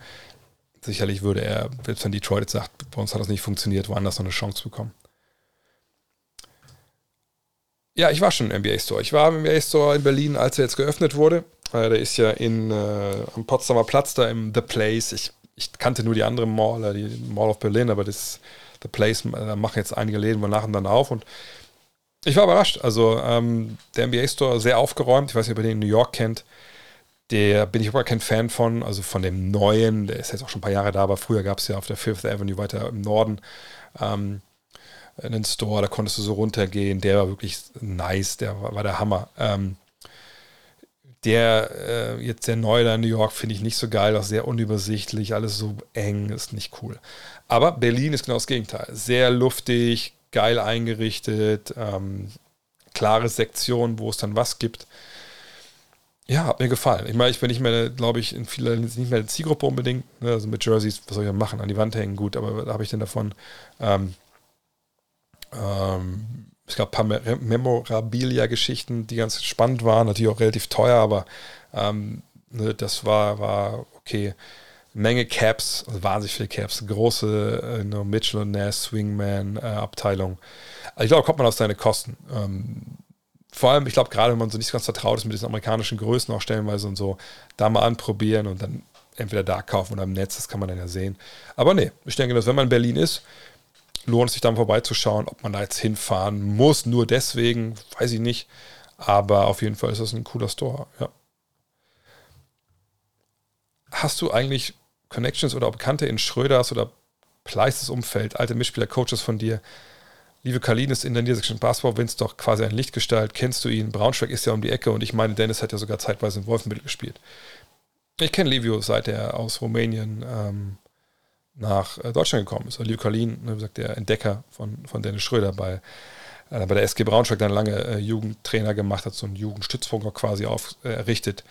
Sicherlich würde er, selbst wenn Detroit jetzt sagt, bei uns hat das nicht funktioniert, woanders noch eine Chance bekommen. Ja, ich war schon im NBA Store. Ich war im NBA Store in Berlin, als er jetzt geöffnet wurde. Äh, der ist ja in, äh, am Potsdamer Platz, da im The Place. Ich, ich kannte nur die andere Mall, äh, die Mall of Berlin, aber das The Place, äh, da machen jetzt einige Läden wohl nach und dann auf. Und ich war überrascht. Also ähm, der NBA Store sehr aufgeräumt. Ich weiß nicht, ob ihr den in New York kennt. Der bin ich überhaupt kein Fan von, also von dem neuen, der ist jetzt auch schon ein paar Jahre da, aber früher gab es ja auf der Fifth Avenue weiter im Norden ähm, einen Store, da konntest du so runtergehen, der war wirklich nice, der war, war der Hammer. Ähm, der äh, jetzt der neue da in New York finde ich nicht so geil, auch sehr unübersichtlich, alles so eng, ist nicht cool. Aber Berlin ist genau das Gegenteil. Sehr luftig, geil eingerichtet, ähm, klare Sektion, wo es dann was gibt. Ja, hat mir gefallen. Ich meine, ich bin nicht mehr, glaube ich, in vieler nicht mehr die Zielgruppe unbedingt. Ne? Also mit Jerseys, was soll ich denn machen? An die Wand hängen, gut, aber was habe ich denn davon? Ähm, ähm, es gab ein paar Memorabilia-Geschichten, die ganz spannend waren, natürlich auch relativ teuer, aber ähm, ne, das war, war okay. Menge Caps, also wahnsinnig viele Caps, große äh, Mitchell und Nass Swingman äh. Also ich glaube, kommt man auf seine Kosten. Ähm, vor allem, ich glaube, gerade wenn man so nicht ganz vertraut ist mit diesen amerikanischen Größen auch stellenweise und so, da mal anprobieren und dann entweder da kaufen oder im Netz, das kann man dann ja sehen. Aber nee, ich denke, dass wenn man in Berlin ist, lohnt es sich dann vorbeizuschauen, ob man da jetzt hinfahren muss, nur deswegen, weiß ich nicht. Aber auf jeden Fall ist das ein cooler Store, ja. Hast du eigentlich Connections oder Bekannte in Schröders oder Pleißes Umfeld, alte Mitspieler, Coaches von dir. Liebe Kalin ist in der niedersächsischen Basketball-Winz doch quasi ein Lichtgestalt. Kennst du ihn? Braunschweig ist ja um die Ecke und ich meine, Dennis hat ja sogar zeitweise in Wolfenbüttel gespielt. Ich kenne Livio, seit er aus Rumänien ähm, nach äh, Deutschland gekommen ist. Livio Kalin, ne, wie gesagt, der Entdecker von, von Dennis Schröder bei, äh, bei der SG Braunschweig dann lange äh, Jugendtrainer gemacht hat, so einen Jugendstützpunkt auch quasi auf, äh, errichtet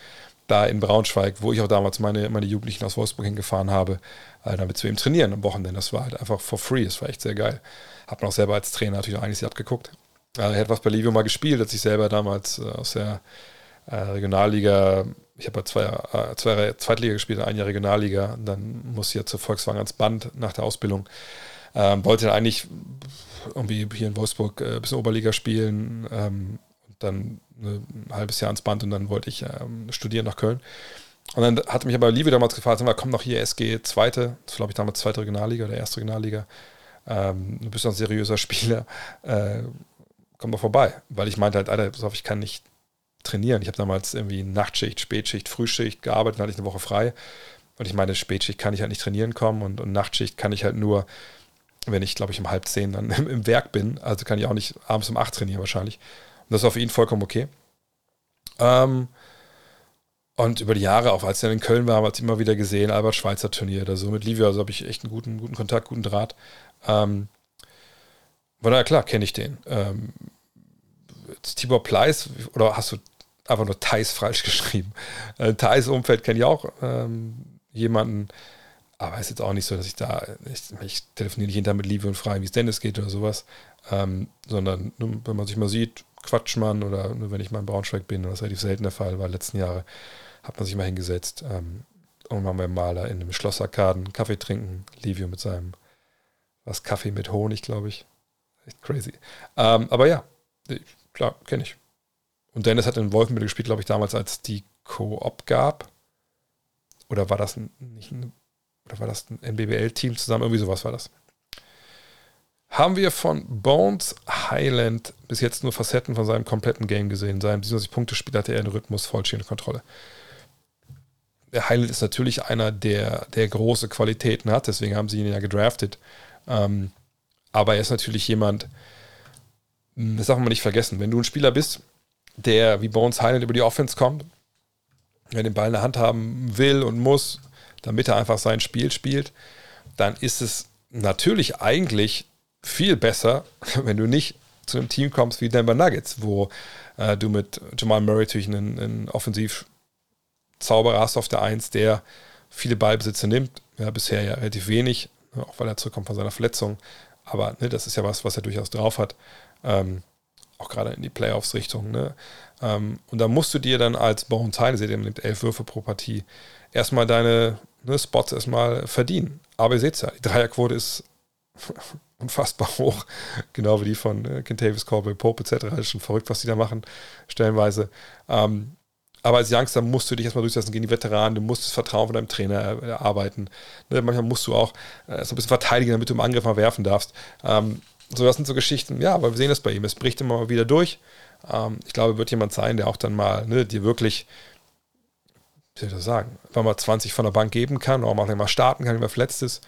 da in Braunschweig, wo ich auch damals meine, meine Jugendlichen aus Wolfsburg hingefahren habe, äh, damit wir eben trainieren am Wochenende. Das war halt einfach for free, das war echt sehr geil. Hab man auch selber als Trainer natürlich einiges abgeguckt. Äh, er hat was bei Livio mal gespielt, als ich selber damals aus der Regionalliga, ich habe zwei, äh, zwei Zweitliga gespielt, ein Jahr Regionalliga, dann musste ich ja zur Volkswagen ans Band nach der Ausbildung. Ähm, wollte dann eigentlich irgendwie hier in Wolfsburg äh, ein bisschen Oberliga spielen, ähm, dann ein halbes Jahr ans Band und dann wollte ich ähm, studieren nach Köln. Und dann hatte mich aber Liebe damals gefragt, sag mal, komm doch hier SG zweite, das glaube ich damals zweite Regionalliga oder erste Regionalliga. Ähm, du bist doch ein seriöser Spieler, äh, komm doch vorbei. Weil ich meinte halt, Alter, pass auf, ich kann nicht trainieren. Ich habe damals irgendwie Nachtschicht, Spätschicht, Frühschicht gearbeitet, dann hatte ich eine Woche frei. Und ich meine, Spätschicht kann ich halt nicht trainieren kommen und, und Nachtschicht kann ich halt nur, wenn ich, glaube ich, um halb zehn dann im, im Werk bin. Also kann ich auch nicht abends um acht trainieren wahrscheinlich. Und das war für ihn vollkommen okay. Ähm, und über die Jahre, auch als er in Köln war, haben wir es immer wieder gesehen, Albert Schweitzer Turnier oder so mit Livia, also habe ich echt einen guten, guten Kontakt, guten Draht. Ähm, von daher, klar, kenne ich den. Ähm, Tibor Pleiss, oder hast du einfach nur Thais falsch geschrieben? Äh, Thais Umfeld kenne ich auch ähm, jemanden, aber es ist jetzt auch nicht so, dass ich da, ich, ich telefoniere nicht hinterher mit Livio und frage, wie es Dennis geht oder sowas, ähm, sondern wenn man sich mal sieht, quatscht man oder nur wenn ich mal in Braunschweig bin, ist relativ selten der Fall war, letzten Jahre, hat man sich mal hingesetzt ähm, und waren beim Maler in einem Schlossarkaden Kaffee trinken, Livio mit seinem, was Kaffee mit Honig, glaube ich. Echt crazy. Ähm, aber ja, Klar, kenne ich. Und Dennis hat in Wolfenbüttel gespielt, glaube ich, damals, als die Co-op gab. Oder war das nicht ein, oder war das ein NBBL-Team zusammen? Irgendwie sowas war das. Haben wir von Bones Highland bis jetzt nur Facetten von seinem kompletten Game gesehen. Seinem 77-Punkte-Spiel hatte er einen Rhythmus, vollständige Kontrolle. Der Highland ist natürlich einer, der, der große Qualitäten hat, deswegen haben sie ihn ja gedraftet. Ähm, aber er ist natürlich jemand, hm, das darf man nicht vergessen, wenn du ein Spieler bist, der wie Bones Highland über die Offense kommt, der den Ball in der Hand haben will und muss, damit er einfach sein Spiel spielt, dann ist es natürlich eigentlich viel besser, wenn du nicht zu einem Team kommst wie Denver Nuggets, wo äh, du mit Jamal Murray natürlich einen, einen Offensiv-Zauberer hast auf der Eins, der viele Ballbesitze nimmt. Ja, bisher ja relativ wenig, auch weil er zurückkommt von seiner Verletzung. Aber ne, das ist ja was, was er durchaus drauf hat. Ähm, auch gerade in die Playoffs-Richtung. Ne? Ähm, und da musst du dir dann als Bones Heine, seht ihr, nimmt elf Würfe pro Partie, erstmal deine ne, Spots erstmal verdienen. Aber ihr seht es ja, die Dreierquote ist unfassbar hoch, genau wie die von äh, Kentavis, Corbell, Pope etc. Das ist schon verrückt, was die da machen, stellenweise. Ähm, aber als Youngster musst du dich erstmal durchsetzen gegen die Veteranen, du musst das Vertrauen von deinem Trainer erarbeiten. Ne, manchmal musst du auch äh, so ein bisschen verteidigen, damit du im Angriff mal werfen darfst. Ähm, so, das sind so Geschichten, ja, aber wir sehen das bei ihm. Es bricht immer mal wieder durch. Ähm, ich glaube, wird jemand sein, der auch dann mal ne, dir wirklich, wie soll ich das sagen, einfach mal 20 von der Bank geben kann, oder auch mal starten kann, wenn er verletzt ist.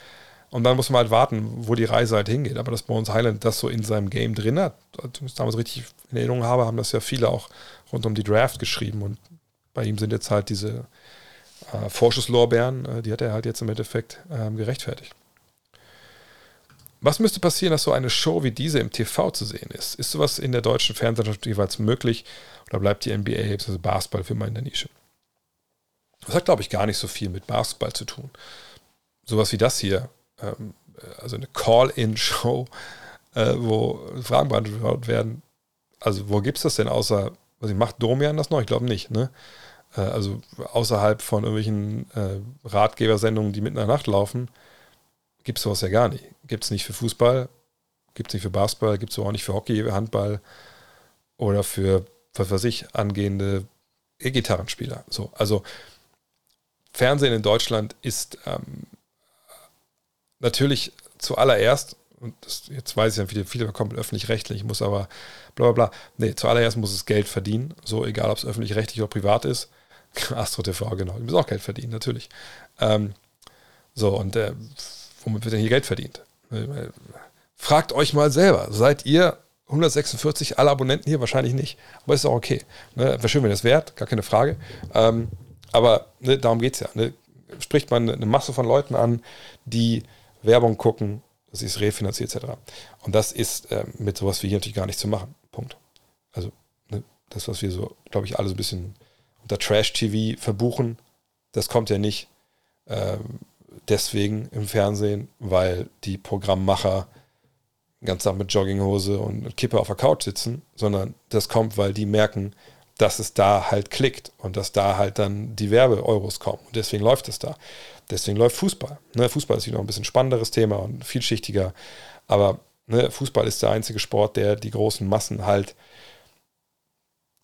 Und dann muss man halt warten, wo die Reise halt hingeht. Aber dass Bones Highland das so in seinem Game drin hat, das damals richtig in Erinnerung habe, haben das ja viele auch rund um die Draft geschrieben. Und bei ihm sind jetzt halt diese äh, Vorschusslorbeeren, äh, die hat er halt jetzt im Endeffekt äh, gerechtfertigt. Was müsste passieren, dass so eine Show wie diese im TV zu sehen ist? Ist sowas in der deutschen Fernsehlandschaft jeweils möglich oder bleibt die NBA, also Basketball, für immer in der Nische? Das hat, glaube ich, gar nicht so viel mit Basketball zu tun. Sowas wie das hier, ähm, also eine Call-In-Show, äh, wo Fragen beantwortet werden. Also, wo gibt es das denn außer, was ich macht Domian das noch? Ich glaube nicht, ne? Äh, also außerhalb von irgendwelchen äh, Ratgebersendungen, die mitten in der Nacht laufen, gibt es sowas ja gar nicht. Gibt es nicht für Fußball, gibt es nicht für Basketball, gibt es auch nicht für Hockey, Handball oder für, was weiß ich, angehende E-Gitarrenspieler. So, also Fernsehen in Deutschland ist ähm, natürlich zuallererst, und das, jetzt weiß ich ja, viele, viele kommen öffentlich-rechtlich, muss aber bla bla bla. Nee, zuallererst muss es Geld verdienen, so egal ob es öffentlich-rechtlich oder privat ist. Astro TV, genau, die müssen auch Geld verdienen, natürlich. Ähm, so, und äh, womit wird denn hier Geld verdient? Fragt euch mal selber, seid ihr 146 alle Abonnenten hier? Wahrscheinlich nicht, aber ist auch okay. Ne? Wäre schön, wenn das wert, gar keine Frage. Ähm, aber ne, darum geht es ja. Ne? Spricht man eine Masse von Leuten an, die Werbung gucken, das ist refinanziert etc. Und das ist äh, mit sowas wie hier natürlich gar nicht zu machen. Punkt. Also ne, das, was wir so, glaube ich, alle so ein bisschen unter Trash-TV verbuchen, das kommt ja nicht ähm, deswegen im Fernsehen, weil die Programmmacher ganz Tag mit Jogginghose und Kippe auf der Couch sitzen, sondern das kommt, weil die merken, dass es da halt klickt und dass da halt dann die Werbe-Euros kommen. Und deswegen läuft es da. Deswegen läuft Fußball. Ne, Fußball ist wieder ein bisschen spannenderes Thema und vielschichtiger. Aber ne, Fußball ist der einzige Sport, der die großen Massen halt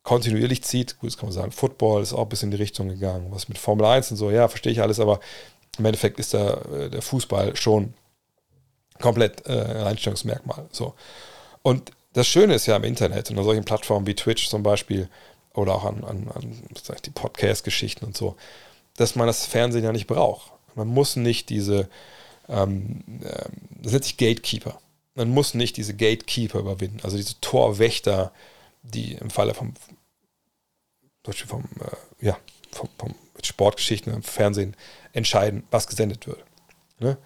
kontinuierlich zieht. Gut, das kann man sagen. Football ist auch ein bisschen in die Richtung gegangen. Was mit Formel 1 und so, ja, verstehe ich alles, aber im Endeffekt ist der, äh, der Fußball schon komplett äh, ein Einstellungsmerkmal. So. Und das Schöne ist ja im Internet und an solchen Plattformen wie Twitch zum Beispiel oder auch an, an, an die Podcast-Geschichten und so, dass man das Fernsehen ja nicht braucht. Man muss nicht diese, ähm, äh, das nennt sich Gatekeeper. Man muss nicht diese Gatekeeper überwinden, also diese Torwächter, die im Falle vom, vom, äh, ja, vom, vom Sportgeschichten im Fernsehen entscheiden, was gesendet wird. Ne?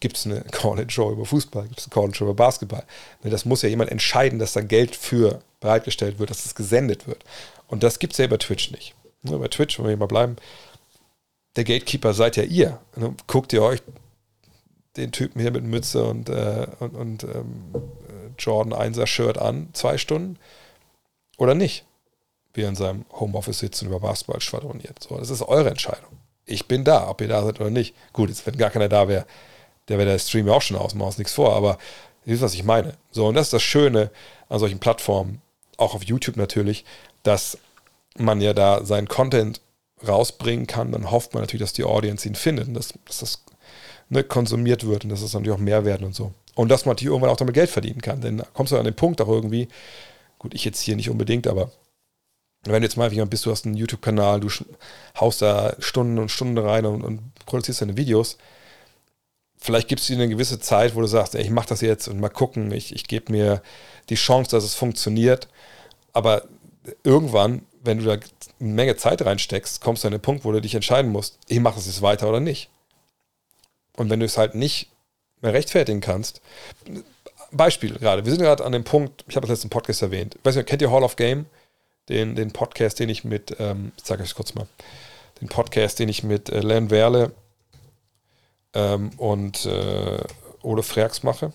Gibt es eine Call-In-Show über Fußball? Gibt es eine Call-In-Show über Basketball? Ne, das muss ja jemand entscheiden, dass da Geld für bereitgestellt wird, dass es gesendet wird. Und das gibt es ja über Twitch nicht. Ne, bei Twitch, wenn wir hier mal bleiben, der Gatekeeper seid ja ihr. Ne, guckt ihr euch den Typen hier mit Mütze und, äh, und, und ähm, Jordan 1er Shirt an, zwei Stunden oder nicht? Wie er in seinem Homeoffice sitzt und über Basketball schwadroniert. So, das ist eure Entscheidung ich bin da, ob ihr da seid oder nicht. Gut, jetzt, wenn gar keiner da wäre, der wäre der Stream ja auch schon aus, machen nichts vor, aber ihr wisst, was ich meine. So, und das ist das Schöne an solchen Plattformen, auch auf YouTube natürlich, dass man ja da seinen Content rausbringen kann, dann hofft man natürlich, dass die Audience ihn findet und dass, dass das ne, konsumiert wird und dass es das natürlich auch mehr werden und so. Und dass man natürlich irgendwann auch damit Geld verdienen kann. Denn da kommst du an den Punkt auch irgendwie, gut, ich jetzt hier nicht unbedingt, aber wenn du jetzt mal jemand bist, du hast einen YouTube-Kanal, du haust da Stunden und Stunden rein und, und produzierst deine Videos, vielleicht gibt es dir eine gewisse Zeit, wo du sagst, ey, ich mache das jetzt und mal gucken, ich, ich gebe mir die Chance, dass es funktioniert. Aber irgendwann, wenn du da eine Menge Zeit reinsteckst, kommst du an den Punkt, wo du dich entscheiden musst, ich mache es jetzt weiter oder nicht. Und wenn du es halt nicht mehr rechtfertigen kannst, Beispiel gerade, wir sind gerade an dem Punkt, ich habe das letzten Podcast erwähnt, ich weiß nicht, kennt ihr Hall of Game? Den, den Podcast, den ich mit, ähm, ich sage euch kurz mal, den Podcast, den ich mit äh, Len Werle ähm, und äh, Ole Freaks mache.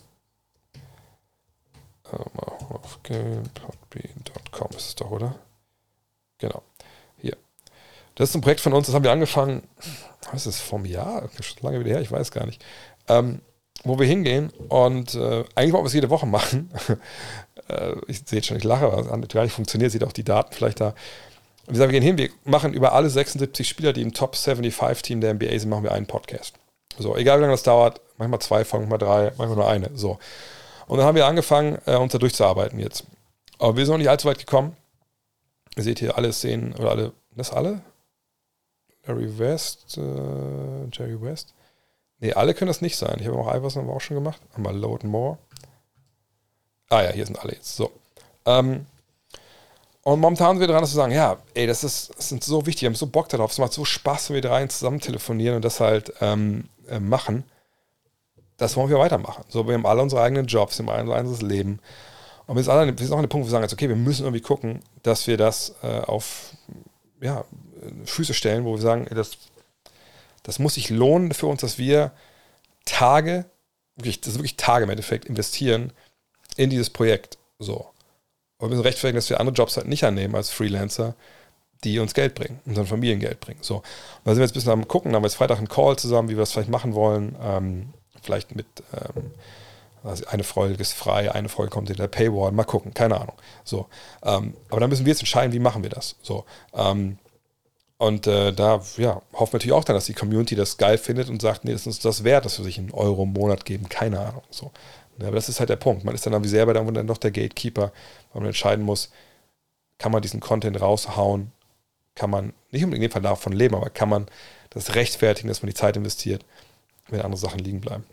Ähm, auf game.bean.com ist es doch, oder? Genau. Hier. Das ist ein Projekt von uns, das haben wir angefangen, was ist das, vom Jahr? Schon lange wieder her, ich weiß gar nicht. Ähm, wo wir hingehen und äh, eigentlich wollen wir es jede Woche machen. Äh, ich sehe schon, ich lache, aber es gar nicht funktioniert, sieht auch die Daten vielleicht da. Und wir sagen, wir gehen hin, wir machen über alle 76 Spieler, die im Top 75 Team der NBA sind, machen wir einen Podcast. So, egal wie lange das dauert, manchmal zwei Folgen, manchmal drei, manchmal nur eine. So. Und dann haben wir angefangen, äh, uns da durchzuarbeiten jetzt. Aber wir sind noch nicht allzu weit gekommen. Ihr seht hier alle Szenen, oder alle, das alle? Larry West, äh, Jerry West. Ne, alle können das nicht sein. Ich habe auch Iverson haben wir auch schon gemacht. Einmal Load More. Ah ja, hier sind alle jetzt. So. Ähm, und momentan sind wir dran, dass wir sagen, ja, ey, das ist, das sind so wichtig, wir haben so Bock darauf, es macht so Spaß, wenn wir drei zusammen telefonieren und das halt ähm, äh, machen. Das wollen wir weitermachen. So, wir haben alle unsere eigenen Jobs, wir haben alle unser Leben. Und wir sind, alle, wir sind auch an dem Punkt, wo wir sagen, jetzt, okay, wir müssen irgendwie gucken, dass wir das äh, auf ja, Füße stellen, wo wir sagen, das das muss sich lohnen für uns, dass wir Tage, wirklich, das ist wirklich Tage im Endeffekt, investieren in dieses Projekt. So. Und wir müssen rechtfertigen, dass wir andere Jobs halt nicht annehmen als Freelancer, die uns Geld bringen, unseren Familien Geld bringen. So. Und da sind wir jetzt ein bisschen am gucken, da haben wir jetzt Freitag einen Call zusammen, wie wir das vielleicht machen wollen. Ähm, vielleicht mit ähm, also eine Folge ist frei, eine Folge kommt in der Paywall, mal gucken, keine Ahnung. So. Ähm, aber dann müssen wir jetzt entscheiden, wie machen wir das. So. Ähm, und äh, da ja, hoffen wir natürlich auch dann, dass die Community das geil findet und sagt, nee, das ist uns das wert, dass wir sich einen Euro im Monat geben. Keine Ahnung. So. Ja, aber das ist halt der Punkt. Man ist dann irgendwie selber dann, noch der Gatekeeper, weil man entscheiden muss, kann man diesen Content raushauen, kann man, nicht unbedingt in dem Fall davon leben, aber kann man das rechtfertigen, dass man die Zeit investiert, wenn andere Sachen liegen bleiben.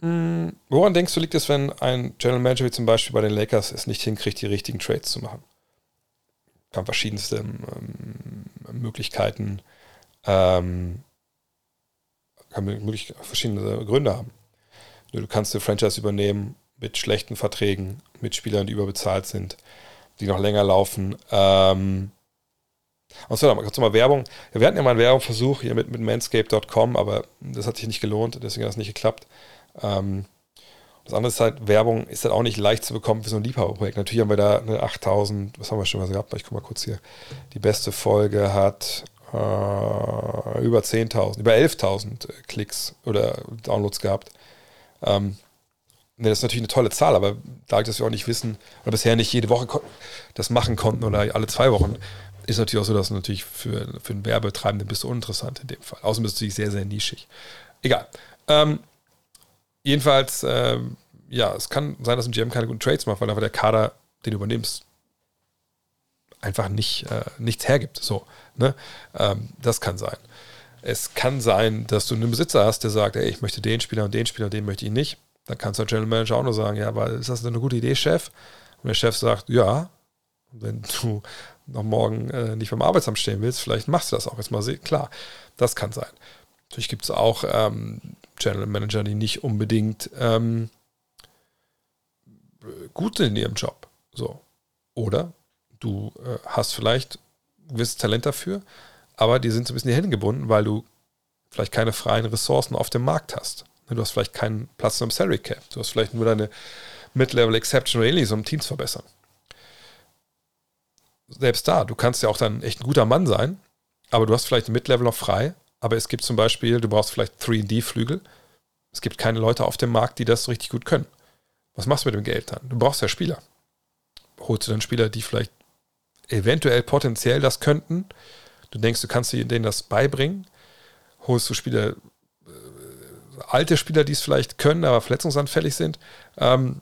Hm, woran denkst du, liegt es, wenn ein General Manager wie zum Beispiel bei den Lakers es nicht hinkriegt, die richtigen Trades zu machen? kann verschiedenste ähm, Möglichkeiten, ähm, kann möglich, verschiedene Gründe haben. Du kannst eine Franchise übernehmen mit schlechten Verträgen, mit Spielern, die überbezahlt sind, die noch länger laufen. Ähm, und so, kurz mal Werbung. Wir hatten ja mal einen Werbungsversuch hier mit, mit manscape.com, aber das hat sich nicht gelohnt, deswegen hat es nicht geklappt. Ähm, das andere ist halt, Werbung ist halt auch nicht leicht zu bekommen für so ein Liebhaberprojekt. Natürlich haben wir da eine 8000, was haben wir schon mal gehabt? Ich gucke mal kurz hier. Die beste Folge hat äh, über 10.000, über 11.000 Klicks oder Downloads gehabt. Ähm, ne, das ist natürlich eine tolle Zahl, aber dadurch, dass wir auch nicht wissen oder bisher nicht jede Woche das machen konnten oder alle zwei Wochen, ist natürlich auch so, dass natürlich für, für einen Werbetreibenden bist du uninteressant in dem Fall. Außerdem bist du natürlich sehr, sehr nischig. Egal. Ähm, Jedenfalls, äh, ja, es kann sein, dass ein GM keine guten Trades macht, weil einfach der Kader, den du übernimmst, einfach nicht, äh, nichts hergibt. So, ne? Ähm, das kann sein. Es kann sein, dass du einen Besitzer hast, der sagt, ey, ich möchte den Spieler und den Spieler und den möchte ich nicht. Dann kannst du als General Manager auch nur sagen, ja, aber ist das eine gute Idee, Chef? Und der Chef sagt, ja, wenn du noch morgen äh, nicht beim Arbeitsamt stehen willst, vielleicht machst du das auch jetzt mal. Klar, das kann sein. Natürlich gibt es auch ähm, General Manager, die nicht unbedingt ähm, gut sind in ihrem Job. So. Oder du äh, hast vielleicht ein gewisses Talent dafür, aber die sind so ein bisschen hierhin gebunden, weil du vielleicht keine freien Ressourcen auf dem Markt hast. Du hast vielleicht keinen Platz im Salary Cap. Du hast vielleicht nur deine Mid-Level Exception oder ähnliches, um Teams zu verbessern. Selbst da, du kannst ja auch dann echt ein guter Mann sein, aber du hast vielleicht ein Mid-Level noch frei aber es gibt zum Beispiel, du brauchst vielleicht 3D-Flügel. Es gibt keine Leute auf dem Markt, die das richtig gut können. Was machst du mit dem Geld dann? Du brauchst ja Spieler. holst du dann Spieler, die vielleicht eventuell potenziell das könnten. Du denkst, du kannst denen das beibringen. Holst du Spieler, äh, alte Spieler, die es vielleicht können, aber verletzungsanfällig sind. Ähm,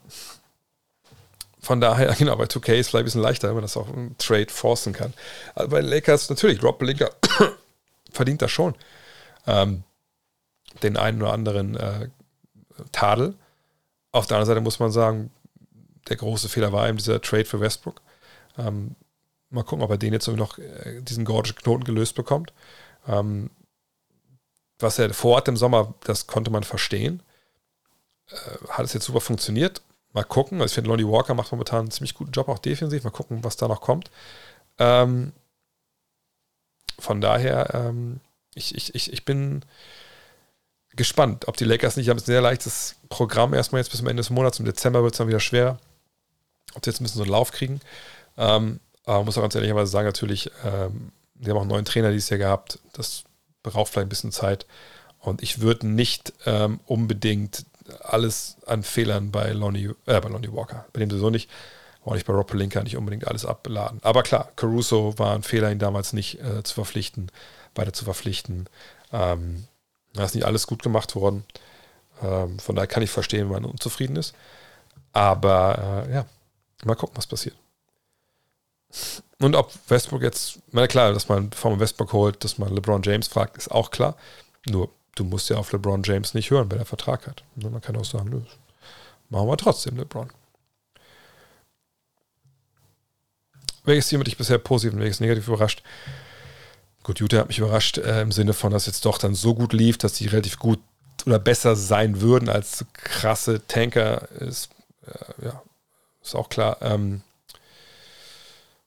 von daher, genau, bei 2K ist es vielleicht ein bisschen leichter, wenn man das auch im Trade forcen kann. Also bei Lakers natürlich, Rob Blinker verdient das schon. Ähm, den einen oder anderen äh, Tadel. Auf der anderen Seite muss man sagen, der große Fehler war eben dieser Trade für Westbrook. Ähm, mal gucken, ob er den jetzt noch äh, diesen gordischen Knoten gelöst bekommt. Ähm, was er vorhat im Sommer, das konnte man verstehen. Äh, hat es jetzt super funktioniert? Mal gucken. Also ich finde, Lonnie Walker macht momentan einen ziemlich guten Job, auch defensiv. Mal gucken, was da noch kommt. Ähm, von daher, ähm, ich, ich, ich, ich bin gespannt, ob die Lakers nicht haben ein sehr leichtes Programm erstmal jetzt bis zum Ende des Monats. Im Dezember wird es dann wieder schwer, ob sie jetzt ein bisschen so einen Lauf kriegen. Ähm, aber man muss auch ganz ehrlicherweise sagen, natürlich, ähm, die haben auch einen neuen Trainer dieses Jahr gehabt. Das braucht vielleicht ein bisschen Zeit. Und ich würde nicht ähm, unbedingt alles an Fehlern bei Lonnie, äh, bei Lonnie Walker, bei dem sowieso nicht, auch nicht bei Rob Pelinka nicht unbedingt alles abbeladen. Aber klar, Caruso war ein Fehler, ihn damals nicht äh, zu verpflichten, weiter zu verpflichten. Ähm, da ist nicht alles gut gemacht worden. Ähm, von daher kann ich verstehen, wenn man unzufrieden ist. Aber äh, ja, mal gucken, was passiert. Und ob Westbrook jetzt, na klar, dass man vom Westbrook holt, dass man LeBron James fragt, ist auch klar. Nur, du musst ja auf LeBron James nicht hören, wenn er Vertrag hat. Und man kann auch sagen, nö, machen wir trotzdem LeBron. Welches Team hat dich bisher positiv und welches negativ überrascht? Gut, Utah hat mich überrascht äh, im Sinne von, dass jetzt doch dann so gut lief, dass die relativ gut oder besser sein würden als krasse Tanker. Ist, äh, ja, ist auch klar. Ähm,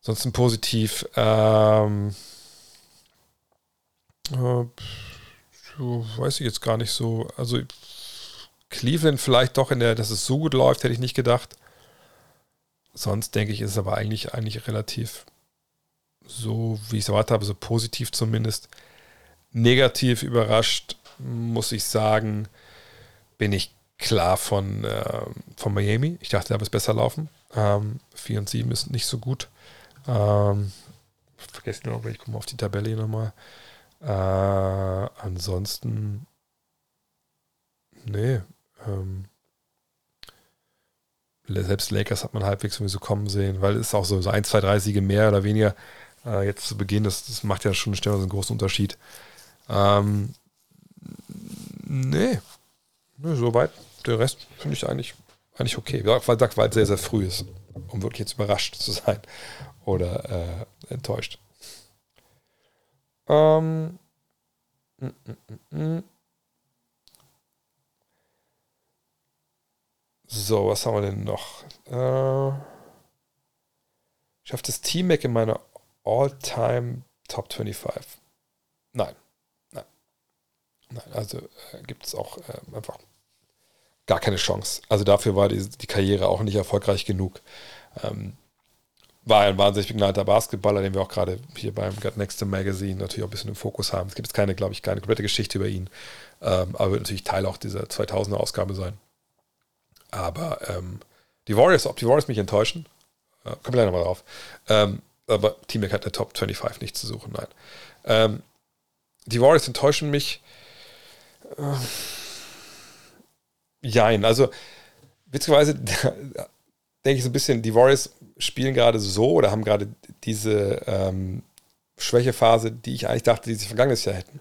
Ansonsten positiv. Ähm, äh, weiß ich jetzt gar nicht so. Also Cleveland vielleicht doch in der, dass es so gut läuft, hätte ich nicht gedacht. Sonst denke ich, ist es aber eigentlich, eigentlich relativ so, wie ich es erwartet habe, so positiv zumindest. Negativ überrascht, muss ich sagen, bin ich klar von, äh, von Miami. Ich dachte, da wird es besser laufen. Ähm, 4 und 7 ist nicht so gut. Ähm, vergessen noch, ich komme auf die Tabelle hier nochmal. Äh, ansonsten, nee, ähm, selbst Lakers hat man halbwegs irgendwie so kommen sehen, weil es ist auch so, so ein, zwei, drei Siege mehr oder weniger äh, jetzt zu Beginn, das, das macht ja schon einen großen Unterschied. Ähm, nee, nee, soweit. Der Rest finde ich eigentlich, eigentlich okay, weil, weil es sehr, sehr früh ist, um wirklich jetzt überrascht zu sein oder äh, enttäuscht. Ähm, mm, mm, mm, so, was haben wir denn noch? Äh, schafft das Team-Mac in meiner All-Time Top 25? Nein. Nein. Nein, also äh, gibt es auch äh, einfach gar keine Chance. Also dafür war die, die Karriere auch nicht erfolgreich genug. Ähm, war ein wahnsinnig begnadeter Basketballer, den wir auch gerade hier beim Got Next Magazine natürlich auch ein bisschen im Fokus haben. Es gibt jetzt keine, glaube ich, keine komplette Geschichte über ihn, ähm, aber wird natürlich Teil auch dieser 2000er Ausgabe sein. Aber ähm, die Warriors, ob die Warriors mich enttäuschen, äh, kommen wir gleich nochmal drauf. Ähm, aber Team hat der Top 25 nicht zu suchen, nein. Ähm, die Warriors enttäuschen mich. Äh, jein, also witzigerweise denke ich so ein bisschen, die Warriors spielen gerade so oder haben gerade diese ähm, Schwächephase, die ich eigentlich dachte, die sie vergangenes Jahr hätten.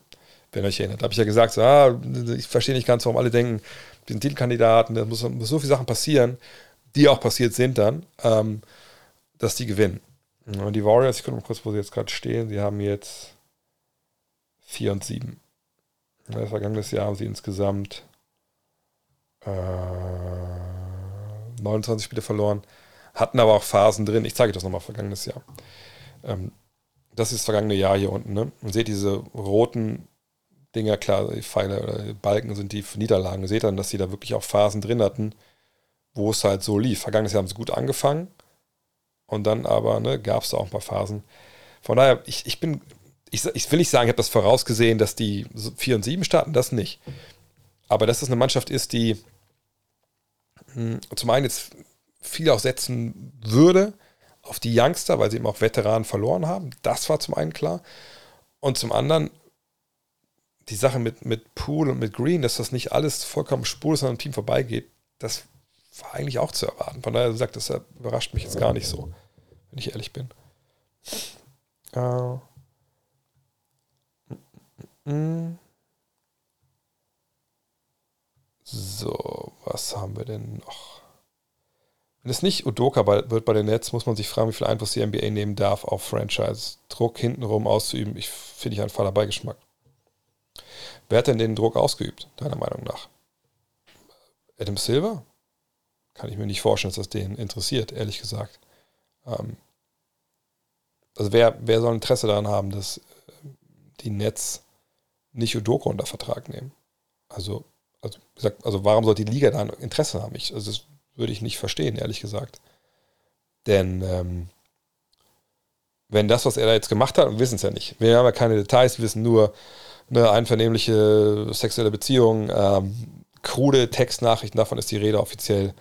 Wenn ihr euch erinnert, habe ich ja gesagt, so, ah, ich verstehe nicht ganz, warum alle denken, die sind Titelkandidaten, da muss, muss, so viele Sachen passieren, die auch passiert sind dann, ähm, dass die gewinnen. Und die Warriors, ich gucke mal kurz, wo sie jetzt gerade stehen, sie haben jetzt 4 und 7. Das vergangenes Jahr haben sie insgesamt äh, 29 Spiele verloren, hatten aber auch Phasen drin. Ich zeige euch das nochmal vergangenes Jahr. Ähm, das ist das vergangene Jahr hier unten. Ne? Und seht diese roten Dinger, klar, die Pfeile oder die Balken sind die Niederlagen. Ihr seht dann, dass sie da wirklich auch Phasen drin hatten, wo es halt so lief. Vergangenes Jahr haben sie gut angefangen und dann aber ne, gab es da auch ein paar Phasen. Von daher, ich, ich bin, ich, ich will nicht sagen, ich habe das vorausgesehen, dass die 4 und 7 starten, das nicht. Aber dass das eine Mannschaft ist, die hm, zum einen jetzt viel auch setzen würde, auf die Youngster, weil sie eben auch Veteranen verloren haben. Das war zum einen klar. Und zum anderen die Sache mit, mit Poole und mit Green, dass das nicht alles vollkommen spurlos an einem Team vorbeigeht, das war eigentlich auch zu erwarten. Von daher sagt, das überrascht mich jetzt gar nicht so, wenn ich ehrlich bin. Äh. So, was haben wir denn noch? Wenn es nicht Udoka wird bei den Nets, muss man sich fragen, wie viel Einfluss die NBA nehmen darf auf Franchise. Druck hintenrum auszuüben, ich finde ich einen fader Beigeschmack. Wer hat denn den Druck ausgeübt, deiner Meinung nach? Adam Silver? Kann ich mir nicht vorstellen, dass das den interessiert, ehrlich gesagt. Ähm, also wer, wer soll Interesse daran haben, dass äh, die Nets nicht Udoka unter Vertrag nehmen? Also, also, also warum sollte die Liga da Interesse haben? Ich, also das würde ich nicht verstehen, ehrlich gesagt. Denn ähm, wenn das, was er da jetzt gemacht hat, wir wissen es ja nicht. Wir haben ja keine Details, wir wissen nur eine einvernehmliche sexuelle Beziehung, ähm, krude Textnachrichten, davon ist die Rede offiziell.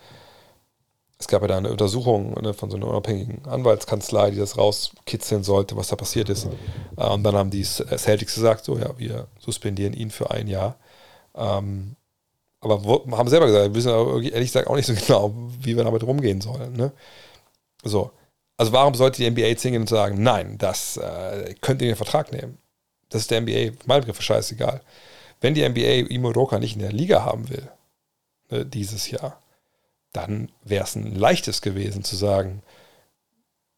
Es gab ja da eine Untersuchung ne, von so einer unabhängigen Anwaltskanzlei, die das rauskitzeln sollte, was da passiert ist. Äh, und dann haben die Celtics gesagt, so ja, wir suspendieren ihn für ein Jahr. Ähm, aber haben selber gesagt, wir wissen ehrlich gesagt auch nicht so genau, wie wir damit rumgehen sollen. Ne? So. Also warum sollte die NBA zwingen und sagen, nein, das äh, könnt ihr in den Vertrag nehmen? Das ist der NBA, mein Begriff, scheißegal. Wenn die NBA Imo Roka nicht in der Liga haben will, ne, dieses Jahr, dann wäre es ein leichtes gewesen zu sagen,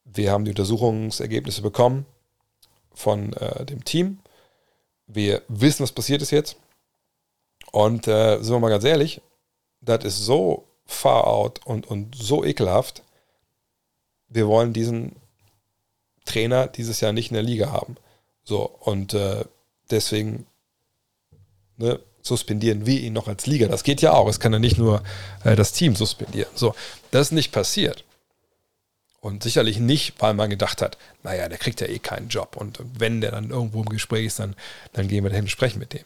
wir haben die Untersuchungsergebnisse bekommen von äh, dem Team. Wir wissen, was passiert ist jetzt. Und äh, sind wir mal ganz ehrlich, das ist so far out und, und so ekelhaft. Wir wollen diesen Trainer dieses Jahr nicht in der Liga haben. So, und äh, deswegen ne, suspendieren wir ihn noch als Liga. Das geht ja auch. Es kann ja nicht nur äh, das Team suspendieren. So, das ist nicht passiert. Und sicherlich nicht, weil man gedacht hat, naja, der kriegt ja eh keinen Job. Und wenn der dann irgendwo im Gespräch ist, dann, dann gehen wir dahin und sprechen mit dem.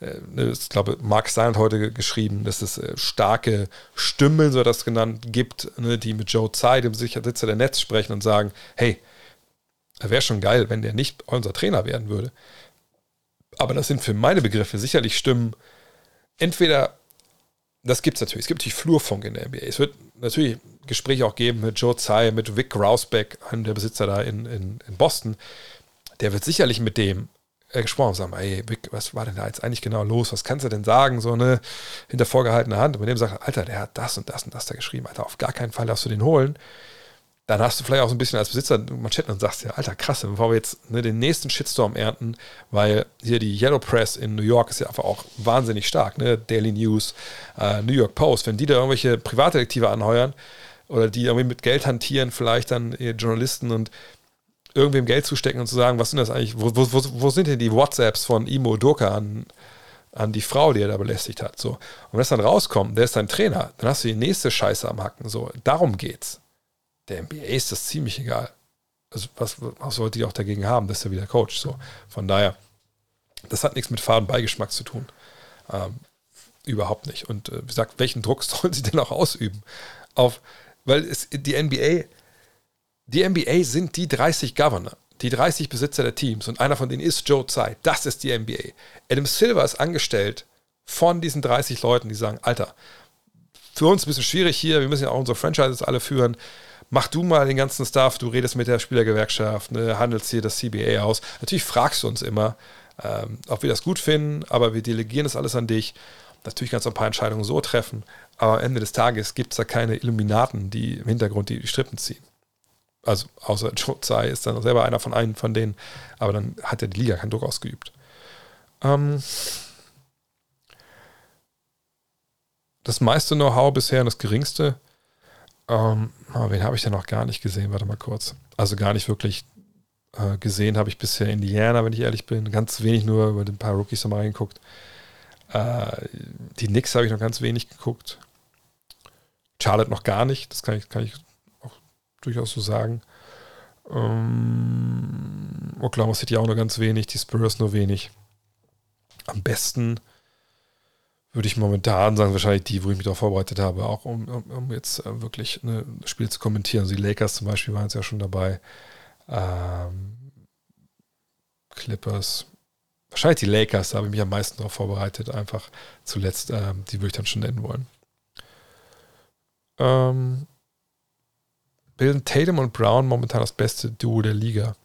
Äh, ne, ich glaube, Mark Stein hat heute geschrieben, dass es äh, starke Stimmen, so das genannt, gibt, ne, die mit Joe Tsai, dem Sitzer der Netz, sprechen und sagen, hey, wäre schon geil, wenn der nicht unser Trainer werden würde. Aber das sind für meine Begriffe sicherlich Stimmen, entweder, das gibt es natürlich, es gibt natürlich Flurfunk in der NBA. Es wird natürlich Gespräche auch geben mit Joe Tsai, mit Vic Grausbeck, einem der Besitzer da in, in, in Boston. Der wird sicherlich mit dem äh, gesprochen und sagen, ey, Vic, was war denn da jetzt eigentlich genau los? Was kannst du denn sagen? So eine hinter vorgehaltener Hand. Und mit dem sagt, Alter, der hat das und das und das da geschrieben. Alter, auf gar keinen Fall darfst du den holen dann hast du vielleicht auch so ein bisschen als Besitzer Manschetten und sagst ja, alter krass, bevor wir jetzt ne, den nächsten Shitstorm ernten, weil hier die Yellow Press in New York ist ja einfach auch wahnsinnig stark, ne? Daily News, äh, New York Post, wenn die da irgendwelche Privatdetektive anheuern oder die irgendwie mit Geld hantieren, vielleicht dann Journalisten und irgendwem Geld zustecken und zu sagen, was sind das eigentlich, wo, wo, wo sind denn die WhatsApps von Imo Doka an, an die Frau, die er da belästigt hat, so. Und wenn das dann rauskommt, der ist dein Trainer, dann hast du die nächste Scheiße am Hacken, so. Darum geht's der NBA ist das ziemlich egal. Also was, was sollte die auch dagegen haben, dass er wieder Coach? So, von daher, das hat nichts mit Fadenbeigeschmack zu tun. Ähm, überhaupt nicht. Und äh, wie gesagt, welchen Druck sollen sie denn auch ausüben? Auf, weil es, die NBA, die NBA sind die 30 Governor, die 30 Besitzer der Teams und einer von denen ist Joe Tsai. Das ist die NBA. Adam Silver ist angestellt von diesen 30 Leuten, die sagen, Alter, für uns ein bisschen schwierig hier, wir müssen ja auch unsere Franchises alle führen mach du mal den ganzen Stuff, du redest mit der Spielergewerkschaft, ne, handelst hier das CBA aus. Natürlich fragst du uns immer, ähm, ob wir das gut finden, aber wir delegieren das alles an dich. Natürlich kannst du ein paar Entscheidungen so treffen, aber am Ende des Tages gibt es da keine Illuminaten, die im Hintergrund die, Strippen ziehen. Also außer Tsai ist dann selber einer von einem von denen, aber dann hat ja die Liga keinen Druck ausgeübt. Ähm, das meiste Know-how bisher und das geringste ähm, oh, wen habe ich denn noch gar nicht gesehen? Warte mal kurz. Also gar nicht wirklich äh, gesehen habe ich bisher Indiana, wenn ich ehrlich bin. Ganz wenig nur über ein paar Rookies nochmal reingeguckt. Äh, die Knicks habe ich noch ganz wenig geguckt. Charlotte noch gar nicht. Das kann ich, kann ich auch durchaus so sagen. Ähm, Oklahoma City auch nur ganz wenig. Die Spurs nur wenig. Am besten würde ich momentan sagen, wahrscheinlich die, wo ich mich darauf vorbereitet habe, auch um, um, um jetzt äh, wirklich ein Spiel zu kommentieren. Also die Lakers zum Beispiel waren jetzt ja schon dabei. Ähm, Clippers. Wahrscheinlich die Lakers, da habe ich mich am meisten darauf vorbereitet, einfach zuletzt, ähm, die würde ich dann schon nennen wollen. Ähm, bilden Tatum und Brown momentan das beste Duo der Liga.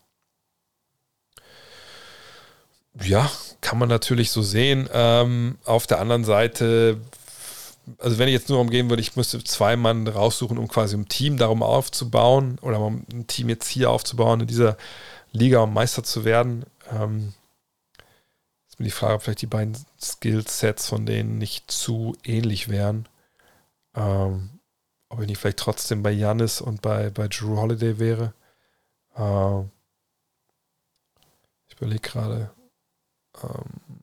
Ja, kann man natürlich so sehen. Ähm, auf der anderen Seite, also wenn ich jetzt nur darum gehen würde, ich müsste zwei Mann raussuchen, um quasi ein Team darum aufzubauen oder um ein Team jetzt hier aufzubauen, in dieser Liga, um Meister zu werden. Ähm, ist mir die Frage, ob vielleicht die beiden Skillsets von denen nicht zu ähnlich wären. Ähm, ob ich nicht vielleicht trotzdem bei Janis und bei, bei Drew Holiday wäre. Äh, ich überlege gerade. Ähm,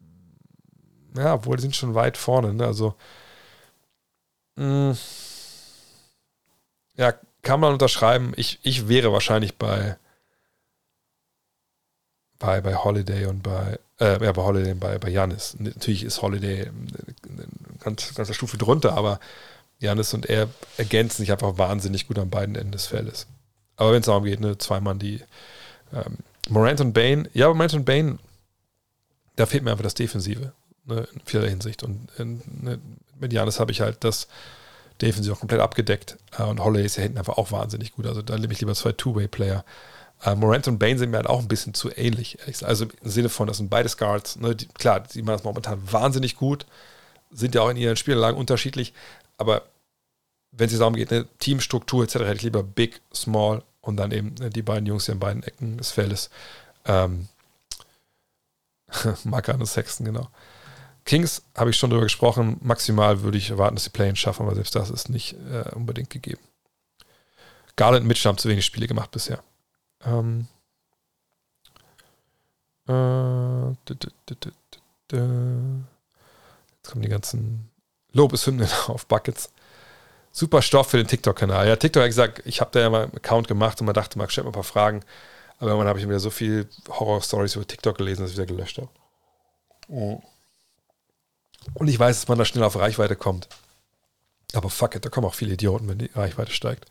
ja, obwohl die sind schon weit vorne. Ne? Also, mh, mm, ja, kann man unterschreiben. Ich, ich wäre wahrscheinlich bei, bei, bei Holiday und bei, äh, ja, bei Holiday und bei, bei Janis. Natürlich ist Holiday eine ganz, ganze Stufe drunter, aber Janis und er ergänzen sich einfach wahnsinnig gut an beiden Enden des Feldes. Aber wenn es darum geht, ne, zwei Mann, die ähm, Morant und Bain, ja, Morant und Bain, da fehlt mir einfach das Defensive ne, in vieler Hinsicht. Und in, ne, mit Janis habe ich halt das Defensive auch komplett abgedeckt. Äh, und Holloway ist ja hinten einfach auch wahnsinnig gut. Also da nehme ich lieber zwei Two-Way-Player. Äh, Morant und Bain sind mir halt auch ein bisschen zu ähnlich. Also im Sinne von, das sind beides Guards. Ne, die, klar, die machen das momentan wahnsinnig gut sind ja auch in ihren Spielanlagen unterschiedlich, aber wenn es darum geht, eine Teamstruktur etc., hätte ich lieber Big, Small und dann eben äh, die beiden Jungs hier in beiden Ecken des Feldes. Ähm, Marker und Sexton, genau. Kings habe ich schon darüber gesprochen. Maximal würde ich erwarten, dass die Play-In schaffen, aber selbst das ist nicht äh, unbedingt gegeben. Garland und Mitchell haben zu wenig Spiele gemacht bisher. Ähm, äh, Jetzt kommen die ganzen Lobeshymnen auf Buckets. Super Stoff für den TikTok-Kanal. Ja, TikTok hat gesagt, ich habe da ja mal einen Account gemacht und man dachte, man stellt mal ein paar Fragen. Aber irgendwann habe ich wieder so viel Horror-Stories über TikTok gelesen, dass ich wieder gelöscht habe. Oh. Und ich weiß, dass man da schnell auf Reichweite kommt. Aber fuck it, da kommen auch viele Idioten, wenn die Reichweite steigt.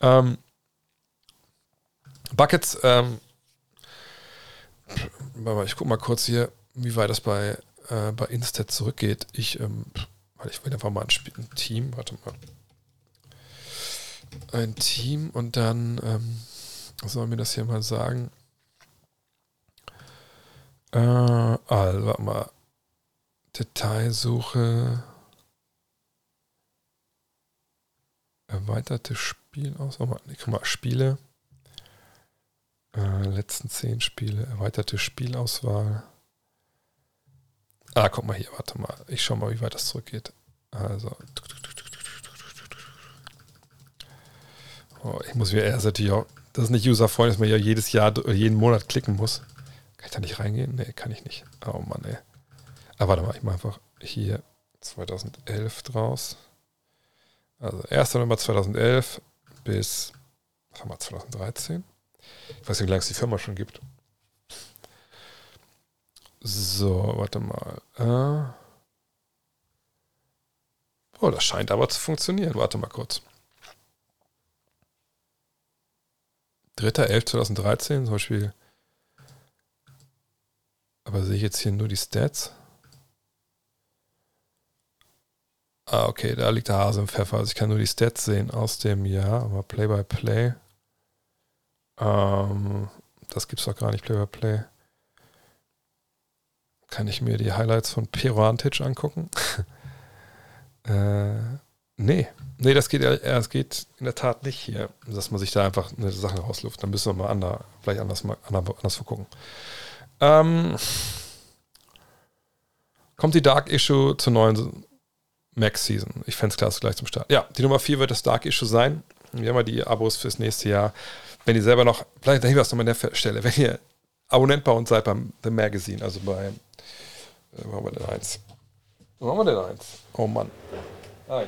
Ähm, Buckets, ähm, ich guck mal kurz hier, wie weit das bei äh, bei Instat zurückgeht. Ich, ähm, weil ich will einfach mal ein, ein Team, warte mal. Ein Team und dann, ähm, soll mir das hier mal sagen? Äh, also, warte mal. Detailsuche. Erweiterte Spielauswahl. Ich guck mal, Spiele. Äh, letzten zehn Spiele. Erweiterte Spielauswahl. Ah, guck mal hier, warte mal. Ich schau mal, wie weit das zurückgeht. Also. Oh, ich muss mir erst natürlich auch. Das ist nicht userfreundlich, dass man ja jedes Jahr, jeden Monat klicken muss. Kann ich da nicht reingehen? Nee, kann ich nicht. Oh Mann, ey. Aber ah, warte mal, ich mache einfach hier 2011 draus. Also 1. November 2011 bis, was wir, 2013? Ich weiß nicht, wie lange es die Firma schon gibt. So, warte mal. Äh. Oh, das scheint aber zu funktionieren. Warte mal kurz. 3.11.2013 zum Beispiel. Aber sehe ich jetzt hier nur die Stats? Ah, okay, da liegt der Hase im Pfeffer. Also ich kann nur die Stats sehen aus dem Jahr, aber Play-by-Play. -play. Ähm, das gibt's doch gar nicht, Play-by-Play. -play. Kann ich mir die Highlights von Peruantic angucken? äh, nee. Nee, das geht, das geht in der Tat nicht hier, dass man sich da einfach eine Sache rausluft. Dann müssen wir mal ander, vielleicht anders, anders gucken. Ähm, kommt die Dark Issue zur neuen Max Season? Ich fände es klasse gleich zum Start. Ja, die Nummer 4 wird das Dark Issue sein. Wir haben ja die Abos fürs nächste Jahr. Wenn ihr selber noch, vielleicht der Hinweis nochmal an der Stelle, wenn ihr Abonnent bei uns seid beim The Magazine, also bei äh, wo haben wir denn eins? Wo haben wir denn eins? Oh Mann. Ah, ja.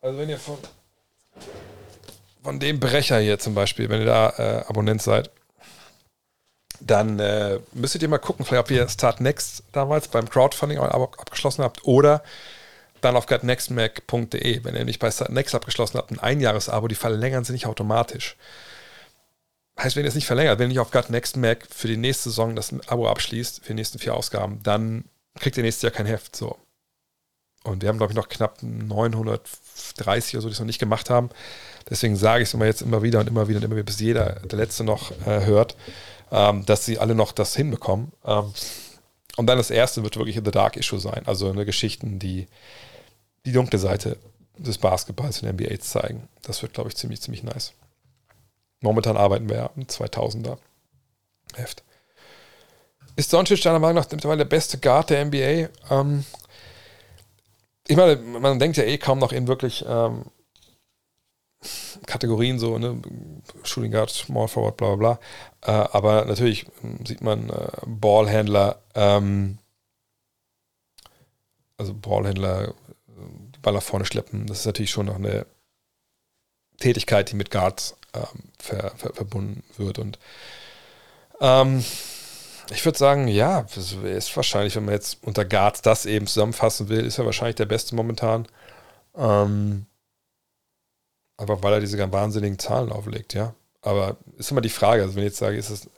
Also wenn ihr von, von dem Brecher hier zum Beispiel, wenn ihr da äh, Abonnent seid, dann äh, müsstet ihr mal gucken, vielleicht ob ihr Start Next damals beim Crowdfunding abgeschlossen habt oder dann auf gutnextmac.de. Wenn ihr nicht bei Start Next abgeschlossen habt, ein Einjahresabo, die verlängern sie nicht automatisch. Heißt, wenn ihr es nicht verlängert, wenn ihr nicht auf gutnextmac für die nächste Saison das Abo abschließt, für die nächsten vier Ausgaben, dann kriegt ihr nächstes Jahr kein Heft. So. Und wir haben, glaube ich, noch knapp 930 oder so, die es noch nicht gemacht haben. Deswegen sage ich es immer jetzt immer wieder und immer wieder und immer wieder, bis jeder, der Letzte noch äh, hört ähm, dass sie alle noch das hinbekommen. Ähm, und dann das erste wird wirklich The Dark Issue sein, also eine Geschichten, die die dunkle Seite des Basketballs in NBA zeigen. Das wird, glaube ich, ziemlich, ziemlich nice. Momentan arbeiten wir ja im 2000er Heft. Ist Doncic deiner Meinung nach mittlerweile der beste Guard der NBA? Ähm, ich meine, man denkt ja eh kaum noch in wirklich ähm, Kategorien, so, ne? Shooting Guard, Small Forward, bla bla bla. Äh, aber natürlich sieht man äh, Ballhändler, ähm, also Ballhändler, die Ball nach vorne schleppen. Das ist natürlich schon noch eine Tätigkeit, die mit Guards ähm, ver, ver, verbunden wird. Und ähm, ich würde sagen, ja, ist wahrscheinlich, wenn man jetzt unter Guards das eben zusammenfassen will, ist er wahrscheinlich der Beste momentan. Ähm, aber weil er diese wahnsinnigen Zahlen auflegt, ja. Aber ist immer die Frage, also wenn ich jetzt sage, ist es,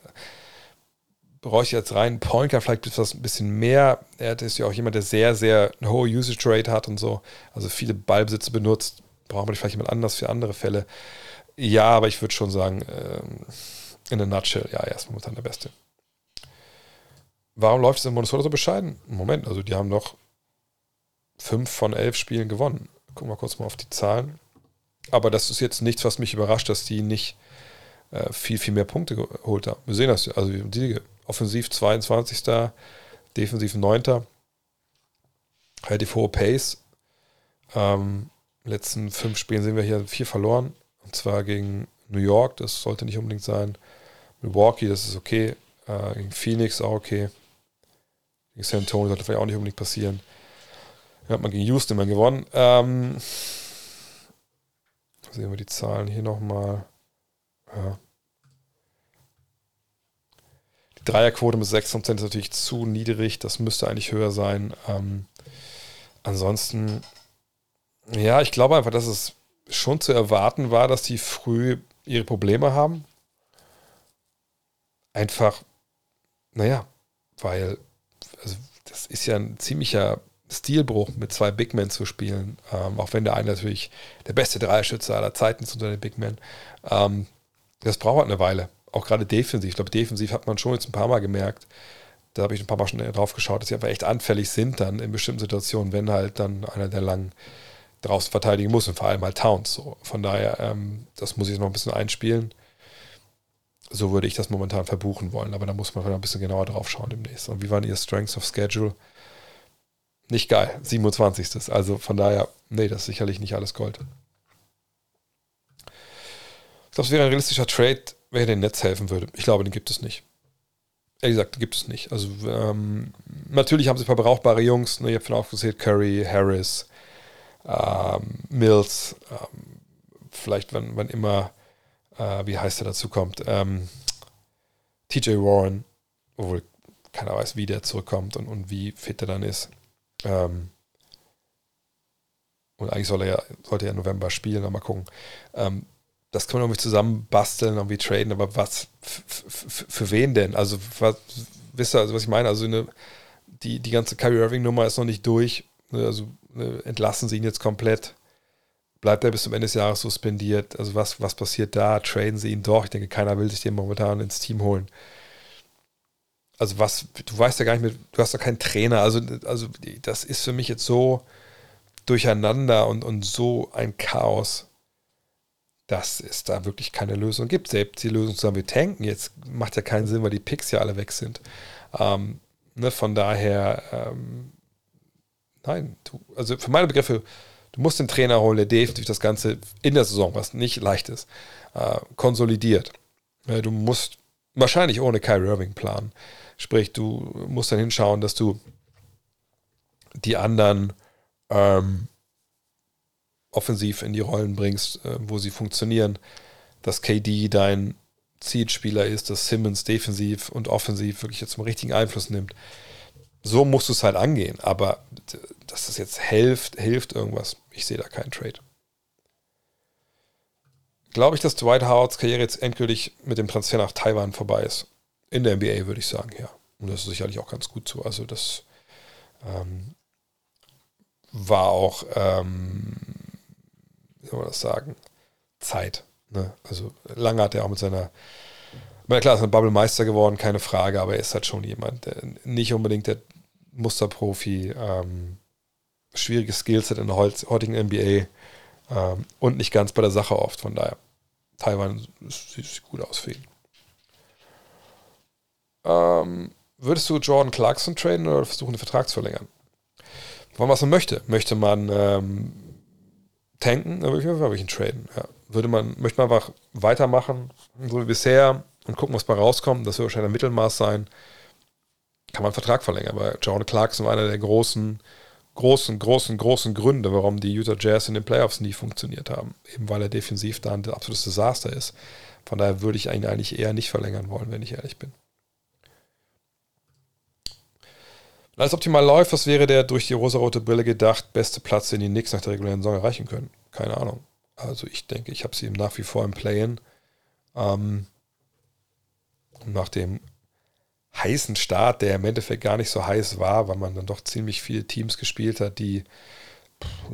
brauche ich jetzt rein Pointer vielleicht etwas ein bisschen mehr. Er ist ja auch jemand, der sehr, sehr eine hohe Usage Rate hat und so. Also viele Ballbesitze benutzt. Braucht man vielleicht jemand anders für andere Fälle. Ja, aber ich würde schon sagen, ähm, in a nutshell, ja, er ist momentan der Beste. Warum läuft es in Minnesota so bescheiden? Moment, also die haben noch fünf von elf Spielen gewonnen. Gucken wir kurz mal auf die Zahlen. Aber das ist jetzt nichts, was mich überrascht, dass die nicht äh, viel, viel mehr Punkte geholt haben. Wir sehen das, also die offensiv 22. Defensiv 9. Relativ hohe Pace. Ähm, letzten fünf Spielen sehen wir hier vier verloren. Und zwar gegen New York, das sollte nicht unbedingt sein. Milwaukee, das ist okay. Äh, gegen Phoenix auch okay. Gegen San Antonio sollte vielleicht auch nicht unbedingt passieren. Ja, hat man gegen Houston immer gewonnen. Ähm, Sehen wir die Zahlen hier nochmal. Ja. Die Dreierquote mit 6% ist natürlich zu niedrig. Das müsste eigentlich höher sein. Ähm, ansonsten, ja, ich glaube einfach, dass es schon zu erwarten war, dass die früh ihre Probleme haben. Einfach, naja, weil also das ist ja ein ziemlicher Stilbruch mit zwei Big Men zu spielen, ähm, auch wenn der eine natürlich der beste Dreierschütze aller Zeiten ist unter den Big Men. Ähm, das braucht halt eine Weile, auch gerade defensiv. Ich glaube, defensiv hat man schon jetzt ein paar Mal gemerkt, da habe ich ein paar Mal schon drauf geschaut, dass sie einfach echt anfällig sind dann in bestimmten Situationen, wenn halt dann einer der lang draußen verteidigen muss und vor allem halt Towns. So. Von daher, ähm, das muss ich noch ein bisschen einspielen. So würde ich das momentan verbuchen wollen, aber da muss man ein bisschen genauer drauf schauen demnächst. Und wie waren ihr Strengths of Schedule? nicht geil. 27. Also von daher, nee, das ist sicherlich nicht alles Gold. Ich glaube, es wäre ein realistischer Trade, wer den Netz helfen würde. Ich glaube, den gibt es nicht. Ehrlich gesagt, gibt es nicht. Also ähm, natürlich haben sie ein paar brauchbare Jungs. Ne, ich habe von aufgezählt, Curry, Harris, ähm, Mills, ähm, vielleicht wann, wann immer, äh, wie heißt er dazu kommt, ähm, TJ Warren, obwohl keiner weiß, wie der zurückkommt und, und wie fit er dann ist. Ähm, und eigentlich soll er ja, sollte er im November spielen, aber mal gucken. Ähm, das kann man irgendwie zusammen basteln, irgendwie traden, aber was, für wen denn? Also, was, wisst ihr, also was ich meine? Also, eine, die, die ganze Kyrie Irving-Nummer ist noch nicht durch. Ne, also, ne, entlassen sie ihn jetzt komplett. Bleibt er bis zum Ende des Jahres suspendiert? Also, was, was passiert da? Traden sie ihn doch? Ich denke, keiner will sich den momentan ins Team holen also was, du weißt ja gar nicht mehr, du hast doch keinen Trainer, also, also das ist für mich jetzt so durcheinander und, und so ein Chaos, dass es da wirklich keine Lösung gibt. Selbst die Lösung zusammen, wir tanken, jetzt macht ja keinen Sinn, weil die Picks ja alle weg sind. Ähm, ne, von daher, ähm, nein, du, also für meine Begriffe, du musst den Trainer holen, der definitiv das Ganze in der Saison, was nicht leicht ist, äh, konsolidiert. du musst wahrscheinlich ohne Kyrie Irving planen. Sprich, du musst dann hinschauen, dass du die anderen ähm, offensiv in die Rollen bringst, äh, wo sie funktionieren, dass KD dein Zielspieler ist, dass Simmons defensiv und offensiv wirklich jetzt zum richtigen Einfluss nimmt. So musst du es halt angehen. Aber dass das jetzt hilft, hilft irgendwas, ich sehe da keinen Trade. Glaube ich, dass Dwight Howards Karriere jetzt endgültig mit dem Transfer nach Taiwan vorbei ist? In der NBA würde ich sagen, ja. Und das ist sicherlich auch ganz gut so. Also das ähm, war auch, ähm, wie soll man das sagen, Zeit. Ne? Also lange hat er auch mit seiner, na klar, ist ein Bubble-Meister geworden, keine Frage, aber er ist halt schon jemand, der nicht unbedingt der Musterprofi, ähm, schwieriges Skillset in der heutigen NBA ähm, und nicht ganz bei der Sache oft. Von daher, Taiwan sieht gut aus für ihn. Ähm, würdest du Jordan Clarkson traden oder versuchen, den Vertrag zu verlängern? Von was man möchte. Möchte man ähm, tanken, dann würde ich, würde ich ihn traden. Ja. Würde man, möchte man einfach weitermachen, so wie bisher, und gucken, was bei rauskommt. Das wird wahrscheinlich ein Mittelmaß sein. Kann man einen Vertrag verlängern. Aber Jordan Clarkson war einer der großen, großen, großen, großen Gründe, warum die Utah Jazz in den Playoffs nie funktioniert haben. Eben weil er defensiv da ein absolutes Desaster ist. Von daher würde ich ihn eigentlich eher nicht verlängern wollen, wenn ich ehrlich bin. Wenn alles optimal läuft, was wäre der durch die rosarote Brille gedacht beste Platz, den die Knicks nach der regulären Saison erreichen können? Keine Ahnung. Also ich denke, ich habe sie nach wie vor im Play-In. Ähm, nach dem heißen Start, der im Endeffekt gar nicht so heiß war, weil man dann doch ziemlich viele Teams gespielt hat, die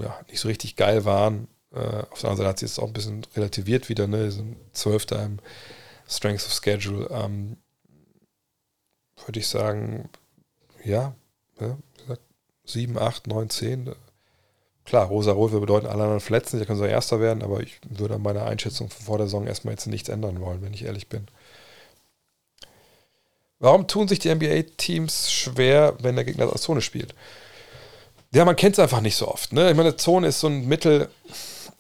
ja, nicht so richtig geil waren. Äh, auf der anderen Seite hat sie jetzt auch ein bisschen relativiert wieder, ne? Zwölfter im Strength of Schedule. Ähm, Würde ich sagen, ja, ja, 7, 8, 9, 10. Klar, rosa-rot würde bedeuten, alle anderen verletzen, sich, da können sie Erster werden, aber ich würde an meiner Einschätzung vor der Saison erstmal jetzt nichts ändern wollen, wenn ich ehrlich bin. Warum tun sich die NBA-Teams schwer, wenn der Gegner aus Zone spielt? Ja, man kennt es einfach nicht so oft. Ne? Ich meine, Zone ist so ein Mittel,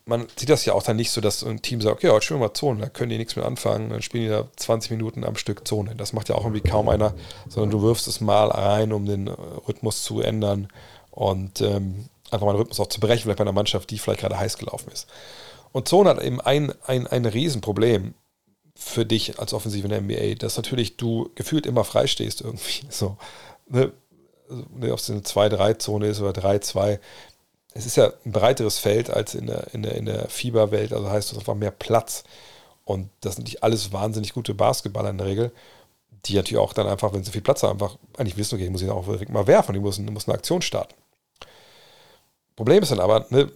man sieht das ja auch dann nicht so, dass ein Team sagt, okay, heute spielen wir mal Zone, da können die nichts mehr anfangen, dann spielen die da 20 Minuten am Stück Zone. Das macht ja auch irgendwie kaum einer, sondern du wirfst es mal rein, um den äh, Rhythmus zu ändern und ähm, einfach mal den Rhythmus auch zu brechen, vielleicht bei einer Mannschaft, die vielleicht gerade heiß gelaufen ist. Und Zone hat eben ein, ein, ein Riesenproblem für dich als Offensive in der NBA, dass natürlich du gefühlt immer frei stehst irgendwie. So, ne? Also, ob es eine 2-3-Zone ist oder 3-2, es ist ja ein breiteres Feld als in der, in der, in der Fieberwelt, also heißt es einfach mehr Platz. Und das sind nicht alles wahnsinnig gute Basketballer in der Regel, die natürlich auch dann einfach, wenn sie viel Platz haben, einfach eigentlich wissen, okay, ich muss ihn auch direkt mal werfen, ich muss, ich muss eine Aktion starten. Problem ist dann aber, ne,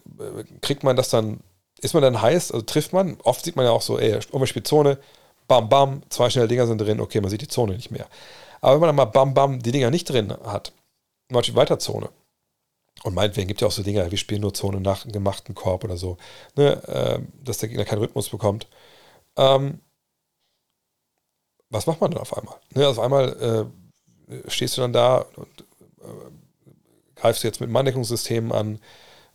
kriegt man das dann, ist man dann heiß, also trifft man, oft sieht man ja auch so, ey, um spielt Zone, bam, bam, zwei schnelle Dinger sind drin, okay, man sieht die Zone nicht mehr. Aber wenn man dann mal bam, bam, die Dinger nicht drin hat, zum Beispiel weiter Zone, und meinetwegen gibt ja auch so Dinge, wir spielen nur Zone nach einem gemachten Korb oder so, ne, äh, dass der Gegner keinen Rhythmus bekommt. Ähm, was macht man dann auf einmal? Ne, auf einmal äh, stehst du dann da und äh, greifst du jetzt mit Manndeckungssystemen an,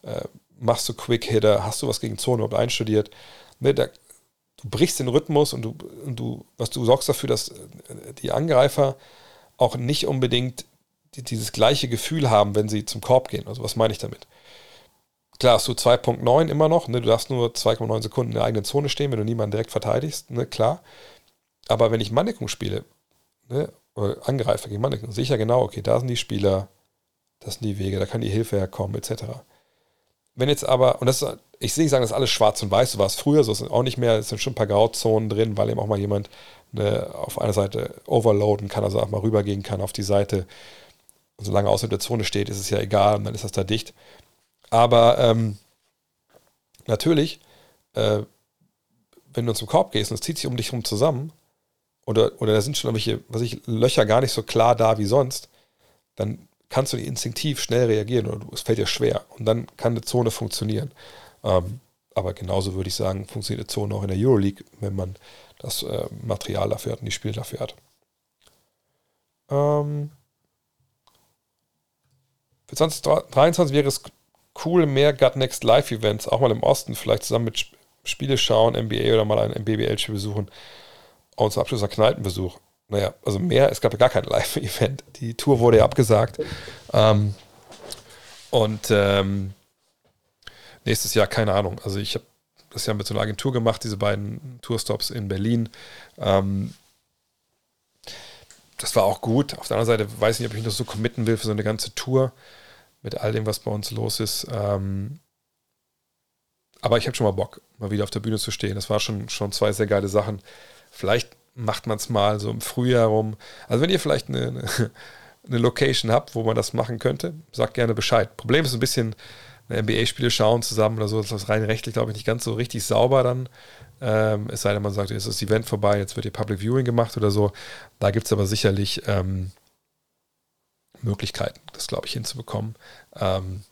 äh, machst du Quick-Hitter, hast du was gegen Zone überhaupt einstudiert? Ne, da, du brichst den Rhythmus und du, und du, was du sorgst dafür, dass äh, die Angreifer auch nicht unbedingt die dieses gleiche Gefühl haben, wenn sie zum Korb gehen. Also was meine ich damit? Klar, hast du 2.9 immer noch, ne? du darfst nur 2,9 Sekunden in der eigenen Zone stehen, wenn du niemanden direkt verteidigst, ne? klar. Aber wenn ich Manndeckung spiele, ne? oder angreife gegen Manndeckung, sehe ich ja genau, okay, da sind die Spieler, das sind die Wege, da kann die Hilfe herkommen, etc. Wenn jetzt aber, und das ich sehe nicht sagen, das ist alles schwarz und weiß, so war es früher, so ist auch nicht mehr, es sind schon ein paar Grauzonen drin, weil eben auch mal jemand ne, auf einer Seite overloaden kann, also auch mal rübergehen kann auf die Seite und solange außerhalb der Zone steht, ist es ja egal, dann ist das da dicht. Aber ähm, natürlich, äh, wenn du zum Korb gehst und es zieht sich um dich herum zusammen, oder, oder da sind schon irgendwelche, was ich, Löcher gar nicht so klar da wie sonst, dann kannst du instinktiv schnell reagieren oder es fällt dir schwer. Und dann kann eine Zone funktionieren. Ähm, aber genauso würde ich sagen, funktioniert eine Zone auch in der Euroleague, wenn man das äh, Material dafür hat und die Spiele dafür hat. Ähm, für 2023 wäre es cool, mehr Gut Next Live Events, auch mal im Osten, vielleicht zusammen mit Spiele schauen, NBA oder mal ein MBBL-Spiel besuchen und zum Abschluss ein Kneipenbesuch. Naja, also mehr, es gab ja gar kein Live-Event. Die Tour wurde ja abgesagt. Ähm, und ähm, nächstes Jahr, keine Ahnung. Also ich habe das ja mit so einer Agentur gemacht, diese beiden Tourstops in Berlin. Ähm, das war auch gut. Auf der anderen Seite weiß ich nicht, ob ich mich noch so committen will für so eine ganze Tour mit all dem, was bei uns los ist. Ähm, aber ich habe schon mal Bock, mal wieder auf der Bühne zu stehen. Das war schon, schon zwei sehr geile Sachen. Vielleicht macht man es mal so im Frühjahr rum. Also wenn ihr vielleicht eine, eine, eine, Location habt, wo man das machen könnte, sagt gerne Bescheid. Problem ist ein bisschen, NBA-Spiele schauen zusammen oder so, das ist rein rechtlich, glaube ich, nicht ganz so richtig sauber dann. Ähm, es sei denn, man sagt, jetzt ist das Event vorbei, jetzt wird hier Public Viewing gemacht oder so. Da gibt es aber sicherlich ähm, Möglichkeiten, das, glaube ich, hinzubekommen. Ähm,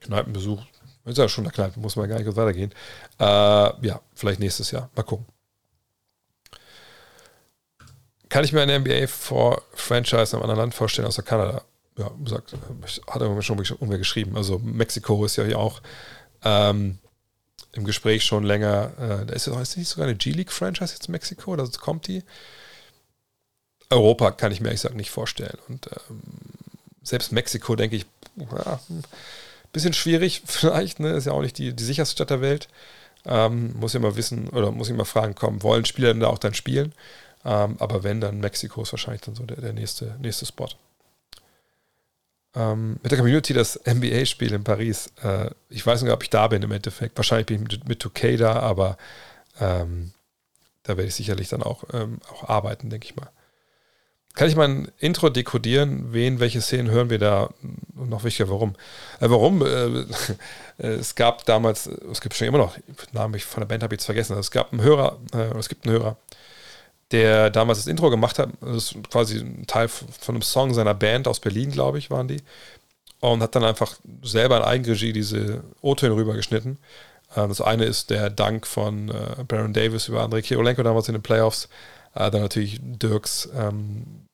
Kneipenbesuch, ist ja schon in der Kneipe, muss man gar nicht weitergehen. Äh, ja, vielleicht nächstes Jahr. Mal gucken. Kann ich mir eine NBA vor Franchise in einem anderen Land vorstellen, außer Kanada? Ja, sagt, hat er mir schon irgendwer geschrieben. Also Mexiko ist ja hier auch ähm, im Gespräch schon länger. Äh, da ist ist nicht sogar eine G-League-Franchise jetzt in Mexiko oder kommt die? Europa kann ich mir ehrlich gesagt nicht vorstellen. Und ähm, selbst Mexiko denke ich, ja, ein bisschen schwierig vielleicht, ne? Ist ja auch nicht die, die sicherste Stadt der Welt. Ähm, muss ja mal wissen oder muss ich mal fragen, kommen, wollen Spieler denn da auch dann spielen? Ähm, aber wenn, dann Mexiko ist wahrscheinlich dann so der, der nächste, nächste Spot. Ähm, mit der Community das NBA-Spiel in Paris. Äh, ich weiß nicht, ob ich da bin im Endeffekt. Wahrscheinlich bin ich mit, mit 2K da, aber ähm, da werde ich sicherlich dann auch, ähm, auch arbeiten, denke ich mal. Kann ich mal ein Intro dekodieren? Wen, welche Szenen hören wir da? Noch wichtiger, warum? Äh, warum? Äh, es gab damals, es gibt schon immer noch, Namen von der Band habe ich jetzt vergessen. Es gab einen Hörer, äh, es gibt einen Hörer, der damals das Intro gemacht hat. Das ist quasi ein Teil von einem Song seiner Band aus Berlin, glaube ich, waren die. Und hat dann einfach selber in Eigenregie diese O-Töne rübergeschnitten. Ähm, das eine ist der Dank von äh, Baron Davis über Andrei Kirilenko damals in den Playoffs. Äh, dann natürlich Dirks ähm,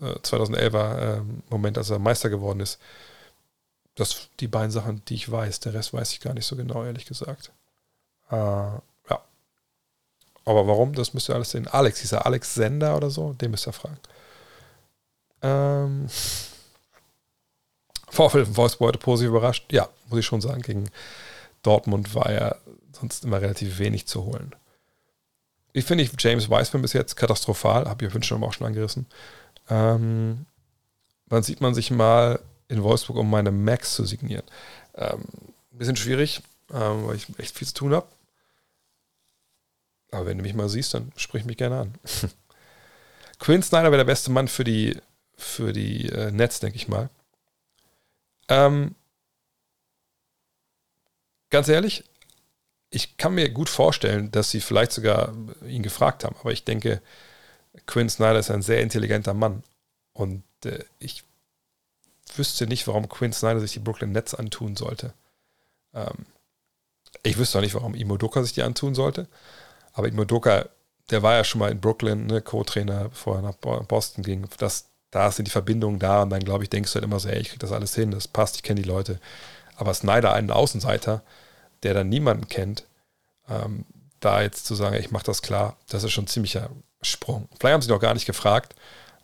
2011er äh, ähm, Moment, als er Meister geworden ist. Das die beiden Sachen, die ich weiß. Der Rest weiß ich gar nicht so genau, ehrlich gesagt. Aber warum? Das müsst ihr alles sehen. Alex, dieser Alex Sender oder so, den müsst ihr fragen. Ähm, von Wolfsburg heute positiv überrascht. Ja, muss ich schon sagen. Gegen Dortmund war ja sonst immer relativ wenig zu holen. Ich finde ich James Wiseman bis jetzt katastrophal, habe ich Wünsche auch schon angerissen. Ähm, wann sieht man sich mal in Wolfsburg, um meine Max zu signieren? Ähm, bisschen schwierig, ähm, weil ich echt viel zu tun habe. Aber wenn du mich mal siehst, dann sprich mich gerne an. Quinn Snyder wäre der beste Mann für die, für die äh, Nets, denke ich mal. Ähm, ganz ehrlich, ich kann mir gut vorstellen, dass sie vielleicht sogar ihn gefragt haben, aber ich denke, Quinn Snyder ist ein sehr intelligenter Mann. Und äh, ich wüsste nicht, warum Quinn Snyder sich die Brooklyn Nets antun sollte. Ähm, ich wüsste auch nicht, warum Imo Doka sich die antun sollte. Aber Imodoka, der war ja schon mal in Brooklyn, ne, Co-Trainer, bevor er nach Boston ging. Das, da sind die Verbindungen da und dann, glaube ich, denkst du halt immer so, ey, ich krieg das alles hin, das passt, ich kenne die Leute. Aber Snyder, einen Außenseiter, der dann niemanden kennt, ähm, da jetzt zu sagen, ich mache das klar, das ist schon ein ziemlicher Sprung. Vielleicht haben sie noch gar nicht gefragt,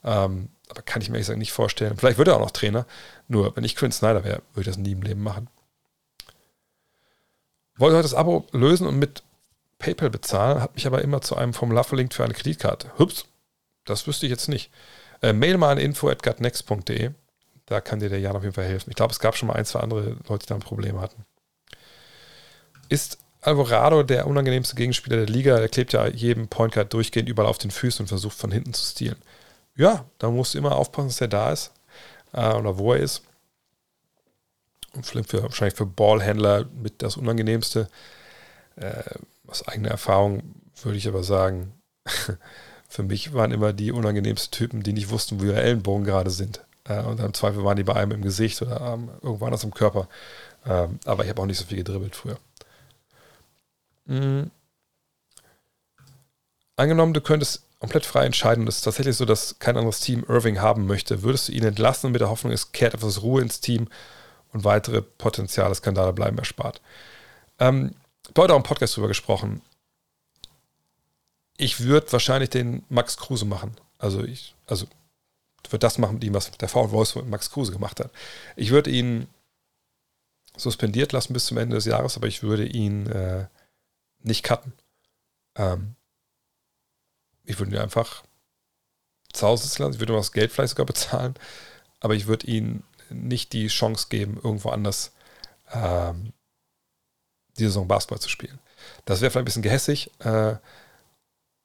ähm, aber kann ich mir ehrlich gesagt nicht vorstellen. Vielleicht wird er auch noch Trainer, nur wenn ich Quinn Snyder wäre, würde ich das nie im Leben machen. Wollte heute das Abo lösen und mit PayPal bezahlen, hat mich aber immer zu einem Formular verlinkt für eine Kreditkarte. Hups, das wüsste ich jetzt nicht. Äh, mail mal an info.gutnext.de. Da kann dir der Jan auf jeden Fall helfen. Ich glaube, es gab schon mal ein, zwei andere Leute, die da ein Problem hatten. Ist Alvarado der unangenehmste Gegenspieler der Liga? Der klebt ja jedem Point Guard durchgehend überall auf den Füßen und versucht von hinten zu stehlen. Ja, da musst du immer aufpassen, dass er da ist äh, oder wo er ist. Und für, wahrscheinlich für Ballhändler mit das Unangenehmste. Äh, aus eigener Erfahrung würde ich aber sagen, für mich waren immer die unangenehmsten Typen, die nicht wussten, wo ihre Ellenbogen gerade sind. Äh, und im Zweifel waren die bei einem im Gesicht oder ähm, irgendwo anders im Körper. Ähm, aber ich habe auch nicht so viel gedribbelt früher. Mhm. Angenommen, du könntest komplett frei entscheiden und es ist tatsächlich so, dass kein anderes Team Irving haben möchte, würdest du ihn entlassen mit der Hoffnung, es kehrt etwas Ruhe ins Team und weitere potenzielle Skandale bleiben erspart. Ähm, heute auch im Podcast drüber gesprochen. Ich würde wahrscheinlich den Max Kruse machen. Also ich, also würde das machen mit ihm, was der VW Wolfsburg mit Max Kruse gemacht hat. Ich würde ihn suspendiert lassen bis zum Ende des Jahres, aber ich würde ihn äh, nicht cutten. Ähm, ich würde ihn einfach zu Hause sitzen lassen. Ich würde ihm das Geld vielleicht sogar bezahlen, aber ich würde ihm nicht die Chance geben, irgendwo anders ähm, die Saison Basketball zu spielen. Das wäre vielleicht ein bisschen gehässig äh,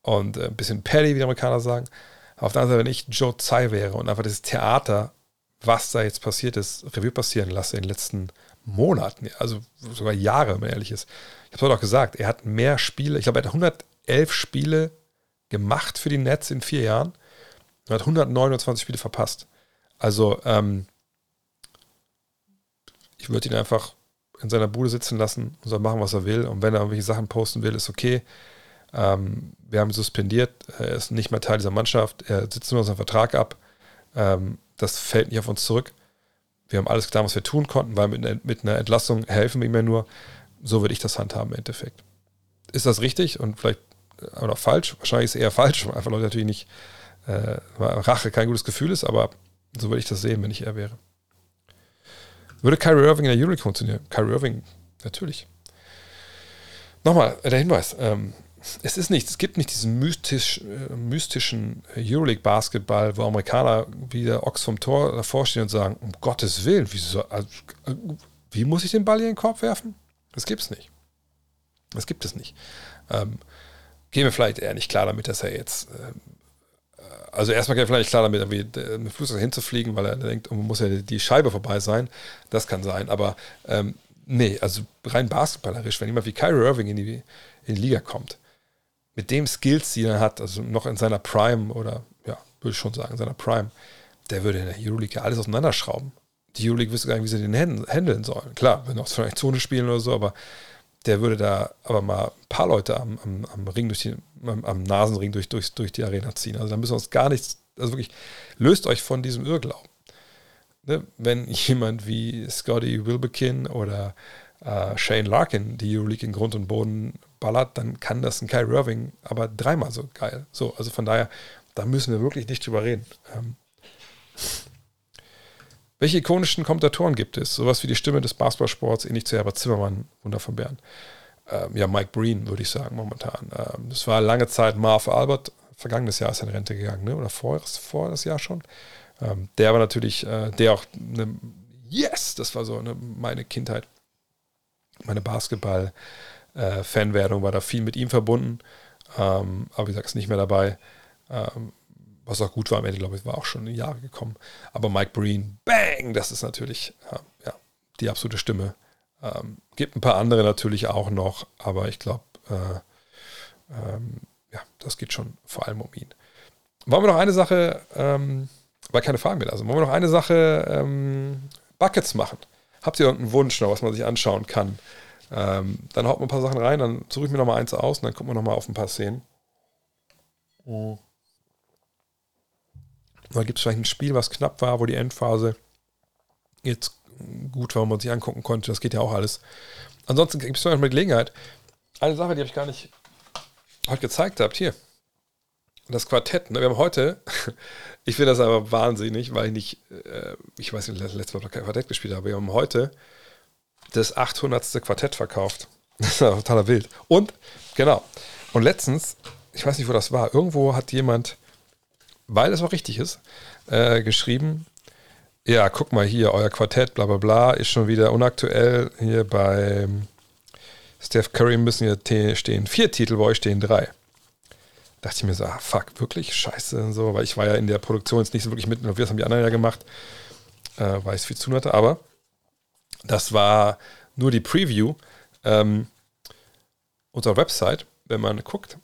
und ein bisschen petty, wie die Amerikaner sagen. Auf der anderen Seite, wenn ich Joe Tsai wäre und einfach das Theater, was da jetzt passiert ist, Revue passieren lasse in den letzten Monaten, also sogar Jahre, wenn man ehrlich ist. Ich habe es heute auch gesagt, er hat mehr Spiele, ich glaube, er hat 111 Spiele gemacht für die Nets in vier Jahren und hat 129 Spiele verpasst. Also, ähm, ich würde ihn einfach in seiner Bude sitzen lassen und soll machen, was er will. Und wenn er irgendwelche Sachen posten will, ist okay. Ähm, wir haben ihn suspendiert. Er ist nicht mehr Teil dieser Mannschaft. Er sitzt nur seinen Vertrag ab. Ähm, das fällt nicht auf uns zurück. Wir haben alles getan, was wir tun konnten, weil mit, mit einer Entlassung helfen wir ihm ja nur. So würde ich das handhaben im Endeffekt. Ist das richtig und vielleicht oder falsch? Wahrscheinlich ist es eher falsch, weil einfach Leute natürlich nicht äh, Rache kein gutes Gefühl ist, aber so würde ich das sehen, wenn ich er wäre. Würde Kyrie Irving in der Euroleague funktionieren? Kyrie Irving, natürlich. Nochmal, der Hinweis. Ähm, es ist nicht, es gibt nicht diesen mystisch, äh, mystischen Euroleague-Basketball, wo Amerikaner wie der Ochs vom Tor davor stehen und sagen, um Gottes Willen, wie, so, also, wie muss ich den Ball hier in den Korb werfen? Das gibt es nicht. Das gibt es nicht. Ähm, gehen wir vielleicht eher nicht klar damit, dass er jetzt ähm, also erstmal geht er vielleicht klar damit, irgendwie äh, mit Flugzeug hinzufliegen, weil er denkt, oh, muss ja die Scheibe vorbei sein. Das kann sein. Aber ähm, nee, also rein basketballerisch, wenn jemand wie Kyrie Irving in die, in die Liga kommt, mit dem Skills, die er hat, also noch in seiner Prime oder ja, würde ich schon sagen, in seiner Prime, der würde in der Euroleague ja alles auseinanderschrauben. Die Euroleague wüsste gar nicht, wie sie den handeln sollen. Klar, wenn auch vielleicht Zone spielen oder so, aber der würde da aber mal ein paar Leute am, am, am Ring durch die, am, Nasenring durch, durch, durch die Arena ziehen. Also da müssen wir uns gar nichts, also wirklich, löst euch von diesem Irrglauben. Ne? Wenn jemand wie Scotty Wilbekin oder äh, Shane Larkin die Euroleague in Grund und Boden ballert, dann kann das ein Kyrie Irving aber dreimal so geil. So, also von daher, da müssen wir wirklich nicht drüber reden. Ähm, welche ikonischen Kommentatoren gibt es? Sowas wie die Stimme des Basketballsports, ähnlich zu Herbert Zimmermann, Wunder von Bern. Ähm, ja, Mike Breen, würde ich sagen, momentan. Ähm, das war lange Zeit Marv Albert. Vergangenes Jahr ist er in Rente gegangen, ne? oder vor, vor das Jahr schon. Ähm, der war natürlich, äh, der auch, eine, yes, das war so eine, meine Kindheit. Meine Basketball-Fanwerdung äh, war da viel mit ihm verbunden. Ähm, aber wie gesagt, ist nicht mehr dabei. Ähm, was auch gut war am Ende, glaube ich, war auch schon in Jahre gekommen. Aber Mike Breen, bang, das ist natürlich äh, ja, die absolute Stimme. Ähm, gibt ein paar andere natürlich auch noch, aber ich glaube, äh, ähm, ja, das geht schon vor allem um ihn. Wollen wir noch eine Sache, ähm, weil keine Fragen mehr, also wollen wir noch eine Sache ähm, Buckets machen? Habt ihr irgendeinen Wunsch noch, was man sich anschauen kann? Ähm, dann haut man ein paar Sachen rein, dann suche ich mir noch mal eins aus und dann gucken wir noch mal auf ein paar Szenen. Oh. Oder gibt es vielleicht ein Spiel, was knapp war, wo die Endphase jetzt gut war, wo man sich angucken konnte. Das geht ja auch alles. Ansonsten gibt es noch eine Gelegenheit. Eine Sache, die habe ich gar nicht heute gezeigt habt. Hier. Das Quartett. Ne? Wir haben heute, ich finde das aber wahnsinnig, weil ich nicht, äh, ich weiß nicht, letztes Mal kein Quartett gespielt habe. Wir haben heute das 800. Quartett verkauft. Das ist ja totaler Wild. Und, genau. Und letztens, ich weiß nicht, wo das war, irgendwo hat jemand weil es auch richtig ist, äh, geschrieben, ja, guck mal hier, euer Quartett, bla bla bla, ist schon wieder unaktuell. Hier bei Steph Curry müssen hier stehen vier Titel, bei euch stehen drei. Dachte ich mir so, ah, fuck, wirklich? Scheiße und so, weil ich war ja in der Produktion jetzt nicht so wirklich mit, das haben die anderen ja gemacht, äh, weil ich es viel zu hatte, aber das war nur die Preview ähm, unserer Website, wenn man guckt,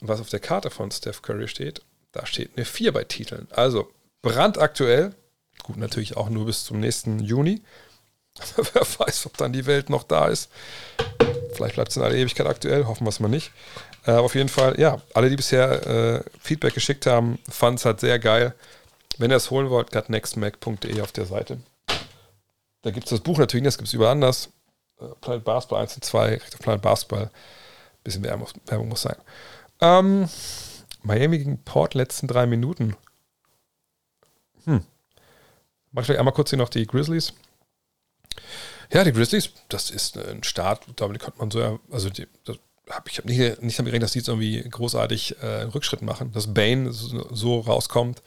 was auf der Karte von Steph Curry steht da steht eine 4 bei Titeln. Also brandaktuell. Gut, natürlich auch nur bis zum nächsten Juni. Aber wer weiß, ob dann die Welt noch da ist. Vielleicht bleibt es in aller Ewigkeit aktuell, hoffen wir es mal nicht. Äh, auf jeden Fall, ja, alle, die bisher äh, Feedback geschickt haben, fanden es halt sehr geil. Wenn ihr es holen wollt, gutnextmac.de auf der Seite. Da gibt es das Buch natürlich, das gibt es überall anders. Äh, Planet Basketball 1 und 2, Planet Basketball. Bisschen Werbung, Werbung muss sein. Ähm, Miami gegen Port letzten drei Minuten. Hm. Mach ich gleich einmal kurz hier noch die Grizzlies. Ja, die Grizzlies, das ist ein Start, ich, konnte man so, also die, das, ich habe nicht, nicht damit gerechnet, dass die jetzt irgendwie großartig äh, Rückschritt machen. Dass Bane so, so, rauskommt,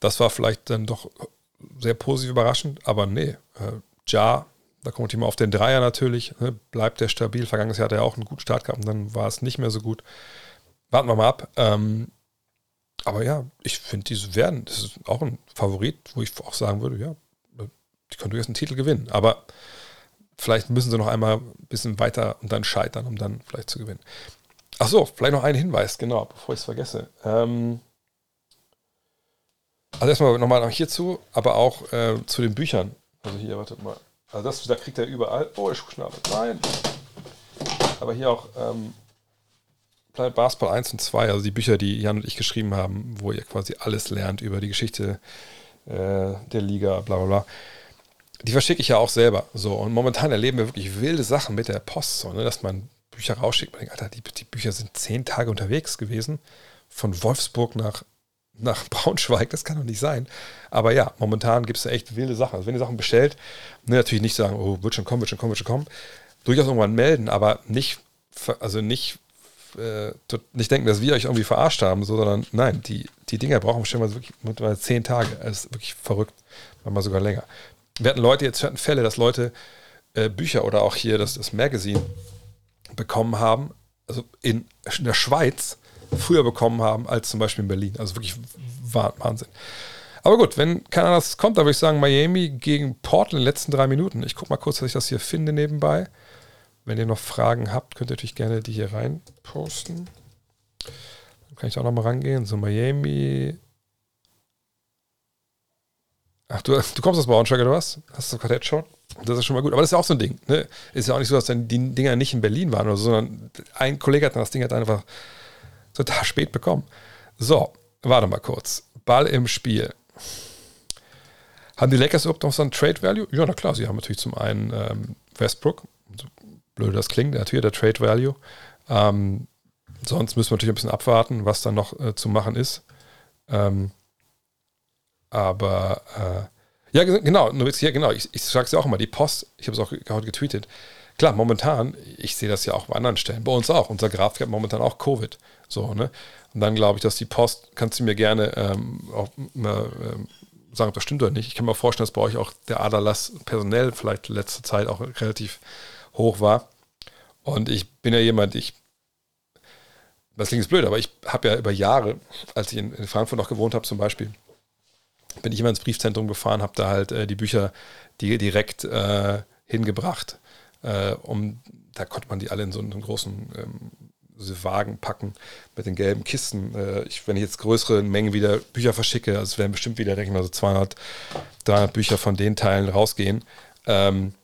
das war vielleicht dann doch sehr positiv überraschend, aber nee, äh, Ja, da kommt jemand auf den Dreier natürlich, ne, bleibt der stabil. Vergangenes Jahr hat er auch einen guten Start gehabt und dann war es nicht mehr so gut. Warten wir mal ab. Ähm, aber ja, ich finde, diese werden, das ist auch ein Favorit, wo ich auch sagen würde, ja, die können durchaus einen Titel gewinnen. Aber vielleicht müssen sie noch einmal ein bisschen weiter und dann scheitern, um dann vielleicht zu gewinnen. Ach so, vielleicht noch ein Hinweis, genau, bevor ich es vergesse. Ähm, also erstmal nochmal hierzu, aber auch äh, zu den Büchern. Also hier, wartet mal. Also das, da kriegt er überall. Oh, ich Schuhschnabel. Nein. Aber hier auch ähm, Basketball 1 und 2, also die Bücher, die Jan und ich geschrieben haben, wo ihr quasi alles lernt über die Geschichte äh, der Liga, bla bla bla die verschicke ich ja auch selber. So, und momentan erleben wir wirklich wilde Sachen mit der Post, so, ne, dass man Bücher rausschickt. Man denkt, Alter, die, die Bücher sind zehn Tage unterwegs gewesen. Von Wolfsburg nach, nach Braunschweig, das kann doch nicht sein. Aber ja, momentan gibt es da echt wilde Sachen. Also wenn ihr Sachen bestellt, ne, natürlich nicht sagen, oh, wird schon kommen, wird schon kommen, wird schon kommen. Durchaus irgendwann melden, aber nicht, also nicht, äh, nicht denken, dass wir euch irgendwie verarscht haben, so, sondern nein, die, die Dinger brauchen bestimmt wirklich mittlerweile zehn Tage. Das ist wirklich verrückt, manchmal sogar länger wir hatten Leute, jetzt hatten Fälle, dass Leute äh, Bücher oder auch hier das, das Magazine bekommen haben, also in, in, der Schweiz früher bekommen haben als zum Beispiel in Berlin. Also wirklich Wahnsinn. Aber gut, wenn keiner das kommt, dann würde ich sagen, Miami gegen Portland in den letzten drei Minuten. Ich gucke mal kurz, dass ich das hier finde nebenbei. Wenn ihr noch Fragen habt, könnt ihr natürlich gerne die hier rein posten. Dann kann ich auch noch mal rangehen. So, Miami Ach, du, du kommst aus Braunschweig oder was? Hast du Quartett schon? Das ist schon mal gut. Aber das ist ja auch so ein Ding. Ne? Ist ja auch nicht so, dass dann die Dinger nicht in Berlin waren oder so, sondern ein Kollege hat das Ding hat einfach total spät bekommen. So, warte mal kurz. Ball im Spiel. Haben die Lakers überhaupt noch so ein Trade Value? Ja, na klar, sie haben natürlich zum einen ähm, Westbrook, blöd das klingt, natürlich der Trade Value. Ähm, sonst müssen wir natürlich ein bisschen abwarten, was dann noch äh, zu machen ist. Ähm, aber äh, ja, genau, ja, genau, ich, ich sage es ja auch immer, die Post, ich habe es auch heute getweetet. Klar, momentan, ich sehe das ja auch bei anderen Stellen, bei uns auch. Unser Graf hat momentan auch Covid. So, ne? Und dann glaube ich, dass die Post, kannst du mir gerne ähm, auch ähm, sagen, ob das stimmt oder nicht. Ich kann mir vorstellen, dass bei euch auch der Aderlass personell vielleicht letzte Zeit auch relativ hoch war. Und ich bin ja jemand, ich, das klingt jetzt blöd, aber ich habe ja über Jahre, als ich in, in Frankfurt noch gewohnt habe zum Beispiel, bin ich immer ins Briefzentrum gefahren, habe da halt äh, die Bücher die direkt äh, hingebracht. Äh, um, da konnte man die alle in so einen großen ähm, Wagen packen mit den gelben Kisten. Äh, ich, wenn ich jetzt größere Mengen wieder Bücher verschicke, also es werden bestimmt wieder, denke ich mal, so 200, 300 Bücher von den Teilen rausgehen. Ähm,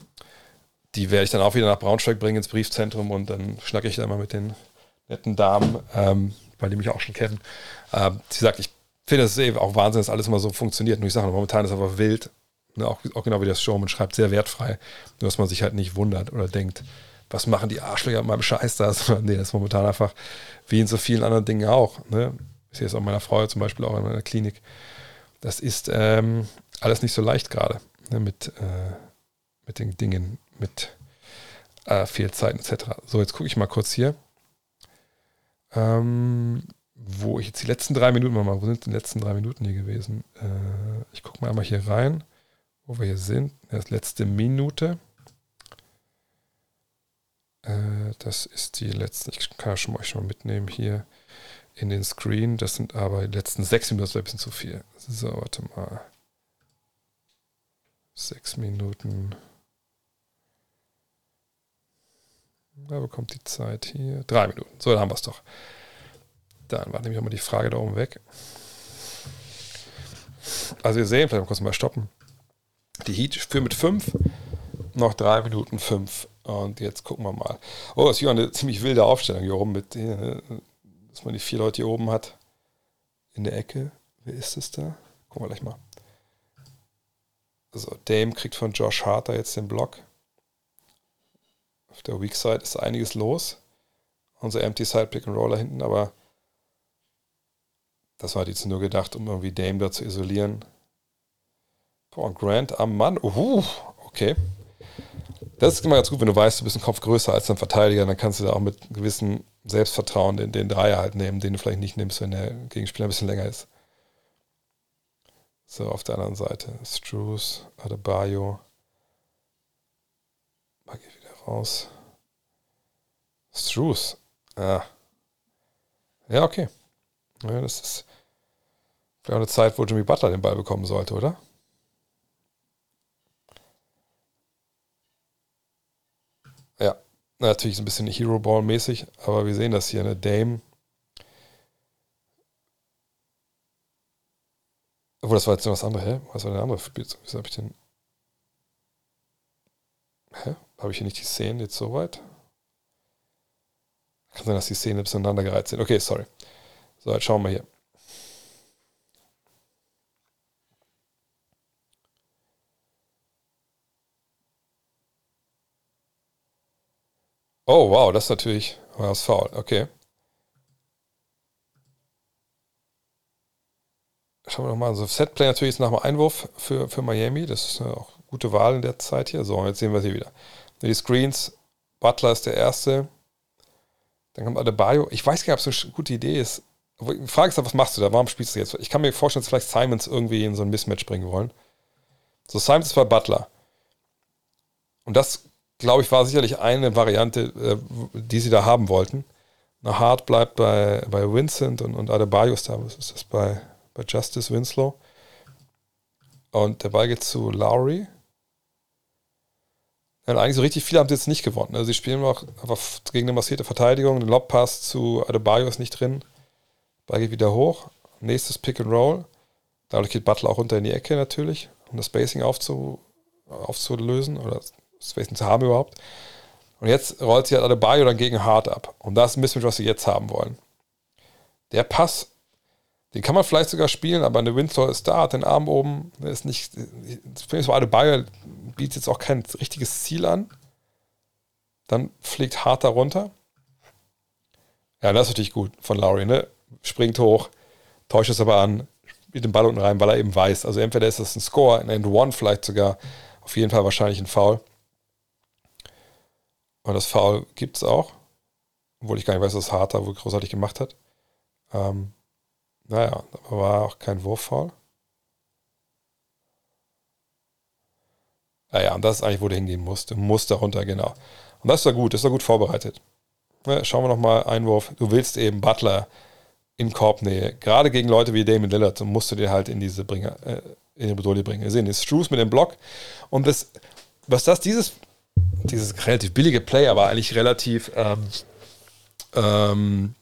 die werde ich dann auch wieder nach Braunschweig bringen ins Briefzentrum und dann schnacke ich da mal mit den netten Damen, ähm, weil die mich auch schon kennen. Ähm, sie sagt, ich finde das eben auch Wahnsinn, dass alles immer so funktioniert. Nur ich sage, momentan ist es aber wild. Ne, auch, auch, genau wie das Showman schreibt, sehr wertfrei. Nur dass man sich halt nicht wundert oder denkt, was machen die Arschlöcher mit meinem Scheiß da? nee, das ist momentan einfach wie in so vielen anderen Dingen auch. Ne? Ich sehe es auch meiner Frau zum Beispiel auch in meiner Klinik. Das ist ähm, alles nicht so leicht gerade ne? mit, äh, mit den Dingen, mit äh, Fehlzeiten etc. So, jetzt gucke ich mal kurz hier. Ähm, wo ich jetzt die letzten drei Minuten mal, wo sind die letzten drei Minuten hier gewesen? Äh, ich gucke mal einmal hier rein, wo wir hier sind. Das letzte Minute. Äh, das ist die letzte, ich kann ja schon mal, mitnehmen hier in den Screen. Das sind aber die letzten sechs Minuten, das ein bisschen zu viel. So, warte mal. Sechs Minuten. Da bekommt die Zeit hier. Drei Minuten. So, dann haben wir es doch. Dann war nämlich auch mal die Frage da oben weg. Also ihr seht, vielleicht kurz mal stoppen. Die Heat führen mit 5, noch 3 Minuten 5. Und jetzt gucken wir mal. Oh, das ist hier eine ziemlich wilde Aufstellung hier oben, mit, dass man die vier Leute hier oben hat. In der Ecke. Wer ist es da? Gucken wir gleich mal. Also Dame kriegt von Josh Harter jetzt den Block. Auf der Weak Side ist einiges los. Unser Empty Side Pick and Roller hinten, aber das war jetzt nur gedacht, um irgendwie Dame da zu isolieren. Boah, Grant am Mann. Uhu, okay. Das ist immer ganz gut, wenn du weißt, du bist ein Kopf größer als dein Verteidiger, dann kannst du da auch mit gewissem Selbstvertrauen den, den Dreier halt nehmen, den du vielleicht nicht nimmst, wenn der Gegenspieler ein bisschen länger ist. So, auf der anderen Seite. Struce, Adebayo. Mag ich wieder raus. Struce. Ah. Ja, okay. Ja, das ist vielleicht eine Zeit, wo Jimmy Butler den Ball bekommen sollte, oder? Ja, natürlich ein bisschen Hero Ball mäßig, aber wir sehen das hier, eine Dame. Obwohl, das war jetzt noch was anderes, hä? Was war denn der andere Spielzug? Wieso habe ich den. Hä? Habe ich hier nicht die Szenen jetzt so weit? Kann sein, dass die Szenen ein aneinandergereizt sind. Okay, sorry. So, jetzt schauen wir hier. Oh, wow, das ist natürlich war das faul. Okay. Schauen wir nochmal. Also Setplay natürlich ist nach dem Einwurf für, für Miami. Das ist eine gute Wahl in der Zeit hier. So, jetzt sehen wir sie wieder. Die Screens. Butler ist der Erste. Dann kommt Adebayo. Ich weiß gar nicht, ob es eine gute Idee ist. Die Frage ist, was machst du da? Warum spielst du jetzt? Ich kann mir vorstellen, dass vielleicht Simons irgendwie in so ein Mismatch bringen wollen. So, Simons ist bei Butler. Und das glaube ich, war sicherlich eine Variante, äh, die sie da haben wollten. Na, Hart bleibt bei, bei Vincent und, und Adebayo ist da. Was ist das bei, bei Justice Winslow? Und der Ball geht zu Lowry. Ja, eigentlich so richtig viele haben sie jetzt nicht gewonnen. Also sie spielen einfach gegen eine massierte Verteidigung. Ein Lobpass zu Adebayo ist nicht drin. Ball geht wieder hoch. Nächstes Pick and Roll. Dadurch geht Butler auch runter in die Ecke natürlich, um das Spacing aufzu, aufzulösen oder Spacing zu haben überhaupt. Und jetzt rollt sie halt Adebayo dann gegen Hart ab. Und das ist ein bisschen, was sie jetzt haben wollen. Der Pass, den kann man vielleicht sogar spielen, aber eine Winslow ist da, hat den Arm oben, ist nicht, zumindest war Adebayo bietet jetzt auch kein richtiges Ziel an. Dann fliegt Hart da runter. Ja, das ist natürlich gut von Lowry, ne? Springt hoch, täuscht es aber an, spielt den Ball unten rein, weil er eben weiß. Also entweder ist das ein Score, ein End-One vielleicht sogar, auf jeden Fall wahrscheinlich ein Foul. Und das Foul gibt es auch. Obwohl ich gar nicht weiß, was Harter wohl großartig gemacht hat. Ähm, naja, aber war auch kein Wurffoul. Naja, und das ist eigentlich, wo du hingehen musst. Du musst da runter, genau. Und das war gut, das war gut vorbereitet. Ja, schauen wir nochmal, Einwurf. Du willst eben Butler in Korbnähe. Gerade gegen Leute wie Damon Lillard musst du dir halt in diese Bringer, äh, in die Bedrohung bringen. Wir sehen den Struce mit dem Block. Und das, was das dieses dieses relativ billige Play, aber eigentlich relativ ähm, ähm,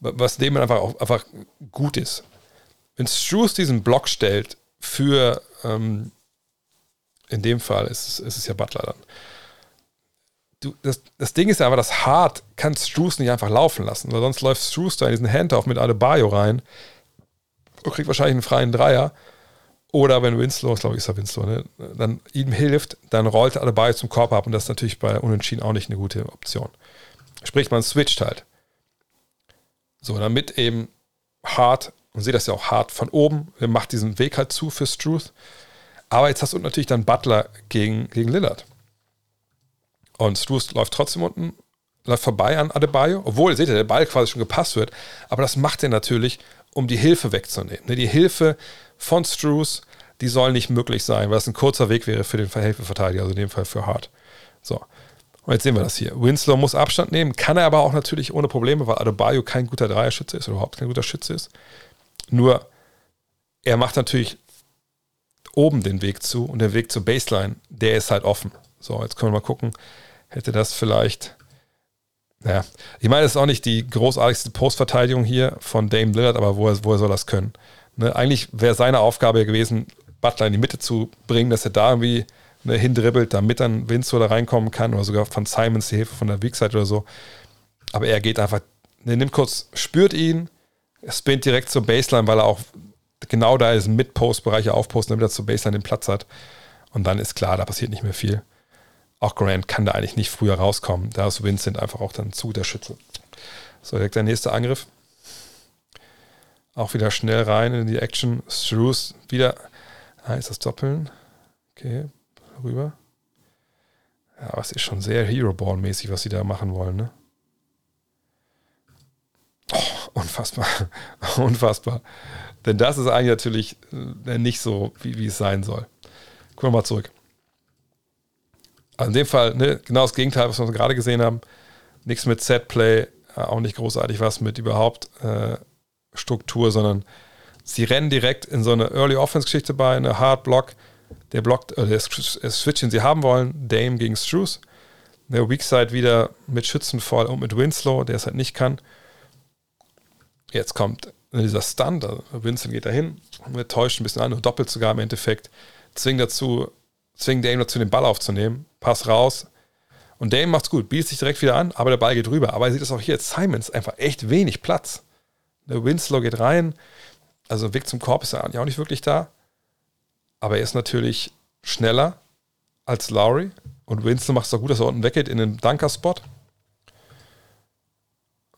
was dem einfach auch einfach gut ist. Wenn Struce diesen Block stellt für ähm, in dem Fall ist es, ist es ja Butler dann. Du, das, das Ding ist ja aber, das Hart kann Struce nicht einfach laufen lassen, weil sonst läuft Struce da in diesen Handoff mit Adebayo rein und kriegt wahrscheinlich einen freien Dreier oder wenn Winslow, glaube ich, ist ja Winslow, ne, dann ihm hilft, dann rollt er Beine zum Korb ab und das ist natürlich bei Unentschieden auch nicht eine gute Option. Sprich, man switcht halt. So, damit eben hart, und seht das ja auch hart von oben, er macht diesen Weg halt zu für Struth. Aber jetzt hast du natürlich dann Butler gegen, gegen Lillard. Und Struth läuft trotzdem unten, läuft vorbei an Adebayo, obwohl, seht ihr, der Ball quasi schon gepasst wird. Aber das macht er natürlich, um die Hilfe wegzunehmen. Ne, die Hilfe von Struce, die soll nicht möglich sein, weil es ein kurzer Weg wäre für den Verhältnisverteidiger, also in dem Fall für Hart. So. Und jetzt sehen wir das hier. Winslow muss Abstand nehmen, kann er aber auch natürlich ohne Probleme, weil Adebayo kein guter Dreierschütze ist oder überhaupt kein guter Schütze ist. Nur, er macht natürlich oben den Weg zu und der Weg zur Baseline, der ist halt offen. So, jetzt können wir mal gucken, hätte das vielleicht. Ja, ich meine, es ist auch nicht die großartigste Postverteidigung hier von Dame Lillard, aber woher, woher soll das können? Ne, eigentlich wäre seine Aufgabe gewesen, Butler in die Mitte zu bringen, dass er da irgendwie ne, hindribbelt, damit dann Winslow da reinkommen kann oder sogar von Simons die Hilfe von der Weakside oder so. Aber er geht einfach, er nimmt kurz, spürt ihn, spinnt direkt zur Baseline, weil er auch genau da ist, Mid-Post-Bereiche aufposten, damit er zur Baseline den Platz hat. Und dann ist klar, da passiert nicht mehr viel. Auch Grant kann da eigentlich nicht früher rauskommen. Da ist Vincent einfach auch dann zu der Schütze. So, direkt der nächste Angriff. Auch wieder schnell rein in die Action. Struce wieder. Ah, ist das Doppeln? Okay, rüber. Ja, aber es ist schon sehr Hero Ball-mäßig, was sie da machen wollen, ne? Oh, unfassbar. unfassbar. Denn das ist eigentlich natürlich äh, nicht so, wie, wie es sein soll. Gucken wir mal zurück. Also in dem Fall, ne, genau das Gegenteil, was wir gerade gesehen haben. Nichts mit Setplay, äh, auch nicht großartig was mit überhaupt äh, Struktur, sondern sie rennen direkt in so eine Early Offense-Geschichte bei, eine Hard Block. Der blockt, äh, der Switch, den sie haben wollen, Dame gegen Struce. Der Weakside wieder mit Schützenfall und mit Winslow, der es halt nicht kann. Jetzt kommt dieser Stunt, also Vincent geht dahin, täuscht ein bisschen an, doppelt sogar im Endeffekt, zwingt dazu, zwingt Dame dazu, den Ball aufzunehmen, Pass raus. Und Dame macht's gut, bietet sich direkt wieder an, aber der Ball geht rüber. Aber er sieht es auch hier, Simons einfach echt wenig Platz. Der Winslow geht rein, also Weg zum Korb ist eigentlich auch nicht wirklich da. Aber er ist natürlich schneller als Lowry. Und Winslow macht es auch gut, dass er unten weggeht in den Dunker-Spot.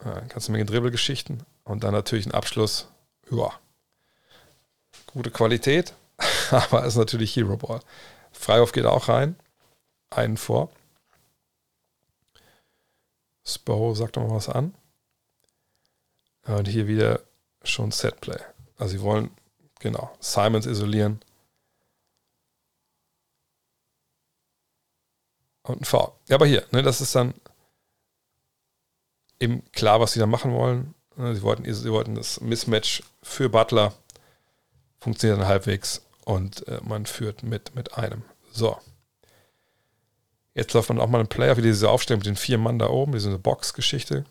Ja, du mir Dribbelgeschichten. Und dann natürlich ein Abschluss. Ja. Gute Qualität, aber ist natürlich Hero Ball. Freihof geht auch rein. Einen vor. Spo sagt doch mal was an. Und hier wieder schon Setplay. Also sie wollen, genau, Simons isolieren. Und ein V. Ja, aber hier, ne, das ist dann eben klar, was sie da machen wollen. Ne, sie wollten, sie wollten das Mismatch für Butler. Funktioniert dann halbwegs und äh, man führt mit, mit einem. So. Jetzt läuft man auch mal einen Player, wie diese Aufstellung mit den vier Mann da oben, diese Box-Geschichte.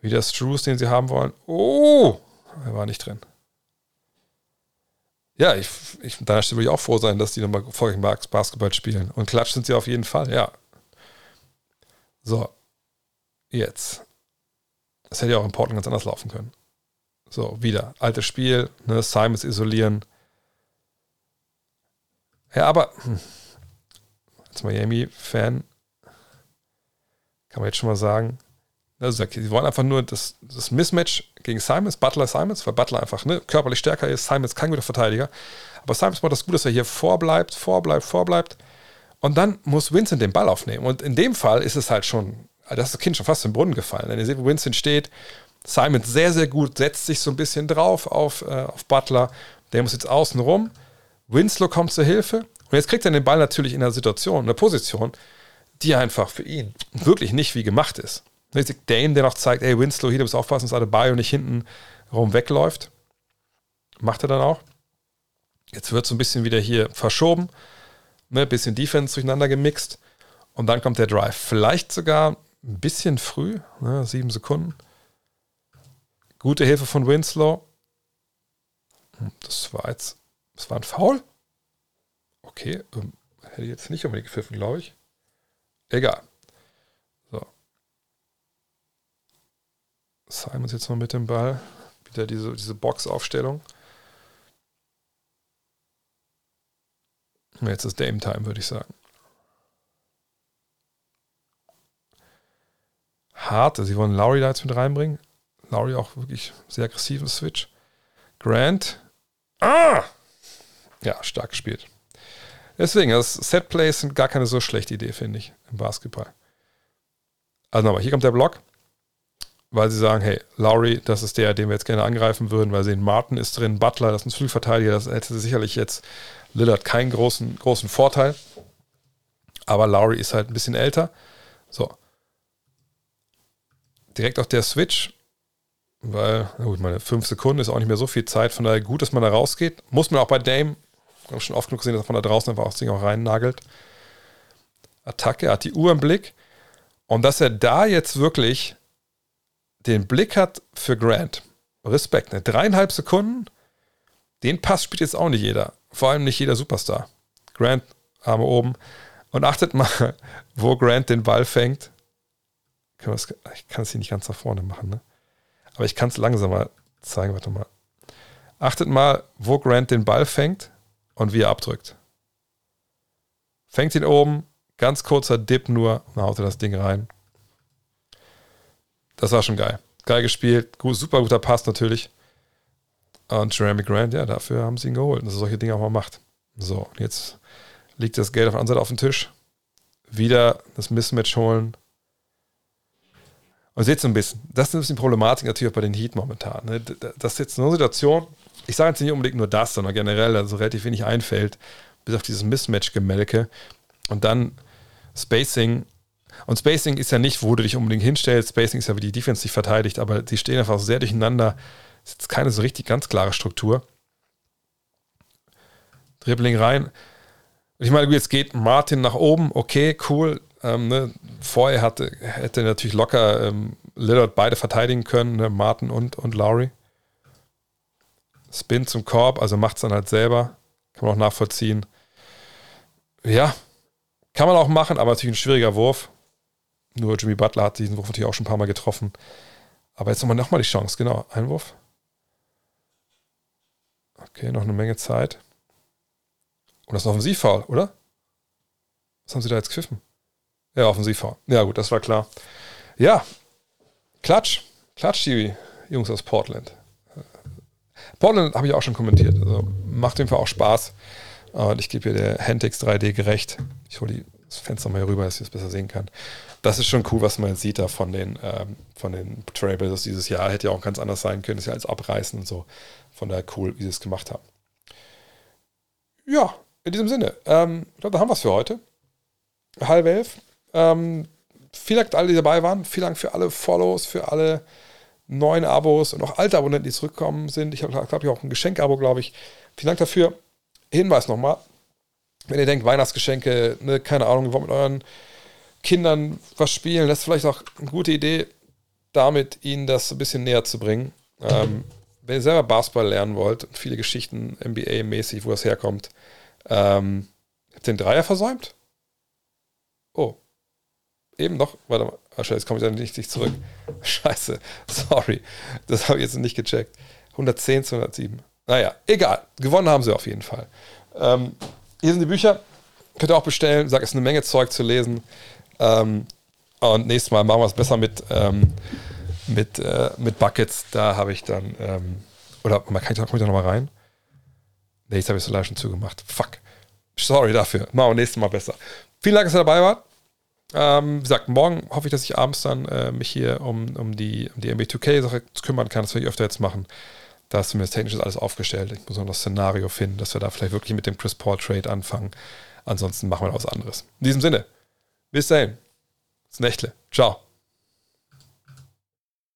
Wieder Struce, den sie haben wollen. Oh! Er war nicht drin. Ja, ich, ich, da würde ich auch froh sein, dass die nochmal folglich Basketball spielen. Und klatsch sind sie auf jeden Fall, ja. So. Jetzt. Das hätte ja auch in Portland ganz anders laufen können. So, wieder. Altes Spiel, ne, Simons isolieren. Ja, aber hm, als Miami-Fan kann man jetzt schon mal sagen, also sie wollen einfach nur das, das Mismatch gegen Simons, Butler Simons, weil Butler einfach ne, körperlich stärker ist, Simons kein guter Verteidiger. Aber Simons macht das gut, dass er hier vorbleibt, vorbleibt, vorbleibt. Und dann muss Vincent den Ball aufnehmen. Und in dem Fall ist es halt schon, das ist das Kind schon fast im Brunnen gefallen. Denn ihr seht, wo Vincent steht, Simons sehr, sehr gut, setzt sich so ein bisschen drauf auf, äh, auf Butler. Der muss jetzt außen rum. Winslow kommt zur Hilfe. Und jetzt kriegt er den Ball natürlich in einer Situation, in einer Position, die einfach für ihn wirklich nicht wie gemacht ist. Dane, der noch zeigt, ey, Winslow, hier, du musst aufpassen, dass Adebayo nicht hinten rum wegläuft. Macht er dann auch. Jetzt wird so ein bisschen wieder hier verschoben. Ne, bisschen Defense durcheinander gemixt. Und dann kommt der Drive. Vielleicht sogar ein bisschen früh, ne, sieben Sekunden. Gute Hilfe von Winslow. Das war jetzt, das war ein Foul? Okay, ähm, hätte ich jetzt nicht unbedingt gepfiffen, glaube ich. Egal. So. Simons jetzt noch mit dem Ball. Wieder diese, diese Box-Aufstellung. Jetzt ist Dame Time, würde ich sagen. Hart, sie wollen Lowry da jetzt mit reinbringen. Lowry auch wirklich sehr aggressiven Switch. Grant. Ah! Ja, stark gespielt. Deswegen, das Setplays sind gar keine so schlechte Idee, finde ich, im Basketball. Also nochmal, hier kommt der Block, weil sie sagen, hey, Lowry, das ist der, den wir jetzt gerne angreifen würden, weil sie sehen, Martin ist drin, Butler, das ist ein Flügelverteidiger, das hätte sicherlich jetzt Lillard keinen großen, großen Vorteil. Aber Lowry ist halt ein bisschen älter. So. Direkt auch der Switch, weil, na gut, meine fünf Sekunden ist auch nicht mehr so viel Zeit, von daher gut, dass man da rausgeht. Muss man auch bei Dame habe schon oft genug gesehen, dass man da draußen einfach auch das Ding auch rein nagelt. Attacke, hat die Uhr im Blick. Und dass er da jetzt wirklich den Blick hat für Grant. Respekt, ne? Dreieinhalb Sekunden, den Pass spielt jetzt auch nicht jeder. Vor allem nicht jeder Superstar. Grant, Arme oben. Und achtet mal, wo Grant den Ball fängt. Ich kann es hier nicht ganz nach vorne machen, ne? Aber ich kann es langsamer zeigen. Warte mal. Achtet mal, wo Grant den Ball fängt und wie er abdrückt. Fängt ihn oben, ganz kurzer Dip nur und haut er das Ding rein. Das war schon geil. Geil gespielt, gut, super guter Pass natürlich. Und Jeremy Grant, ja, dafür haben sie ihn geholt, dass er solche Dinge auch mal macht. So, jetzt liegt das Geld auf der anderen Seite auf dem Tisch. wieder das Mismatch holen. Und seht so ein bisschen, das ist ein bisschen Problematik natürlich auch bei den Heat momentan. Ne? Das ist jetzt eine Situation, ich sage jetzt nicht unbedingt nur das, sondern generell, also relativ wenig einfällt, bis auf dieses Mismatch-Gemelke. Und dann Spacing. Und Spacing ist ja nicht, wo du dich unbedingt hinstellst. Spacing ist ja, wie die Defense sich verteidigt, aber sie stehen einfach sehr durcheinander. Ist jetzt keine so richtig ganz klare Struktur. Dribbling rein. Ich meine, jetzt geht Martin nach oben, okay, cool. Ähm, ne? Vorher hatte, hätte natürlich locker ähm, Lillard beide verteidigen können, ne? Martin und, und Lowry. Spin zum Korb, also macht es dann halt selber. Kann man auch nachvollziehen. Ja, kann man auch machen, aber natürlich ein schwieriger Wurf. Nur Jimmy Butler hat diesen Wurf natürlich auch schon ein paar Mal getroffen. Aber jetzt nochmal noch mal die Chance, genau. Einwurf. Okay, noch eine Menge Zeit. Und das ist ein Offensivfoul, oder? Was haben sie da jetzt gepfiffen? Ja, Offensivfoul. Ja, gut, das war klar. Ja, Klatsch. Klatsch, die Jungs aus Portland. Portland habe ich auch schon kommentiert. Also macht jeden Fall auch Spaß. Und ich gebe hier der Handix 3D gerecht. Ich hole das Fenster mal hier rüber, dass ich es besser sehen kann. Das ist schon cool, was man jetzt sieht da von den, ähm, von den Trailblazers dieses Jahr. Hätte ja auch ganz anders sein können. Das ja als Abreißen und so. Von daher cool, wie sie es gemacht haben. Ja, in diesem Sinne. Ähm, ich glaube, da haben wir es für heute. Halb elf. Ähm, vielen Dank, alle, die dabei waren. Vielen Dank für alle Follows, für alle neuen Abos und auch alte Abonnenten, die zurückgekommen sind. Ich habe, glaube ich, auch ein Geschenk-Abo, glaube ich. Vielen Dank dafür. Hinweis nochmal, wenn ihr denkt, Weihnachtsgeschenke, ne, keine Ahnung, ihr wollt mit euren Kindern was spielen, das ist vielleicht auch eine gute Idee, damit ihnen das ein bisschen näher zu bringen. Ähm, wenn ihr selber Basketball lernen wollt und viele Geschichten NBA-mäßig, wo das herkommt, ähm, habt ihr den Dreier versäumt? Oh. Eben noch. Warte mal. Ach, jetzt komme ich dann nicht zurück. Scheiße. Sorry. Das habe ich jetzt nicht gecheckt. 110 zu 107. Naja, egal. Gewonnen haben sie auf jeden Fall. Ähm, hier sind die Bücher. Könnt ihr auch bestellen. Sag, es ist eine Menge Zeug zu lesen. Ähm, und nächstes Mal machen wir es besser mit, ähm, mit, äh, mit Buckets. Da habe ich dann. Ähm, oder kann ich, komm ich da nochmal rein? Nee, jetzt habe ich so leicht schon zugemacht. Fuck. Sorry dafür. Machen wir nächstes Mal besser. Vielen Dank, dass ihr dabei wart. Ähm, wie gesagt, morgen hoffe ich, dass ich abends dann äh, mich hier um, um die, um die MB2K-Sache kümmern kann. Das werde ich öfter jetzt machen. Da ist zumindest technisch alles aufgestellt. Ich muss noch das Szenario finden, dass wir da vielleicht wirklich mit dem Chris Paul Trade anfangen. Ansonsten machen wir was anderes. In diesem Sinne, bis dahin. Das Nächtle. Ciao.